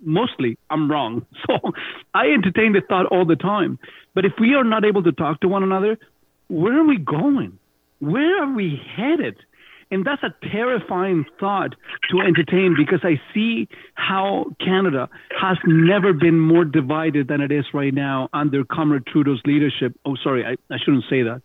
S4: mostly I'm wrong. So I entertain the thought all the time. But if we are not able to talk to one another, where are we going? Where are we headed? And that's a terrifying thought to entertain because I see how Canada has never been more divided than it is right now under Comrade Trudeau's leadership. Oh, sorry, I, I shouldn't say that.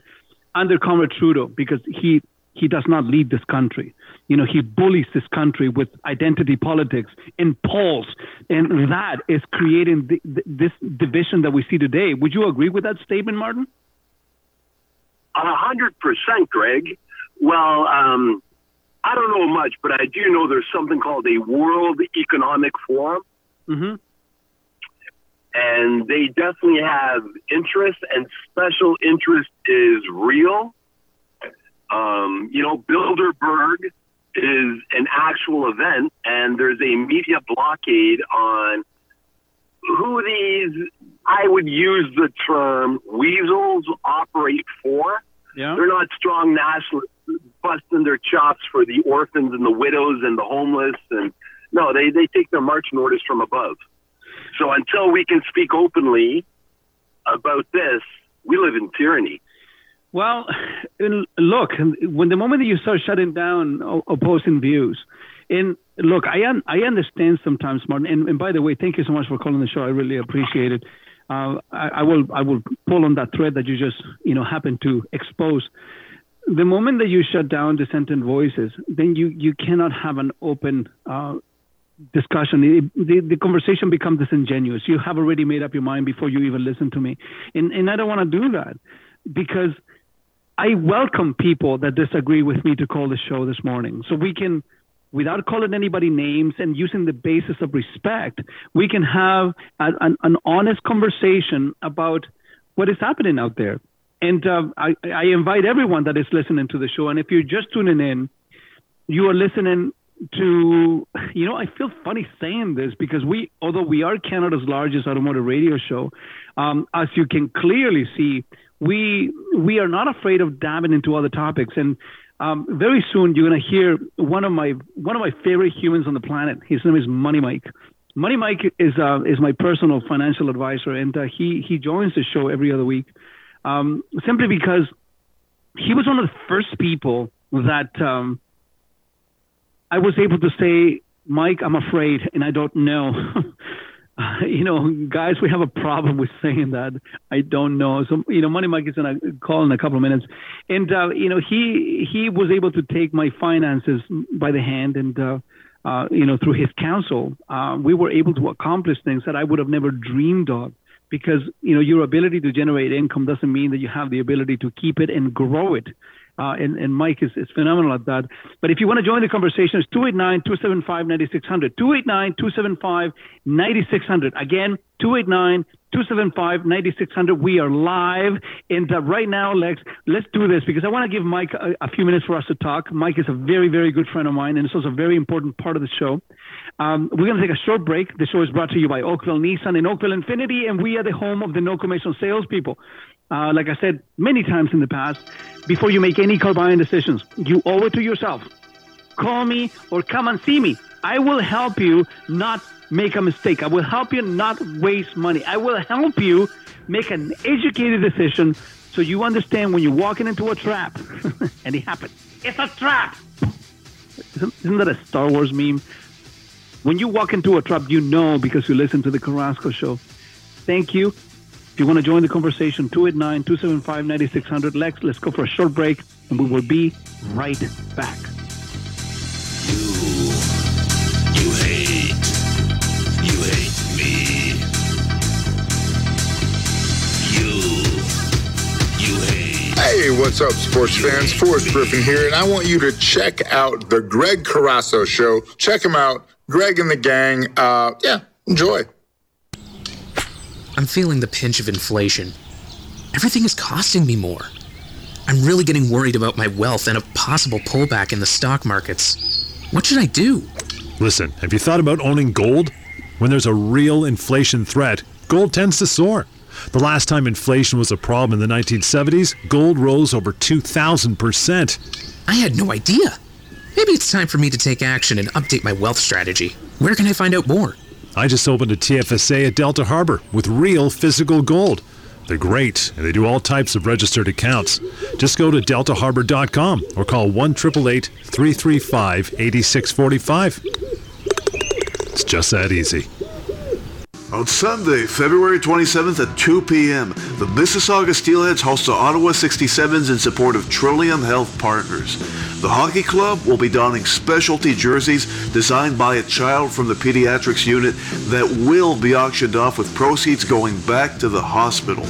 S4: Under Comrade Trudeau, because he he does not lead this country. You know, he bullies this country with identity politics in polls, and that is creating the, the, this division that we see today. Would you agree with that statement, Martin?
S30: A hundred percent, Greg. Well, um, I don't know much, but I do know there's something called a World Economic Forum.
S4: Mm-hmm.
S30: And they definitely have interest, and special interest is real. Um, you know, Bilderberg is an actual event, and there's a media blockade on who these, I would use the term, weasels operate for.
S4: Yeah.
S30: They're not strong nationalists busting their chops for the orphans and the widows and the homeless. And no, they, they take their marching orders from above. So until we can speak openly about this, we live in tyranny.
S4: Well, look, when the moment that you start shutting down opposing views, and look, I un- I understand sometimes, Martin. And, and, by the way, thank you so much for calling the show. I really appreciate it. Uh, I, I, will I will pull on that thread that you just you know happened to expose the moment that you shut down dissenting voices, then you, you cannot have an open uh, discussion. It, the, the conversation becomes disingenuous. You have already made up your mind before you even listen to me. And, and I don't want to do that because I welcome people that disagree with me to call the show this morning. So we can, without calling anybody names and using the basis of respect, we can have a, an, an honest conversation about what is happening out there. And uh, I, I invite everyone that is listening to the show, and if you're just tuning in, you are listening to, you know, I feel funny saying this because we, although we are Canada's largest automotive radio show, um, as you can clearly see, we we are not afraid of diving into other topics. And um, very soon you're going to hear one of my one of my favorite humans on the planet. His name is Money Mike. Money Mike is uh, is my personal financial advisor, and uh, he he joins the show every other week um, simply because he was one of the first people that um, I was able to say, Mike, I'm afraid, and I don't know. you know, guys, we have a problem with saying that. I don't know. So, you know, Money Mike is going to call in a couple of minutes, and uh, you know, he he was able to take my finances by the hand, and uh, uh, you know, through his counsel, uh, we were able to accomplish things that I would have never dreamed of because you know your ability to generate income doesn't mean that you have the ability to keep it and grow it Uh, and, and Mike is, is phenomenal at that. But if you want to join the conversation, it's 289 275 9600. 289 275 9600. Again, 289 275 9600. We are live. And uh, right now, Lex, let's do this because I want to give Mike a, a, few minutes for us to talk. Mike is a very, very good friend of mine, and it's also a very important part of the show. Um, we're going to take a short break. The show is brought to you by Oakville Nissan and Oakville Infiniti, and we are the home of the no commission salespeople. Uh, like I said many times in the past, before you make any car buying decisions, you owe it to yourself. Call me or come and see me. I will help you not make a mistake. I will help you not waste money. I will help you make an educated decision so you understand when you're walking into a trap. and it happened. It's a trap. Isn't, isn't that a Star Wars meme? When you walk into a trap, you know because you listen to the Carrasco show. Thank you. If you want to join the conversation, 289 275 9600. Lex, let's go for a short break and we will be right back.
S40: You, you hate, you hate me. You, you hate.
S41: Hey, what's up, sports fans? Forrest Griffin here, and I want you to check out the Greg Carrasco Show. Check him out. Greg and the gang. Uh, yeah, enjoy.
S42: I'm feeling the pinch of inflation. Everything is costing me more. I'm really getting worried about my wealth and a possible pullback in the stock markets. What should I do?
S8: Listen, have you thought about owning gold? When there's a real inflation threat, gold tends to soar. The last time inflation was a problem in the 1970s, gold rose over 2,000%.
S42: I had no idea. Maybe it's time for me to take action and update my wealth strategy. Where can I find out more?
S8: I just opened a TFSA at Delta Harbor with real physical gold. They're great, and they do all types of registered accounts. Just go to deltaharbor.com or call 1 335 8645. It's just that easy.
S26: On Sunday, February 27th at 2 p.m., the Mississauga Steelheads host the Ottawa 67s in support of Trillium Health Partners. The hockey club will be donning specialty jerseys designed by a child from the pediatrics unit that will be auctioned off with proceeds going back to the hospital.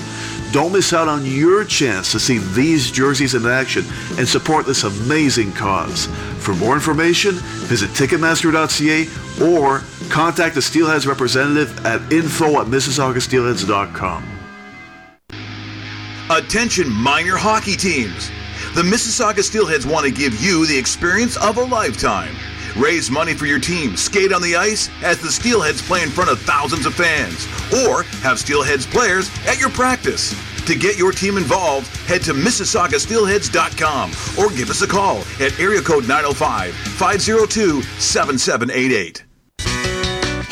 S26: Don't miss out on your chance to see these jerseys in action and support this amazing cause. For more information, visit Ticketmaster.ca or contact the Steelheads representative at info at MississaugaSteelheads.com.
S20: Attention minor hockey teams. The Mississauga Steelheads want to give you the experience of a lifetime. Raise money for your team, skate on the ice as the Steelheads play in front of thousands of fans, or have Steelheads players at your practice. To get your team involved, head to MississaugaSteelheads.com or give us a call at area code 905 502 7788.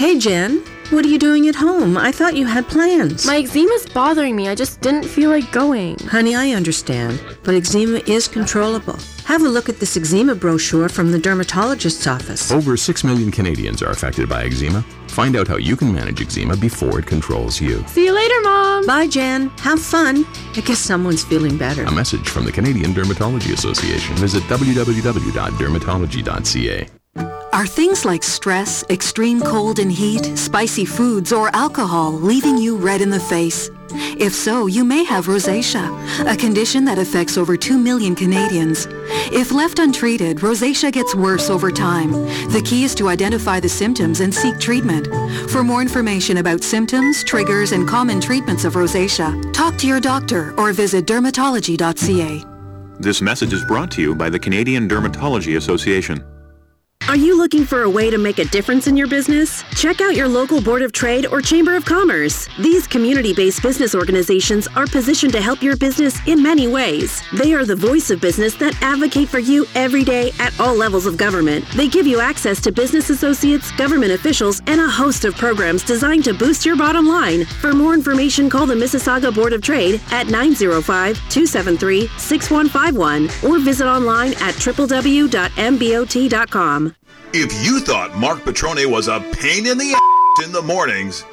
S17: Hey, Jen. What are you doing at home? I thought you had plans.
S43: My eczema's bothering me. I just didn't feel like going.
S17: Honey, I understand, but eczema is controllable. Have a look at this eczema brochure from the dermatologist's office.
S44: Over 6 million Canadians are affected by eczema. Find out how you can manage eczema before it controls you.
S43: See you later, Mom.
S17: Bye, Jen. Have fun. I guess someone's feeling better.
S44: A message from the Canadian Dermatology Association. Visit www.dermatology.ca.
S27: Are things like stress, extreme cold and heat, spicy foods, or alcohol leaving you red in the face? If so, you may have rosacea, a condition that affects over 2 million Canadians. If left untreated, rosacea gets worse over time. The key is to identify the symptoms and seek treatment. For more information about symptoms, triggers, and common treatments of rosacea, talk to your doctor or visit dermatology.ca.
S45: This message is brought to you by the Canadian Dermatology Association.
S7: Are you looking for a way to make a difference in your business? Check out your local Board of Trade or Chamber of Commerce. These community-based business organizations are positioned to help your business in many ways. They are the voice of business that advocate for you every day at all levels of government. They give you access to business associates, government officials, and a host of programs designed to boost your bottom line. For more information, call the Mississauga Board of Trade at 905-273-6151 or visit online at www.mbot.com.
S20: If you thought Marc Patrone was a pain in the ass in the mornings,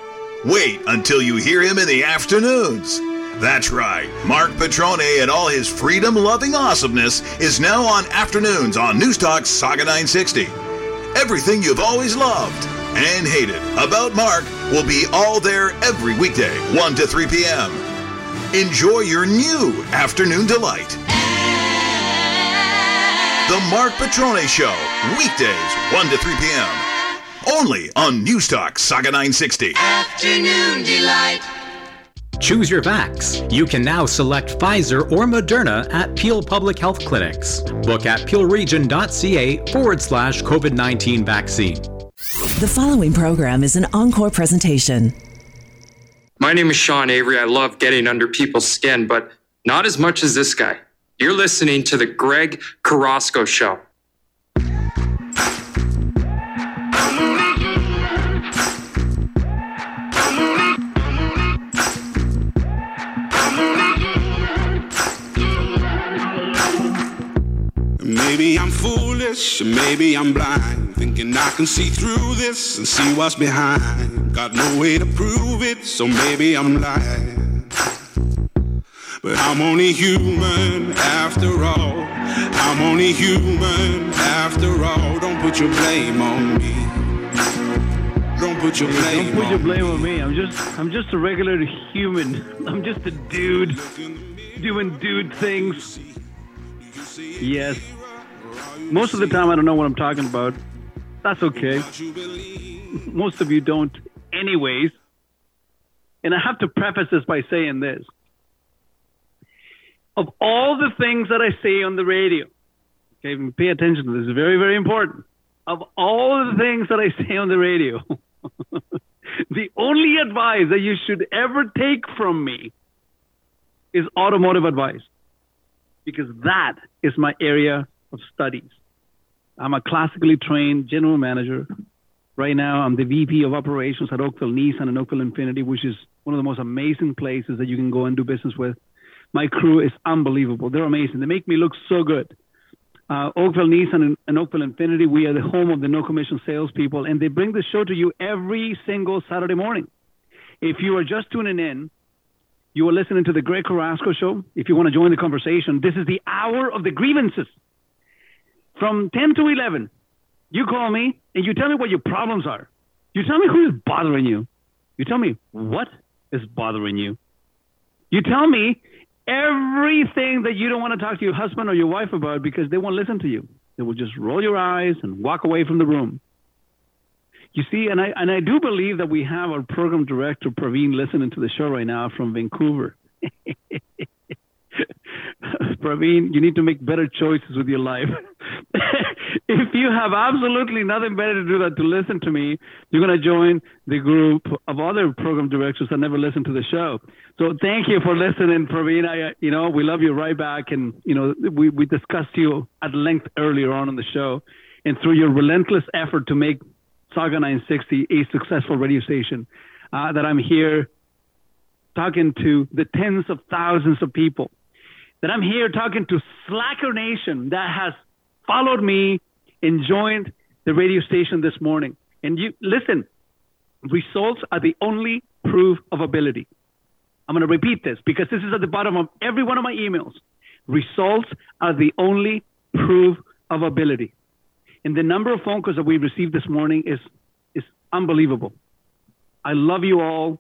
S20: wait until you hear him in the afternoons. That's right, Marc Patrone and all his freedom loving awesomeness is now on afternoons on Newstalk Sauga 960. Everything you've always loved and hated about Mark will be all there every weekday, 1 to 3 p.m. Enjoy your new afternoon delight.
S46: The Marc Patrone Show, weekdays 1 to 3 p.m. Only on Newstalk Sauga 960.
S47: Afternoon delight.
S18: Choose your vax. You can now select Pfizer or Moderna at Peel Public Health Clinics. Book at peelregion.ca forward slash COVID 19 vaccine.
S27: The following program is an encore presentation.
S48: My name is Sean Avery. I love getting under people's skin, but not as much as this guy. You're listening to The Greg Carrasco Show.
S23: Maybe I'm foolish, maybe I'm blind, thinking I can see through this and see what's behind. Got no way to prove it, so maybe I'm lying. But I'm only human after all. I'm only human after all. Don't put your blame on me. Don't put your blame
S4: Don't put your
S23: on
S4: blame on me. I'm just I'm just a regular human. I'm just a dude doing dude things. Yes. Most of the time I don't know what I'm talking about. That's okay. Most of you don't anyways. And I have to preface this by saying this. Of all the things that I say on the radio, okay, pay attention to this, it's very, very important. Of all the things that I say on the radio, the only advice that you should ever take from me is automotive advice because that is my area of studies. I'm a classically trained general manager. Right now, I'm the VP of operations at Oakville Nissan and Oakville Infiniti, which is one of the most amazing places that you can go and do business with. My crew is unbelievable. They're amazing. They make me look so good. Uh, Oakville Nissan and, and Oakville Infiniti, we are the home of the no commission salespeople, and they bring the show to you every single Saturday morning. If you are just tuning in, you are listening to the Greg Carrasco Show. If you want to join the conversation, this is the hour of the grievances. From 10 to 11, you call me and you tell me what your problems are. You tell me who is bothering you. You tell me what is bothering you. You tell me everything that you don't want to talk to your husband or your wife about because they won't listen to you. They will just roll your eyes and walk away from the room. You see, and I and I do believe that we have our program director Praveen listening to the show right now from Vancouver. Praveen, you need to make better choices with your life. if you have absolutely nothing better to do than to listen to me, you're going to join the group of other program directors that never listen to the show. So thank you for listening, Praveen. I, uh, you know, we love you right back. And, you know, we, we discussed you at length earlier on in the show. And through your relentless effort to make Sauga 960 a successful radio station, uh, that I'm here talking to the tens of thousands of people that I'm here talking to Slacker Nation that has followed me and joined the radio station this morning. And you listen, results are the only proof of ability. I'm going to repeat this because this is at the bottom of every one of my emails. Results are the only proof of ability. And the number of phone calls that we received this morning is, is unbelievable. I love you all.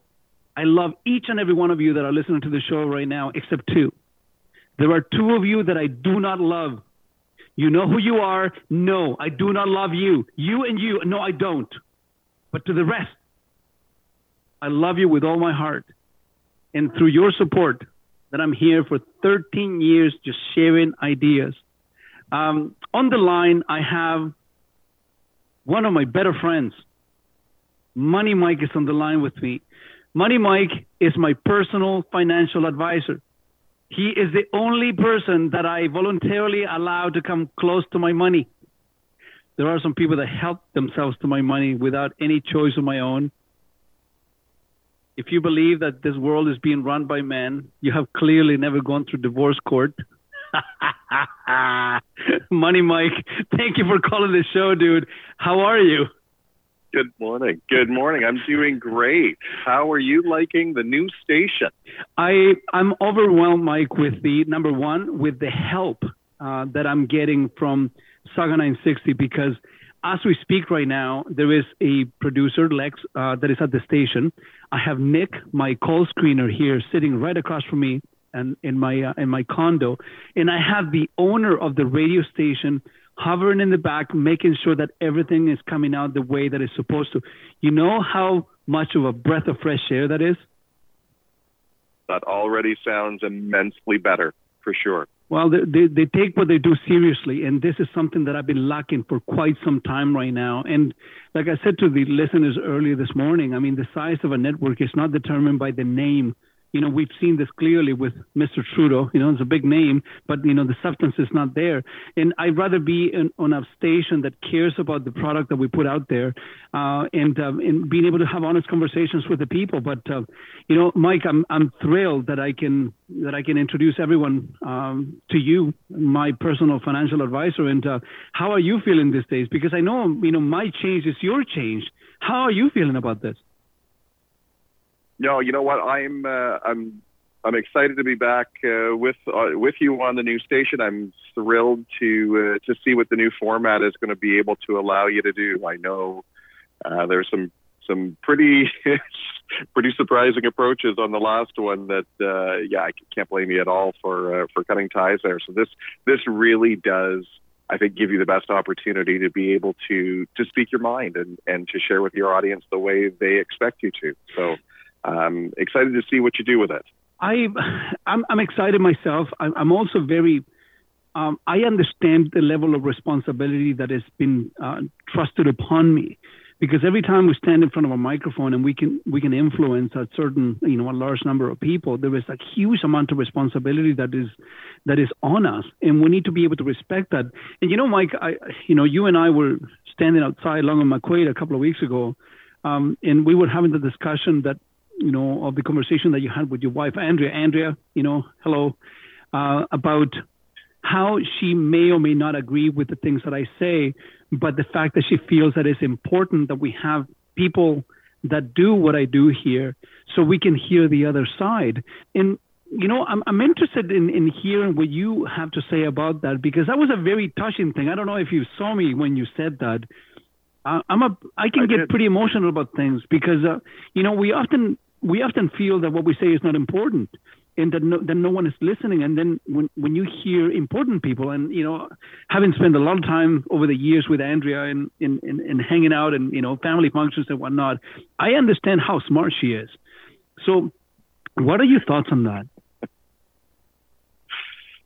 S4: I love each and every one of you that are listening to the show right now, except two. There are two of you that I do not love. You know who you are. No, I do not love you. You and you. No, I don't. But to the rest, I love you with all my heart. And through your support, that I'm here for 13 years just sharing ideas. Um, on the line, I have one of my better friends. Money Mike is on the line with me. Money Mike is my personal financial advisor. He is the only person that I voluntarily allow to come close to my money. There are some people that help themselves to my money without any choice of my own. If you believe that this world is being run by men, you have clearly never gone through divorce court. Money Mike, thank you for calling the show, dude. How are you?
S49: Good morning. Good morning. I'm doing great. How are you liking the new station?
S4: I I'm overwhelmed, Mike, with the number one with the help uh, that I'm getting from Sauga 960 because as we speak right now, there is a producer Lex uh, that is at the station. I have Nick, my call screener here, sitting right across from me and in my uh, in my condo, and I have the owner of the radio station hovering in the back, making sure that everything is coming out the way that it's supposed to. You know how much of a breath of fresh air that is.
S49: That already sounds immensely better for sure.
S4: Well, they, they, they, take what they do seriously, and this is something that I've been lacking for quite some time right now. And like I said to the listeners earlier this morning, I mean, the size of a network is not determined by the name you know, we've seen this clearly with Mr. Trudeau. You know, it's a big name, but you know, the substance is not there. And I'd rather be in, on a station that cares about the product that we put out there, uh, and uh, and being able to have honest conversations with the people. But uh, you know, Mike, I'm I'm thrilled that I can that I can introduce everyone um, to you, my personal financial advisor. And uh, how are you feeling these days? Because I know you know my change is your change. How are you feeling about this?
S49: No, you know what? I'm uh, I'm I'm excited to be back uh, with uh, with you on the new station. I'm thrilled to uh, to see what the new format is going to be able to allow you to do. I know uh, there's some some pretty pretty surprising approaches on the last one that uh, yeah I can't blame you at all for uh, for cutting ties there. So this this really does I think give you the best opportunity to be able to to speak your mind and and to share with your audience the way they expect you to. So um, excited to see what you do with it.
S4: I, I'm, I'm excited myself. I'm also very. Um, I understand the level of responsibility that has been uh, trusted upon me, because every time we stand in front of a microphone and we can we can influence a certain you know a large number of people, there is a huge amount of responsibility that is that is on us, and we need to be able to respect that. And you know, Mike, I you know you and I were standing outside Long and McQuade a couple of weeks ago, um, and we were having the discussion that you know, of the conversation that you had with your wife, Andrea. Andrea, you know, hello, uh, about how she may or may not agree with the things that I say, but the fact that she feels that it's important that we have people that do what I do here so we can hear the other side. And, you know, I'm, I'm interested in, in hearing what you have to say about that because that was a very touching thing. I don't know if you saw me when you said that. I'm a, I can I get did. pretty emotional about things because, uh, you know, we often we often feel that what we say is not important and that no, that no one is listening. And then when, when you hear important people, and you know, having spent a lot of time over the years with Andrea and in, in, in, hanging out and you know family functions and whatnot, I understand how smart she is. So, what are your thoughts on that?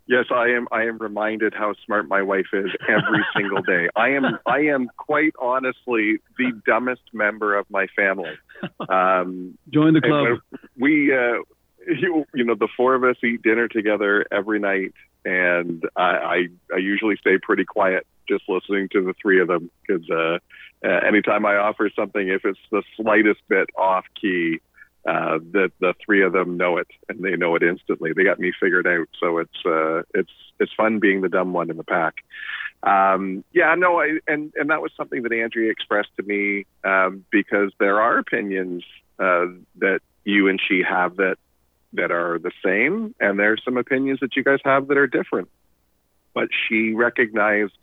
S49: Yes, I am. I am reminded how smart my wife is every single day. I am. I am quite honestly the dumbest member of my family. Um,
S4: Join the club.
S49: We, uh, you, you, know, the four of us eat dinner together every night, and I, I, I usually stay pretty quiet, just listening to the three of them, because uh, uh, anytime I offer something, if it's the slightest bit off key, uh, that the three of them know it and they know it instantly. They got me figured out, so it's uh, it's it's fun being the dumb one in the pack. Um, yeah, no, I, and and that was something that Andrea expressed to me um, because there are opinions uh, that you and she have that that are the same, and there are some opinions that you guys have that are different. But she recognized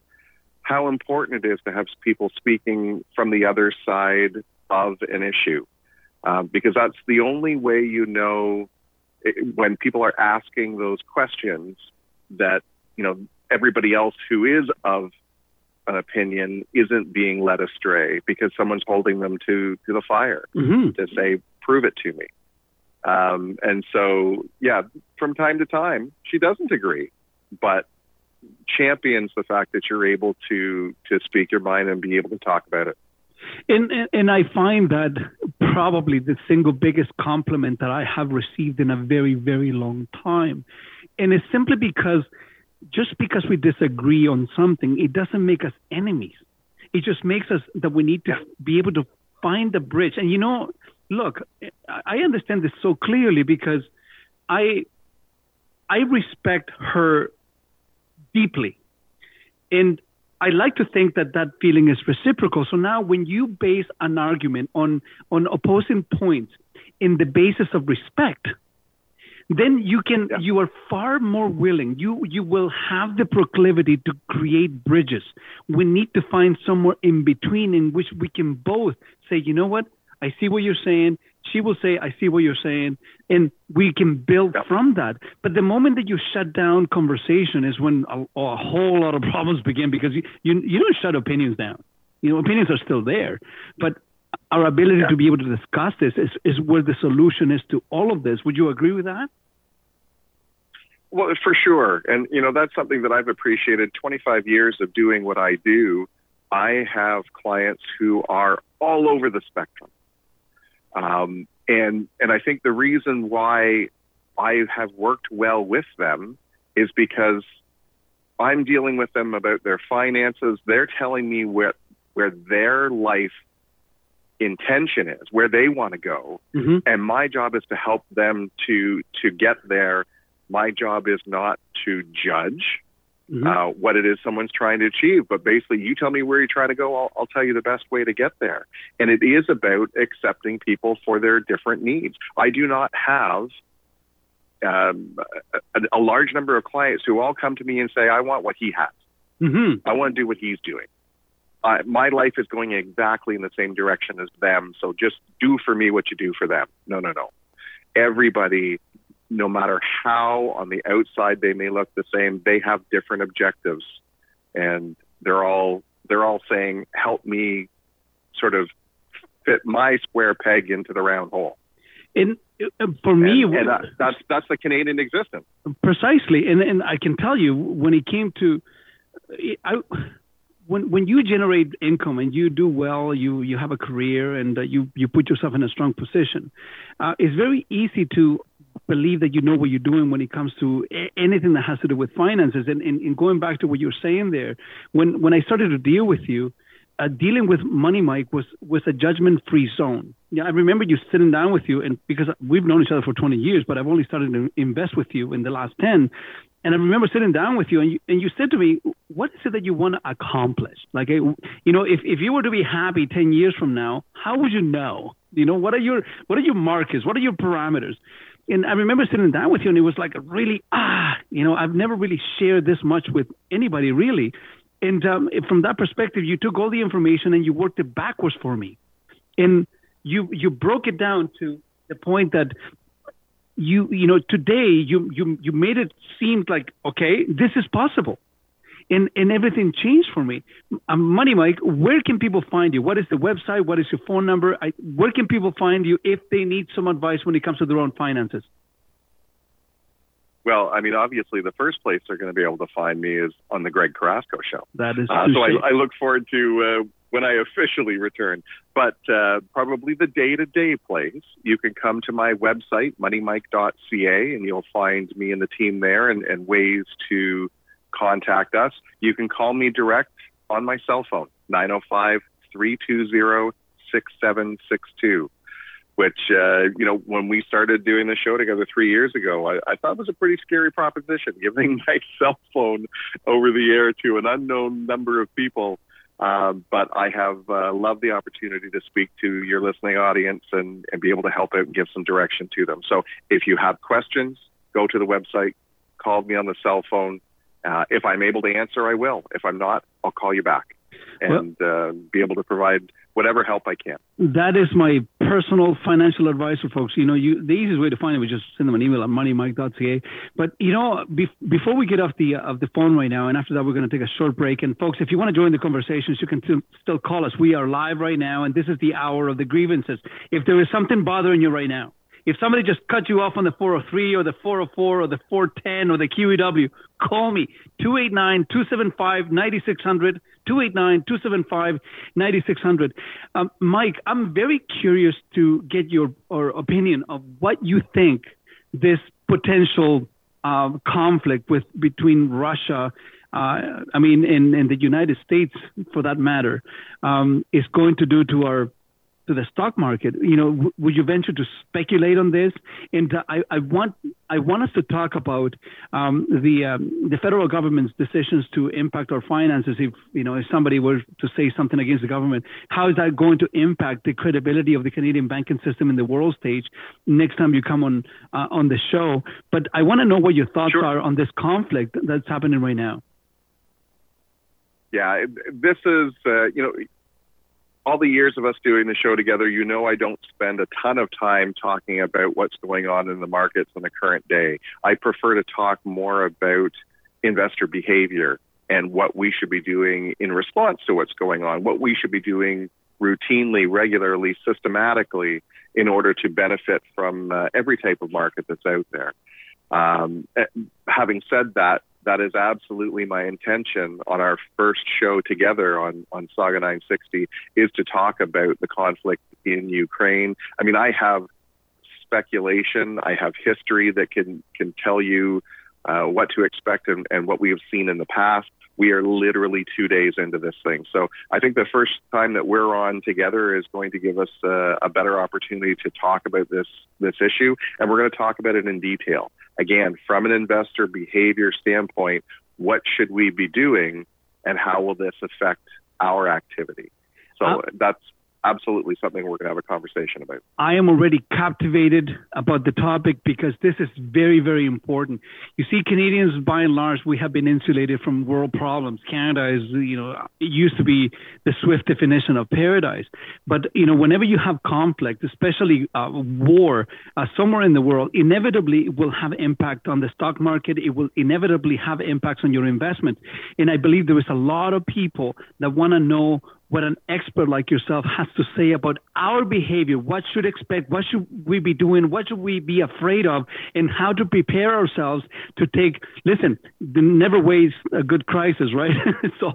S49: how important it is to have people speaking from the other side of an issue um, because that's the only way you know it, when people are asking those questions that you know everybody else who is of an opinion isn't being led astray because someone's holding them to to the fire
S4: mm-hmm.
S49: to say prove it to me um, and so yeah from time to time she doesn't agree but champions the fact that you're able to to speak your mind and be able to talk about it
S4: and, and, and I find that probably the single biggest compliment that I have received in a very, very long time. And it's simply because just because we disagree on something, it doesn't make us enemies. It just makes us that we need to be able to find the bridge. And you know, look, I understand this so clearly because I I respect her deeply. And I like to think that that feeling is reciprocal. So now, when you base an argument on on opposing points in the basis of respect, then you can yeah. you are far more willing. You you will have the proclivity to create bridges. We need to find somewhere in between in which we can both say, you know what, I see what you're saying. She will say, I see what you're saying, and we can build from that. But the moment that you shut down conversation is when a, a whole lot of problems begin because you, you, you don't shut opinions down. You know, opinions are still there. But our ability to be able to discuss this is, is where the solution is to all of this. Would you agree with that?
S49: Well, for sure. And, you know, that's something that I've appreciated 25 years of doing what I do. I have clients who are all over the spectrum. Um, and, and I think the reason why I have worked well with them is because I'm dealing with them about their finances. They're telling me where, where their life intention is, where they want to go.
S4: Mm-hmm.
S49: And my job is to help them to, to get there my job is not to judge
S4: Mm-hmm.
S49: uh, what it is someone's trying to achieve, but basically, you tell me where you're trying to go, I'll, I'll tell you the best way to get there. And it is about accepting people for their different needs. I do not have um, a, a large number of clients who all come to me and say, I want what he has.
S4: Mm-hmm.
S49: I want to do what he's doing. Uh, my life is going exactly in the same direction as them. So just do for me what you do for them. No, no, no. Everybody, no matter how on the outside they may look the same, they have different objectives, and they're all they're all saying, "Help me, sort of fit my square peg into the round hole."
S4: And uh, for me,
S49: and, and that, that's that's the Canadian existence.
S4: precisely and and i can tell you when it came to i when when you generate income and you do well you you have a career and uh, you you put yourself in a strong position uh, it's very easy to believe that you know what you're doing when it comes to anything that has to do with finances and, and, and going back to what you're saying there when when i started to deal with you uh, dealing with money mike was was a judgment free zone yeah i remember you sitting down with you and because we've known each other for 20 years but i've only started to invest with you in the last 10 and I remember sitting down with you, and you, and you said to me, "What is it that you want to accomplish? Like, you know, if, if you were to be happy ten years from now, how would you know? You know, what are your what are your markers? What are your parameters?" And I remember sitting down with you, and it was like a really ah, you know, I've never really shared this much with anybody really. And um, from that perspective, you took all the information and you worked it backwards for me, and you you broke it down to the point that you you know today you you you made it seem like okay this is possible and and everything changed for me um, money mike where can people find you what is the website what is your phone number I, where can people find you if they need some advice when it comes to their own finances
S49: Well, I mean, obviously, the first place they're going to be able to find me is on the Greg Carrasco show.
S4: that is
S49: Uh, so. I, I look forward to uh, when I officially return. But uh, probably the day to day place, you can come to my website, moneymike.ca, and you'll find me and the team there and, and ways to contact us. You can call me direct on my cell phone, 905 320 6762. Which, uh, you know, when we started doing the show together three years ago, I, I thought was a pretty scary proposition, giving my cell phone over the air to an unknown number of people. Um, but I have uh, loved the opportunity to speak to your listening audience and, and be able to help out and give some direction to them. So if you have questions, go to the website, call me on the cell phone. Uh, if I'm able to answer, I will. If I'm not, I'll call you back and uh, be able to provide whatever help I can.
S4: That is my personal financial advisor, folks. You know, you the easiest way to find it was just send them an email at moneymike.ca. But you know, be, before we get off the uh, of the phone right now, and after that, we're going to take a short break. And folks, if you want to join the conversations, you can still, still call us. We are live right now, and this is the hour of the grievances. If there is something bothering you right now, if somebody just cut you off on the 403 or the 404 or the 410 or the QEW, call me 289 275 9600. 289 275 9600. Um, Mike, I'm very curious to get your or opinion of what you think this potential uh, conflict with between Russia. Uh, I mean, in, in the United States, for that matter, um, is going to do to our to the stock market. You know, w- would you venture to speculate on this? And uh, I, I want I want us to talk about um, the um, the federal government's decisions to impact our finances. If you know, if somebody were to say something against the government, how is that going to impact the credibility of the Canadian banking system in the world stage? Next time you come on uh, on the show, but I want to know what your thoughts are on this conflict that's happening right now.
S49: Yeah, this is, uh, you know, all the years of us doing the show together, you know I don't spend a ton of time talking about what's going on in the markets on the current day. I prefer to talk more about investor behavior and what we should be doing in response to what's going on, what we should be doing routinely, regularly, systematically in order to benefit from uh, every type of market that's out there. Um, eh, having said that, that is absolutely my intention on our first show together on, on Sauga 960 is to talk about the conflict in Ukraine. I mean, I have speculation, I have history that can, can tell you uh, what to expect and, and what we have seen in the past we are literally two days into this thing. So I think the first time that we're on together is going to give us uh, a better opportunity to talk about this this issue, and we're going to talk about it in detail. Again, from an investor behavior standpoint, what should we be doing, and how will this affect our activity? So that's absolutely something we're going to have a conversation about.
S4: I am already captivated about the topic because this is very, very important. You see, Canadians, by and large, we have been insulated from world problems. Canada is, you know, it used to be the swift definition of paradise. But, you know, whenever you have conflict, especially uh, war uh, somewhere in the world, inevitably it will have impact on the stock market. It will inevitably have impacts on your investment. And I believe there is a lot of people that want to know what an expert like yourself has to say about our behavior, what should expect, what should we be doing, what should we be afraid of, and how to prepare ourselves to take. Listen, never waste a good crisis, right? so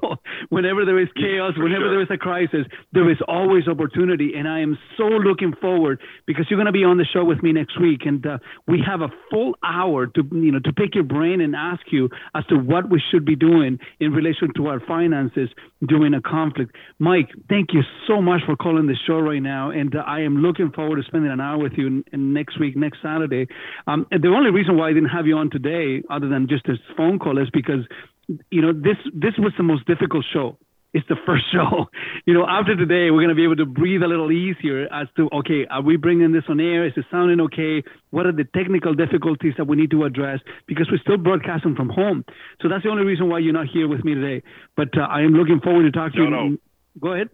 S4: whenever there is chaos, whenever there is a crisis, there is always opportunity, and I am so looking forward because you're going to be on the show with me next week, and uh, we have a full hour to you know to pick your brain and ask you as to what we should be doing in relation to our finances during a conflict. Mike, thank you so much for calling the show right now, and uh, I am looking forward to spending an hour with you in, in next week, next Saturday. Um, the only reason why I didn't have you on today, other than just this phone call, is because you know this this was the most difficult show it's the first show. You know, after today, we're going to be able to breathe a little easier as to, okay, are we bringing this on air? Is it sounding okay? What are the technical difficulties that we need to address? Because we're still broadcasting from home. So that's the only reason why you're not here with me today. But uh, I am looking forward to talking
S49: no,
S4: to
S49: you.
S4: No. Go ahead.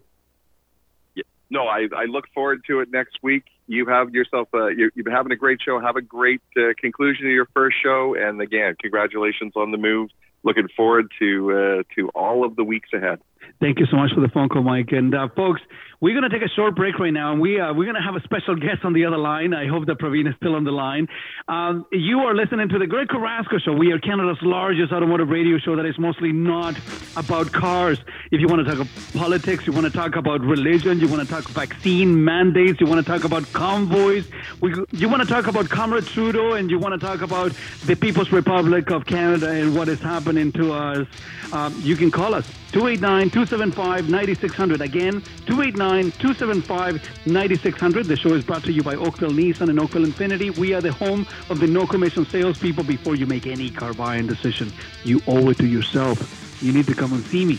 S49: Yeah, no, I, I look forward to it next week. You have yourself, a, you, you've been having a great show. Have a great uh, conclusion to your first show. And again, congratulations on the move. Looking forward to uh, to all of the weeks ahead.
S4: Thank you so much for the phone call, Mike. And uh, folks, we're going to take a short break right now, and we uh, we're going to have a special guest on the other line. I hope that Praveen is still on the line. Um, you are listening to the Greg Carrasco Show. We are Canada's largest automotive radio show that is mostly not about cars. If you want to talk about politics, you want to talk about religion, you want to talk vaccine mandates, you want to talk about convoys, we, you want to talk about Comrade Trudeau, and you want to talk about the People's Republic of Canada and what is happening to us, um, you can call us 289 275 9600. Again, 289 275 9600. The show is brought to you by Oakville Nissan and Oakville Infiniti. We are the home of the no commission salespeople. Before you make any car buying decision, you owe it to yourself. You need to come and see me.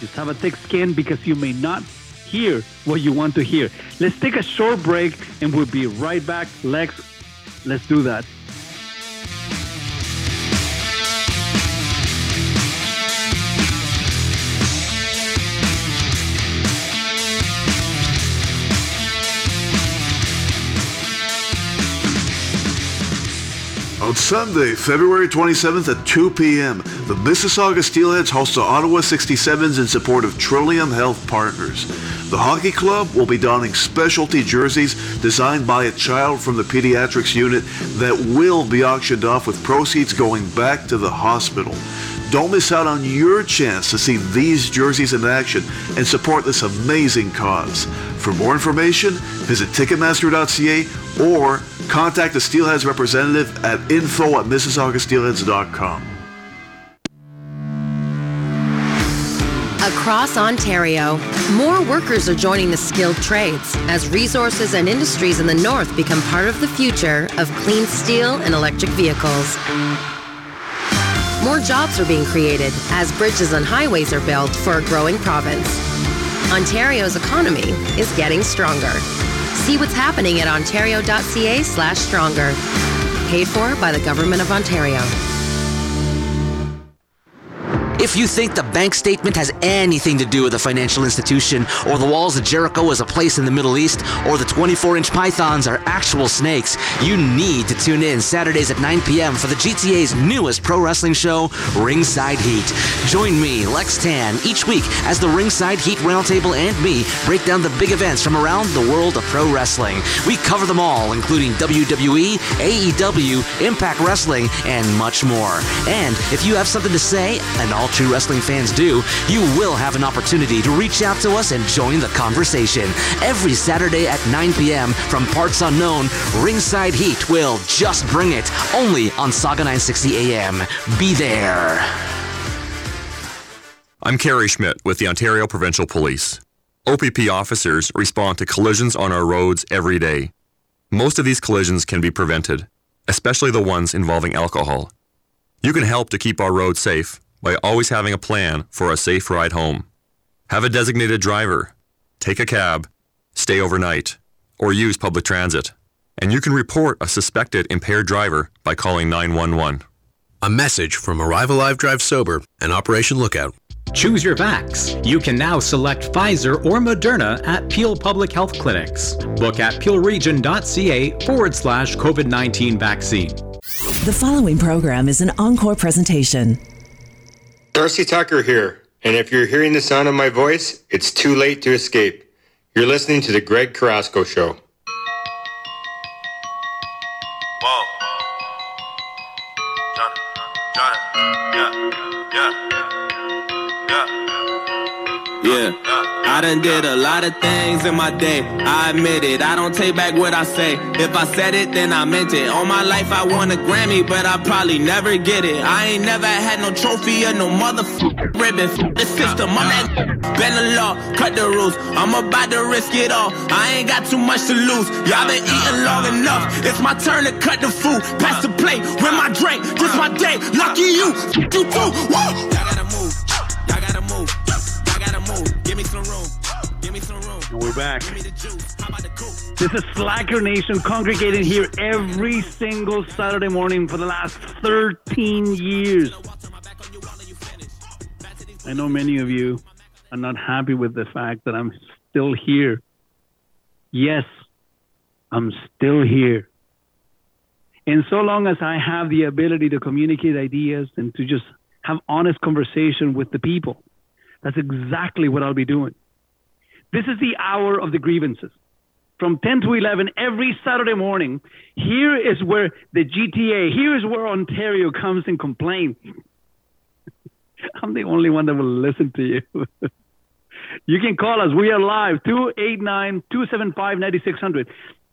S4: Just have a thick skin because you may not hear what you want to hear. Let's take a short break and we'll be right back. Lex, let's do that.
S26: On Sunday, February 27th at 2 p.m., the Mississauga Steelheads host the Ottawa 67s in support of Trillium Health Partners. The hockey club will be donning specialty jerseys designed by a child from the pediatrics unit that will be auctioned off with proceeds going back to the hospital. Don't miss out on your chance to see these jerseys in action and support this amazing cause. For more information, visit Ticketmaster.ca or contact the Steelheads representative at info at MississaugaSteelheads.com.
S50: Across Ontario, more workers are joining the skilled trades as resources and industries in the north become part of the future of clean steel and electric vehicles. More jobs are being created as bridges and highways are built for a growing province. Ontario's economy is getting stronger. See what's happening at ontario.ca slash stronger. Paid for by the Government of Ontario.
S9: If you think the bank statement has anything to do with a financial institution, or the walls of Jericho is a place in the Middle East, or the 24 inch pythons are actual snakes, you need to tune in Saturdays at 9 p.m. for the GTA's newest pro wrestling show, Ringside Heat. Join me, Lex Tan, each week as the Ringside Heat Roundtable and me break down the big events from around the world of pro wrestling. We cover them all, including WWE, AEW, Impact Wrestling, and much more. And if you have something to say, and all true wrestling fans do, you will have an opportunity to reach out to us and join the conversation. Every Saturday at 9 p.m. from Parts Unknown, Ringside Heat will just bring it only on Sauga 960 AM. Be there.
S51: I'm Kerry Schmidt with the Ontario Provincial Police. OPP officers respond to collisions on our roads every day. Most of these collisions can be prevented, especially the ones involving alcohol. You can help to keep our roads safe by always having a plan for a safe ride home. Have a designated driver, take a cab, stay overnight, or use public transit. And you can report a suspected impaired driver by calling 911.
S52: A message from Arrive Alive Drive Sober and Operation Lookout.
S18: Choose your vax. You can now select Pfizer or Moderna at Peel Public Health Clinics. Book at peelregion.ca forward slash COVID 19 vaccine.
S27: The following program is an encore presentation.
S22: Darcy Tucker here, and if you're hearing the sound of my voice, it's too late to escape. You're listening to The Greg Carrasco Show.
S13: Done did a lot of things in my day. I admit it. I don't take back what I say. If I said it, then I meant it. All my life I won a Grammy, but I probably never get it. I ain't never had no trophy or no motherfucking ribbon. F- The system, I'm that bend the law, cut the rules. I'm about to risk it all. I ain't got too much to lose. Y'all been eating long enough. It's my turn to cut the food. Pass the plate, win my drink. This my day. Lucky you, you too. Woo! Me some room. Give me some room.
S4: We're back. This is Slacker Nation congregating here every single Saturday morning for the last 13 years. I know many of you are not happy with the fact that I'm still here. Yes, I'm still here. And so long as I have the ability to communicate ideas and to just have honest conversation with the people, that's exactly what I'll be doing. This is the hour of the grievances. From 10 to 11 every Saturday morning, here is where the GTA, here is where Ontario comes and complains. I'm the only one that will listen to you. you can call us. We are live, 289 275 9600.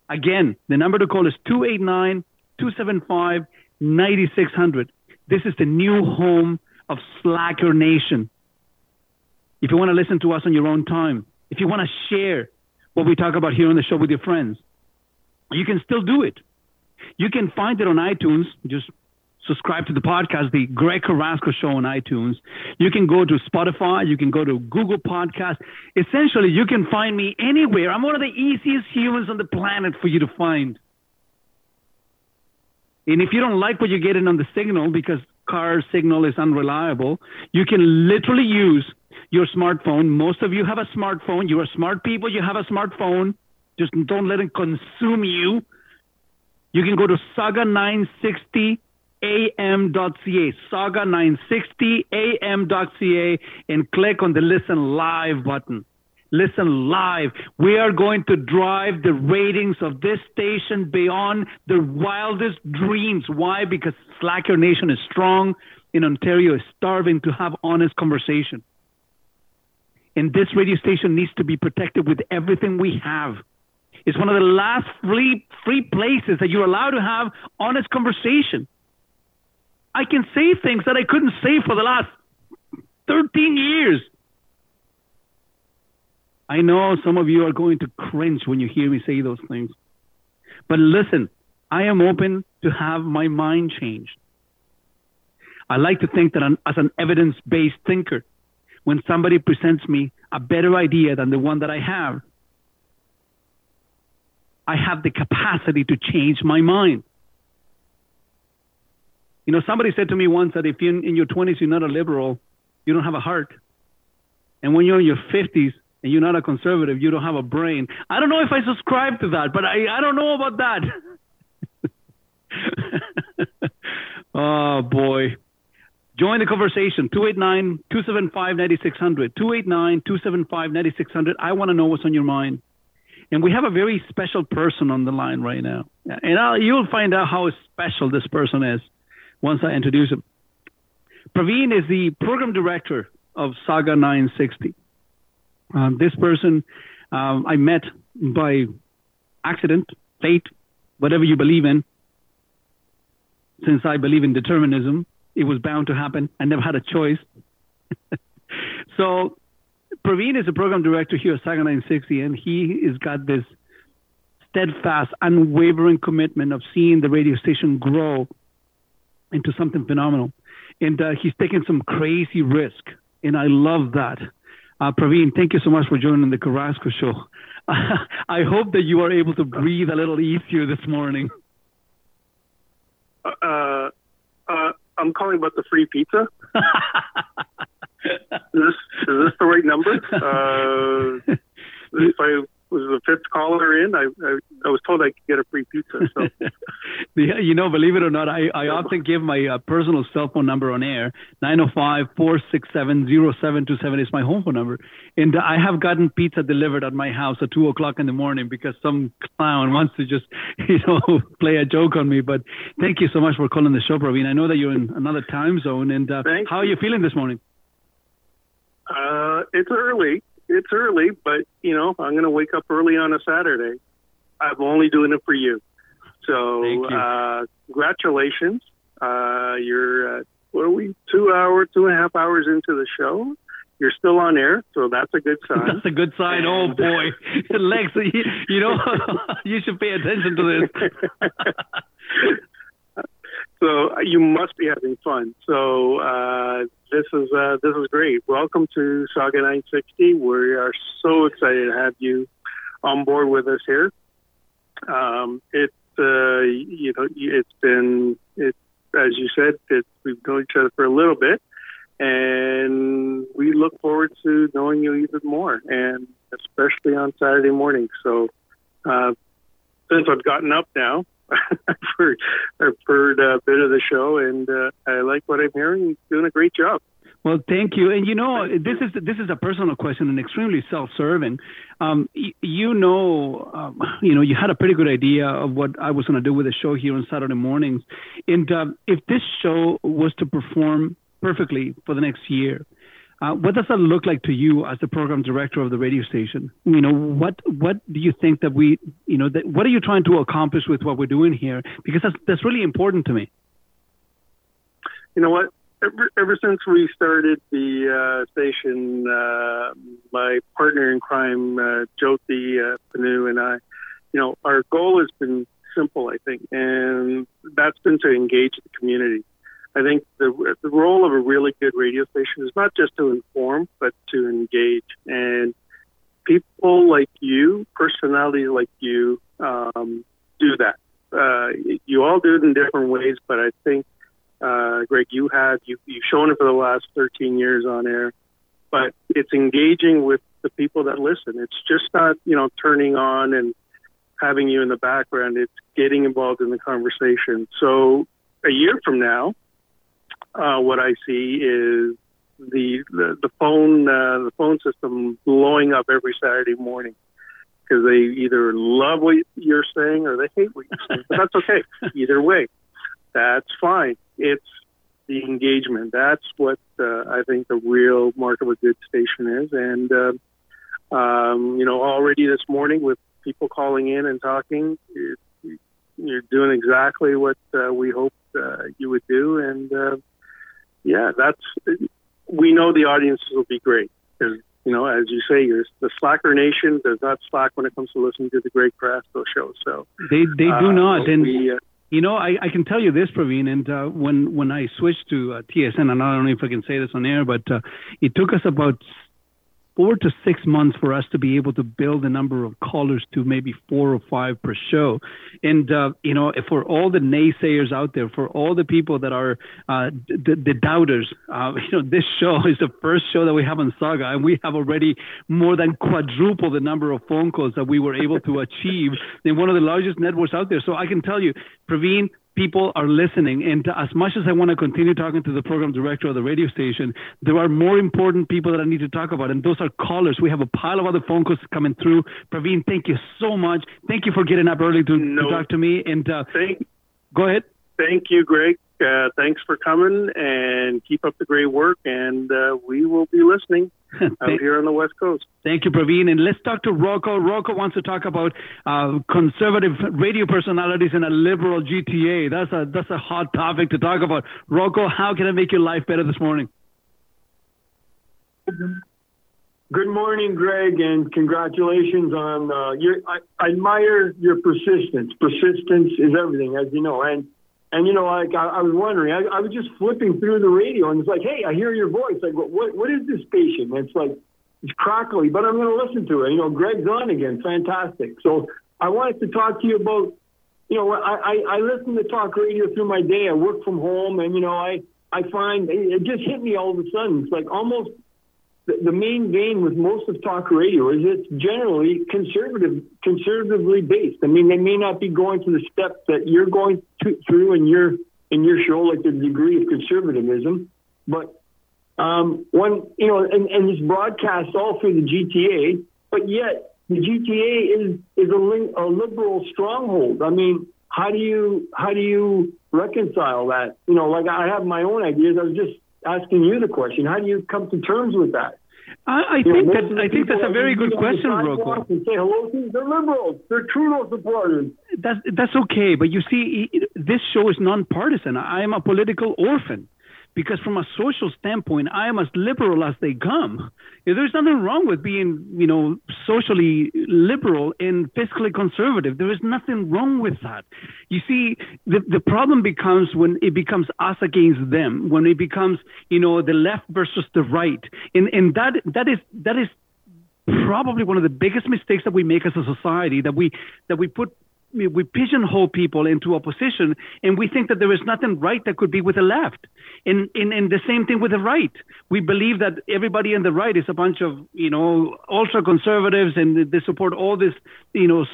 S4: Again, the number to call is 289 275 9600. This is the new home of Slacker Nation. If you want to listen to us on your own time, if you want to share what we talk about here on the show with your friends, you can still do it. You can find it on iTunes. Just subscribe to the podcast, the Greg Carrasco Show on iTunes. You can go to Spotify. You can go to Google Podcast. Essentially, you can find me anywhere. I'm one of the easiest humans on the planet for you to find. And if you don't like what you're getting on the signal because car signal is unreliable, you can literally use your smartphone. Most of you have a smartphone. You are smart people. You have a smartphone. Just don't let it consume you. You can go to sauga960am.ca, sauga960am.ca, and click on the listen live button. Listen live. We are going to drive the ratings of this station beyond the wildest dreams. Why? Because Slacker Nation is strong and Ontario is starving to have honest conversation. And this radio station needs to be protected with everything we have. It's one of the last free free places that you're allowed to have honest conversation. I can say things that I couldn't say for the last 13 years. I know some of you are going to cringe when you hear me say those things. But listen, I am open to have my mind changed. I like to think that I'm, as an evidence based thinker, when somebody presents me a better idea than the one that I have, I have the capacity to change my mind. You know, somebody said to me once that if you're in your 20s, you're not a liberal, you don't have a heart. And when you're in your 50s and you're not a conservative, you don't have a brain. I don't know if I subscribe to that, but I, I don't know about that. oh, boy. Join the conversation. 289 275 9600. 289 275 9600. I want to know what's on your mind. And we have a very special person on the line right now. And I'll, you'll find out how special this person is once I introduce him. Praveen is the program director of Sauga 960. Um, this person um, I met by accident, fate, whatever you believe in. Since I believe in determinism, it was bound to happen. I never had a choice. so, Praveen is a program director here at Sauga 960, and he has got this steadfast, unwavering commitment of seeing the radio station grow into something phenomenal. And uh, he's taking some crazy risk, and I love that. Uh, Praveen, thank you so much for joining the Carrasco Show. I hope that you are able to breathe a little easier this morning.
S53: Uh, uh, I'm calling about the free pizza. is this is this the right number? Uh, if I was the fifth caller in, I, I, I was told I could get a free pizza. So,
S4: yeah, you know, believe it or not, I, I often give my uh, personal cell phone number on air. 905-467-0727 is my home phone number, and I have gotten pizza delivered at my house at two o'clock in the morning because some clown wants to just, you know, play a joke on me. But thank you so much for calling the show, Praveen. I know that you're in another time zone, and uh, how are you feeling this morning?
S53: uh, it's early. It's early, but you know, I'm going to wake up early on a Saturday. I'm only doing it for you. So,
S4: you.
S53: uh, congratulations. Uh, you're, uh, what are we, two hours, two and a half hours into the show? You're still on air, so that's a good sign.
S4: That's a good sign. Oh boy, Lex, you, you know you should pay attention to this.
S53: so uh, you must be having fun. So uh, this is uh, this is great. Welcome to Sauga 960. We are so excited to have you on board with us here. Um, it uh, you know it's been it as you said it, we've known each other for a little bit, and we look forward to knowing you even more, and especially on Saturday morning. So uh, since I've gotten up now, I've heard, I've heard a bit of the show, and uh, I like what I'm hearing. You're doing a great job.
S4: Well, thank you. And you know, this is this is a personal question and extremely self-serving. Um, y- you know, um, you know, you had a pretty good idea of what I was going to do with the show here on Saturday mornings. And um, if this show was to perform perfectly for the next year, uh, what does that look like to you as the program director of the radio station? You know, what what do you think that we, you know, that, what are you trying to accomplish with what we're doing here? Because that's that's really important to me.
S53: You know what? Ever, ever since we started the uh, station, uh, my partner in crime, uh, Jyoti uh, Panu, and I, you know, our goal has been simple, I think, and that's been to engage the community. I think the, the role of a really good radio station is not just to inform, but to engage. And people like you, personalities like you, um, do that. Uh, you all do it in different ways, but I think, uh, Greg, you have you, you've shown it for the last 13 years on air. But it's engaging with the people that listen. It's just not you know turning on and having you in the background. It's getting involved in the conversation. So a year from now, uh, what I see is the the, the phone uh, the phone system blowing up every Saturday morning because they either love what you're saying or they hate what you're saying. But that's okay. Either way, that's fine. It's the engagement. That's what uh, I think the real mark of a good station is. And uh, um, you know, already this morning with people calling in and talking, it, you're doing exactly what uh, we hoped uh, you would do. And uh, yeah, that's we know the audiences will be great because you know, as you say, you're, the Slacker Nation does not slack when it comes to listening to the Greg Carrasco show. So
S4: They they do
S53: uh,
S4: not, and
S53: we, uh,
S4: you know, I, I can tell you this, Praveen. And uh, when when I switched to uh, TSN, and I don't know if I can say this on air, but uh, it took us about four to six months for us to be able to build the number of callers to maybe four or five per show. And, uh, you know, for all the naysayers out there, for all the people that are uh, the, the doubters, uh, you know, this show is the first show that we have on Sauga, and we have already more than quadruple the number of phone calls that we were able to achieve in one of the largest networks out there. So I can tell you, Praveen, people are listening. And as much as I want to continue talking to the program director of the radio station, there are more important people that I need to talk about, and those are callers. We have a pile of other phone calls coming through. Praveen, thank you so much. Thank you for getting up early to, no. to talk to me. And uh,
S53: thank,
S4: go ahead.
S53: Thank you, Greg. Uh, thanks for coming and keep up the great work. And uh, we will be listening out here on the West Coast.
S4: Thank you, Praveen. And let's talk to Rocco. Rocco wants to talk about uh, conservative radio personalities in a liberal GTA. That's a that's a hot topic to talk about. Rocco, how can I make your life better this morning?
S54: Good morning, Greg, and congratulations on uh, your. I, I admire your persistence. Persistence is everything, as you know, and and you know, like I, I was wondering, I, I was just flipping through the radio, and it's like, hey, I hear your voice. Like, what what is this station? And it's like it's crackly, but I'm going to listen to it. You know, Greg's on again, fantastic. So I wanted to talk to you about, you know, I I, I listen to talk radio through my day. I work from home, and you know, I I find it just hit me all of a sudden. It's like almost the, main vein with most of talk radio is it's generally conservative, conservatively based. I mean, they may not be going to the steps that you're going to, through in your in your show, like the degree of conservatism, but um, one, you know, and, and this broadcasts all through the GTA, but yet the GTA is is a, a liberal stronghold. I mean, how do you how do you reconcile that? You know, like I have my own ideas. I was just asking you the question. How do you come to terms with that?
S4: I, I think that I think that's a very good question, Rocco.
S54: Say hello to the liberals. They're Trudeau supporters.
S4: That's that's okay, but you see, this show is nonpartisan. I am a political orphan because from a social standpoint, I am as liberal as they come. There's nothing wrong with being, you know, socially liberal and fiscally conservative. There is nothing wrong with that. You see, the, the problem becomes when it becomes us against them, when it becomes, you know, the left versus the right. And, and that, that is, that is probably one of the biggest mistakes that we make as a society that we, that we put we pigeonhole people into a position and we think that there is nothing right that could be with the left. And, and, and the same thing with the right. We believe that everybody on the right is a bunch of, you know, ultra conservatives and they support all this, you know,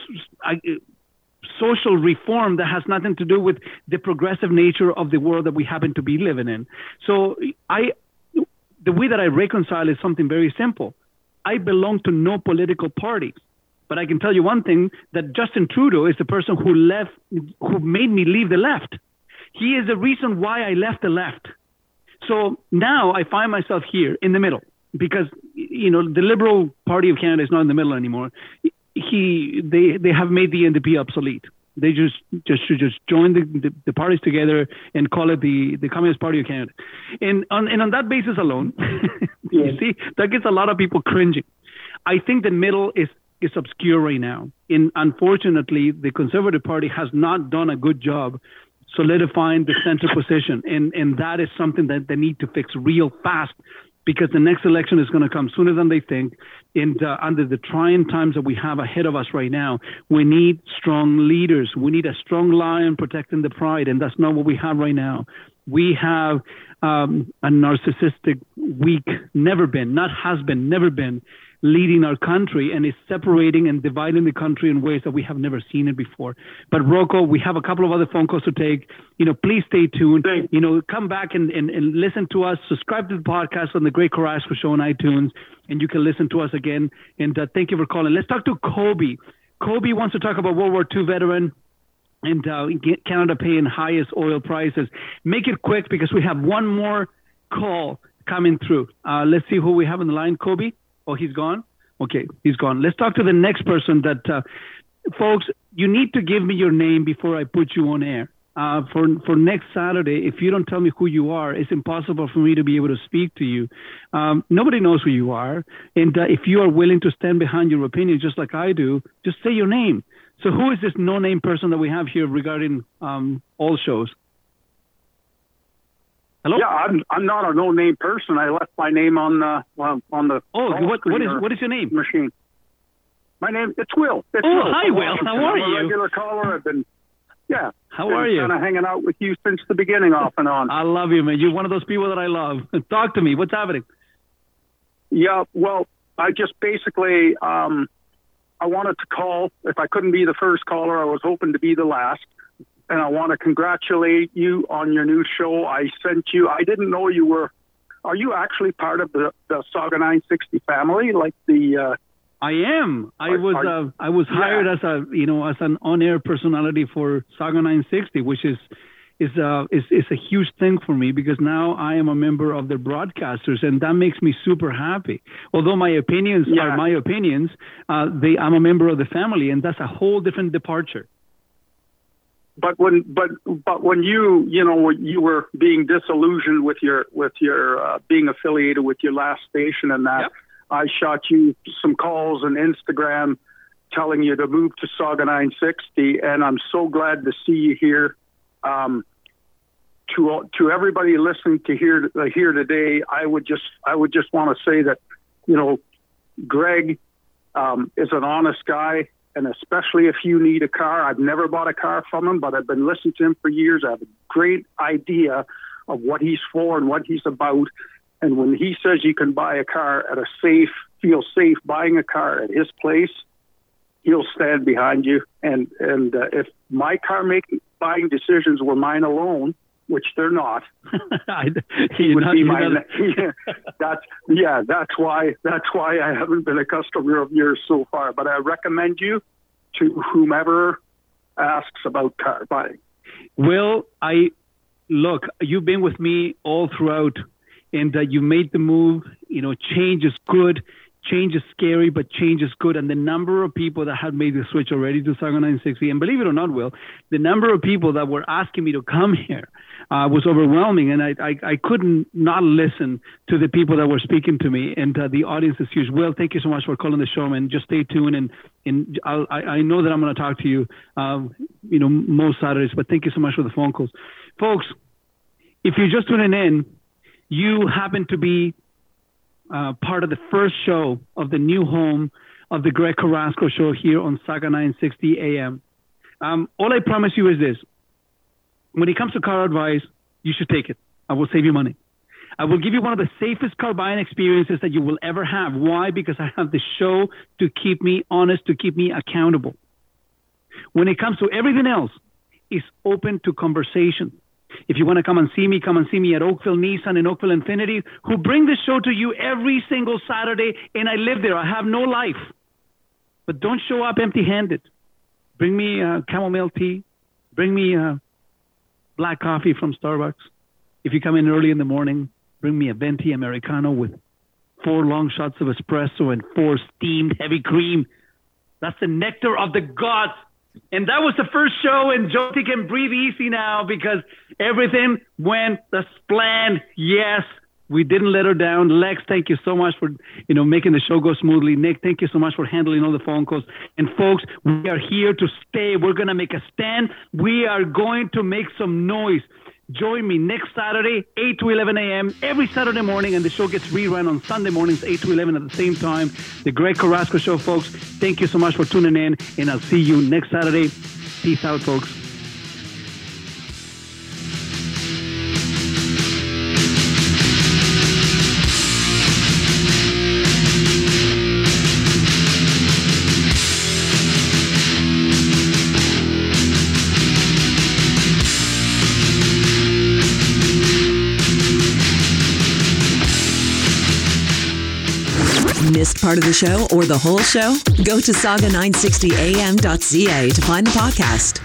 S4: social reform that has nothing to do with the progressive nature of the world that we happen to be living in. So I, the way that I reconcile is something very simple. I belong to no political party. But I can tell you one thing that Justin Trudeau is the person who left, who made me leave the left. He is the reason why I left the left. So now I find myself here in the middle because, you know, the Liberal Party of Canada is not in the middle anymore. He, they, they have made the NDP obsolete. They just, just should just join the, the, the, parties together and call it the, the Communist Party of Canada. And on, and on that basis alone, you see, that gets a lot of people cringing. I think the middle is is obscure right now. And unfortunately, the Conservative Party has not done a good job solidifying the center position. And, and that is something that they need to fix real fast because the next election is going to come sooner than they think. And uh, under the trying times that we have ahead of us right now, we need strong leaders. We need a strong lion protecting the pride, and that's not what we have right now. We have um, a narcissistic, weak, never been, not has been, never been leading our country and is separating and dividing the country in ways that we have never seen it before. But Rocco, we have a couple of other phone calls to take. You know, please stay tuned. Thanks. You know, come back and, and, and listen to us. Subscribe to the podcast on the Greg Carrasco Show on iTunes, and you can listen to us again. And uh, thank you for calling. Let's talk to Kobe. Kobe wants to talk about World War II veteran and uh, Canada paying highest oil prices. Make it quick because we have one more call coming through. Uh, let's see who we have on the line. Kobe. Oh, he's gone? Okay, he's gone. Let's talk to the next person that, uh, folks, you need to give me your name before I put you on air. Uh, for for next Saturday, if you don't tell me who you are, it's impossible for me to be able to speak to you. Um, nobody knows who you are, and uh, if you are willing to stand behind your opinion, just like I do, just say your name. So, who is this no-name person that we have here regarding um, all shows? Hello?
S55: Yeah, I'm I'm not a no name person. I left my name on the on, on the
S4: Oh, what what is what is your name?
S55: machine. My name it's Will. It's
S4: Oh,
S55: Will
S4: hi, Will. How are
S55: I'm
S4: you?
S55: A regular caller. I've been yeah.
S4: How are you?
S55: Kind of hanging out with you since the beginning, off and on.
S4: I love you, man. You're one of those people that I love. Talk to me. What's happening?
S55: Yeah, well, I just basically um, I wanted to call. If I couldn't be the first caller, I was hoping to be the last. And I want to congratulate you on your new show. I sent you. I didn't know you were. Are you actually part of the, the Sauga 960 family? Like the. Uh,
S4: I am. I
S55: Are-
S4: was
S55: are-
S4: uh, I was
S55: Yeah.
S4: hired as a you know as an on-air personality for Sauga 960, which is is uh is is a huge thing for me because now I am a member of the broadcasters and that makes me super happy. Although my opinions
S55: Yeah.
S4: are my opinions, uh, they I'm a member of the family and that's a whole different departure.
S55: But when but but when you you know you were being disillusioned with your with your uh, being affiliated with your last station and that I shot you some calls and Instagram telling you to move to Sauga 960 and I'm so glad to see you here. Um, to to everybody listening to here uh, here today I would just I would just want to say that you know Greg um, is an honest guy, and especially if you need a car. I've never bought a car from him, but I've been listening to him for years. I have a great idea of what he's for and what he's about. And when he says you can buy a car at a safe, feel safe buying a car at his place, he'll stand behind you. And and uh, if my car making buying decisions were mine alone, which they're not,
S4: I,
S55: would
S4: not-
S55: be my.
S4: not-
S55: yeah, that's yeah. That's why. That's why I haven't been a customer of yours so far. But I recommend you to whomever asks about car buying.
S4: Well, I look, you've been with me all throughout, and uh, you made the move. You know, change is good. Change is scary, but change is good. And the number of people that have made the switch already to Sauga 960, and believe it or not, Will, the number of people that were asking me to come here uh, was overwhelming, and I, I, I couldn't not listen to the people that were speaking to me, and uh, the audience is huge. Will, thank you so much for calling the show, man. Just stay tuned, and and I'll, I, I know that I'm going to talk to you, um, you know, most Saturdays. But thank you so much for the phone calls, folks. If you're just tuning in, you happen to be uh, part of the first show of the new home of the Greg Carrasco show here on Sauga 960 AM. Um, all I promise you is this. When it comes to car advice, you should take it. I will save you money. I will give you one of the safest car buying experiences that you will ever have. Why? Because I have the show to keep me honest, to keep me accountable. When it comes to everything else, it's open to conversation. If you want to come and see me, come and see me at Oakville Nissan and Oakville Infiniti, who bring the show to you every single Saturday, and I live there. I have no life. But don't show up empty handed. Bring me uh, chamomile tea. Bring me uh, black coffee from Starbucks. If you come in early in the morning, bring me a venti americano with four long shots of espresso and four steamed heavy cream. That's the nectar of the gods. And that was the first show, and Jyoti can breathe easy now because everything went as planned. Yes, we didn't let her down. Lex, thank you so much for you know making the show go smoothly. Nick, thank you so much for handling all the phone calls. And folks, we are here to stay. We're gonna make a stand. We are going to make some noise. Join me next Saturday, 8 to 11 a.m. every Saturday morning, and the show gets rerun on Sunday mornings, 8 to 11 at the same time. The Greg Carrasco Show, folks. Thank you so much for tuning in, and I'll see you next Saturday. Peace out, folks.
S27: Part of the show or the whole show? Go to sauga960am.ca to find the podcast.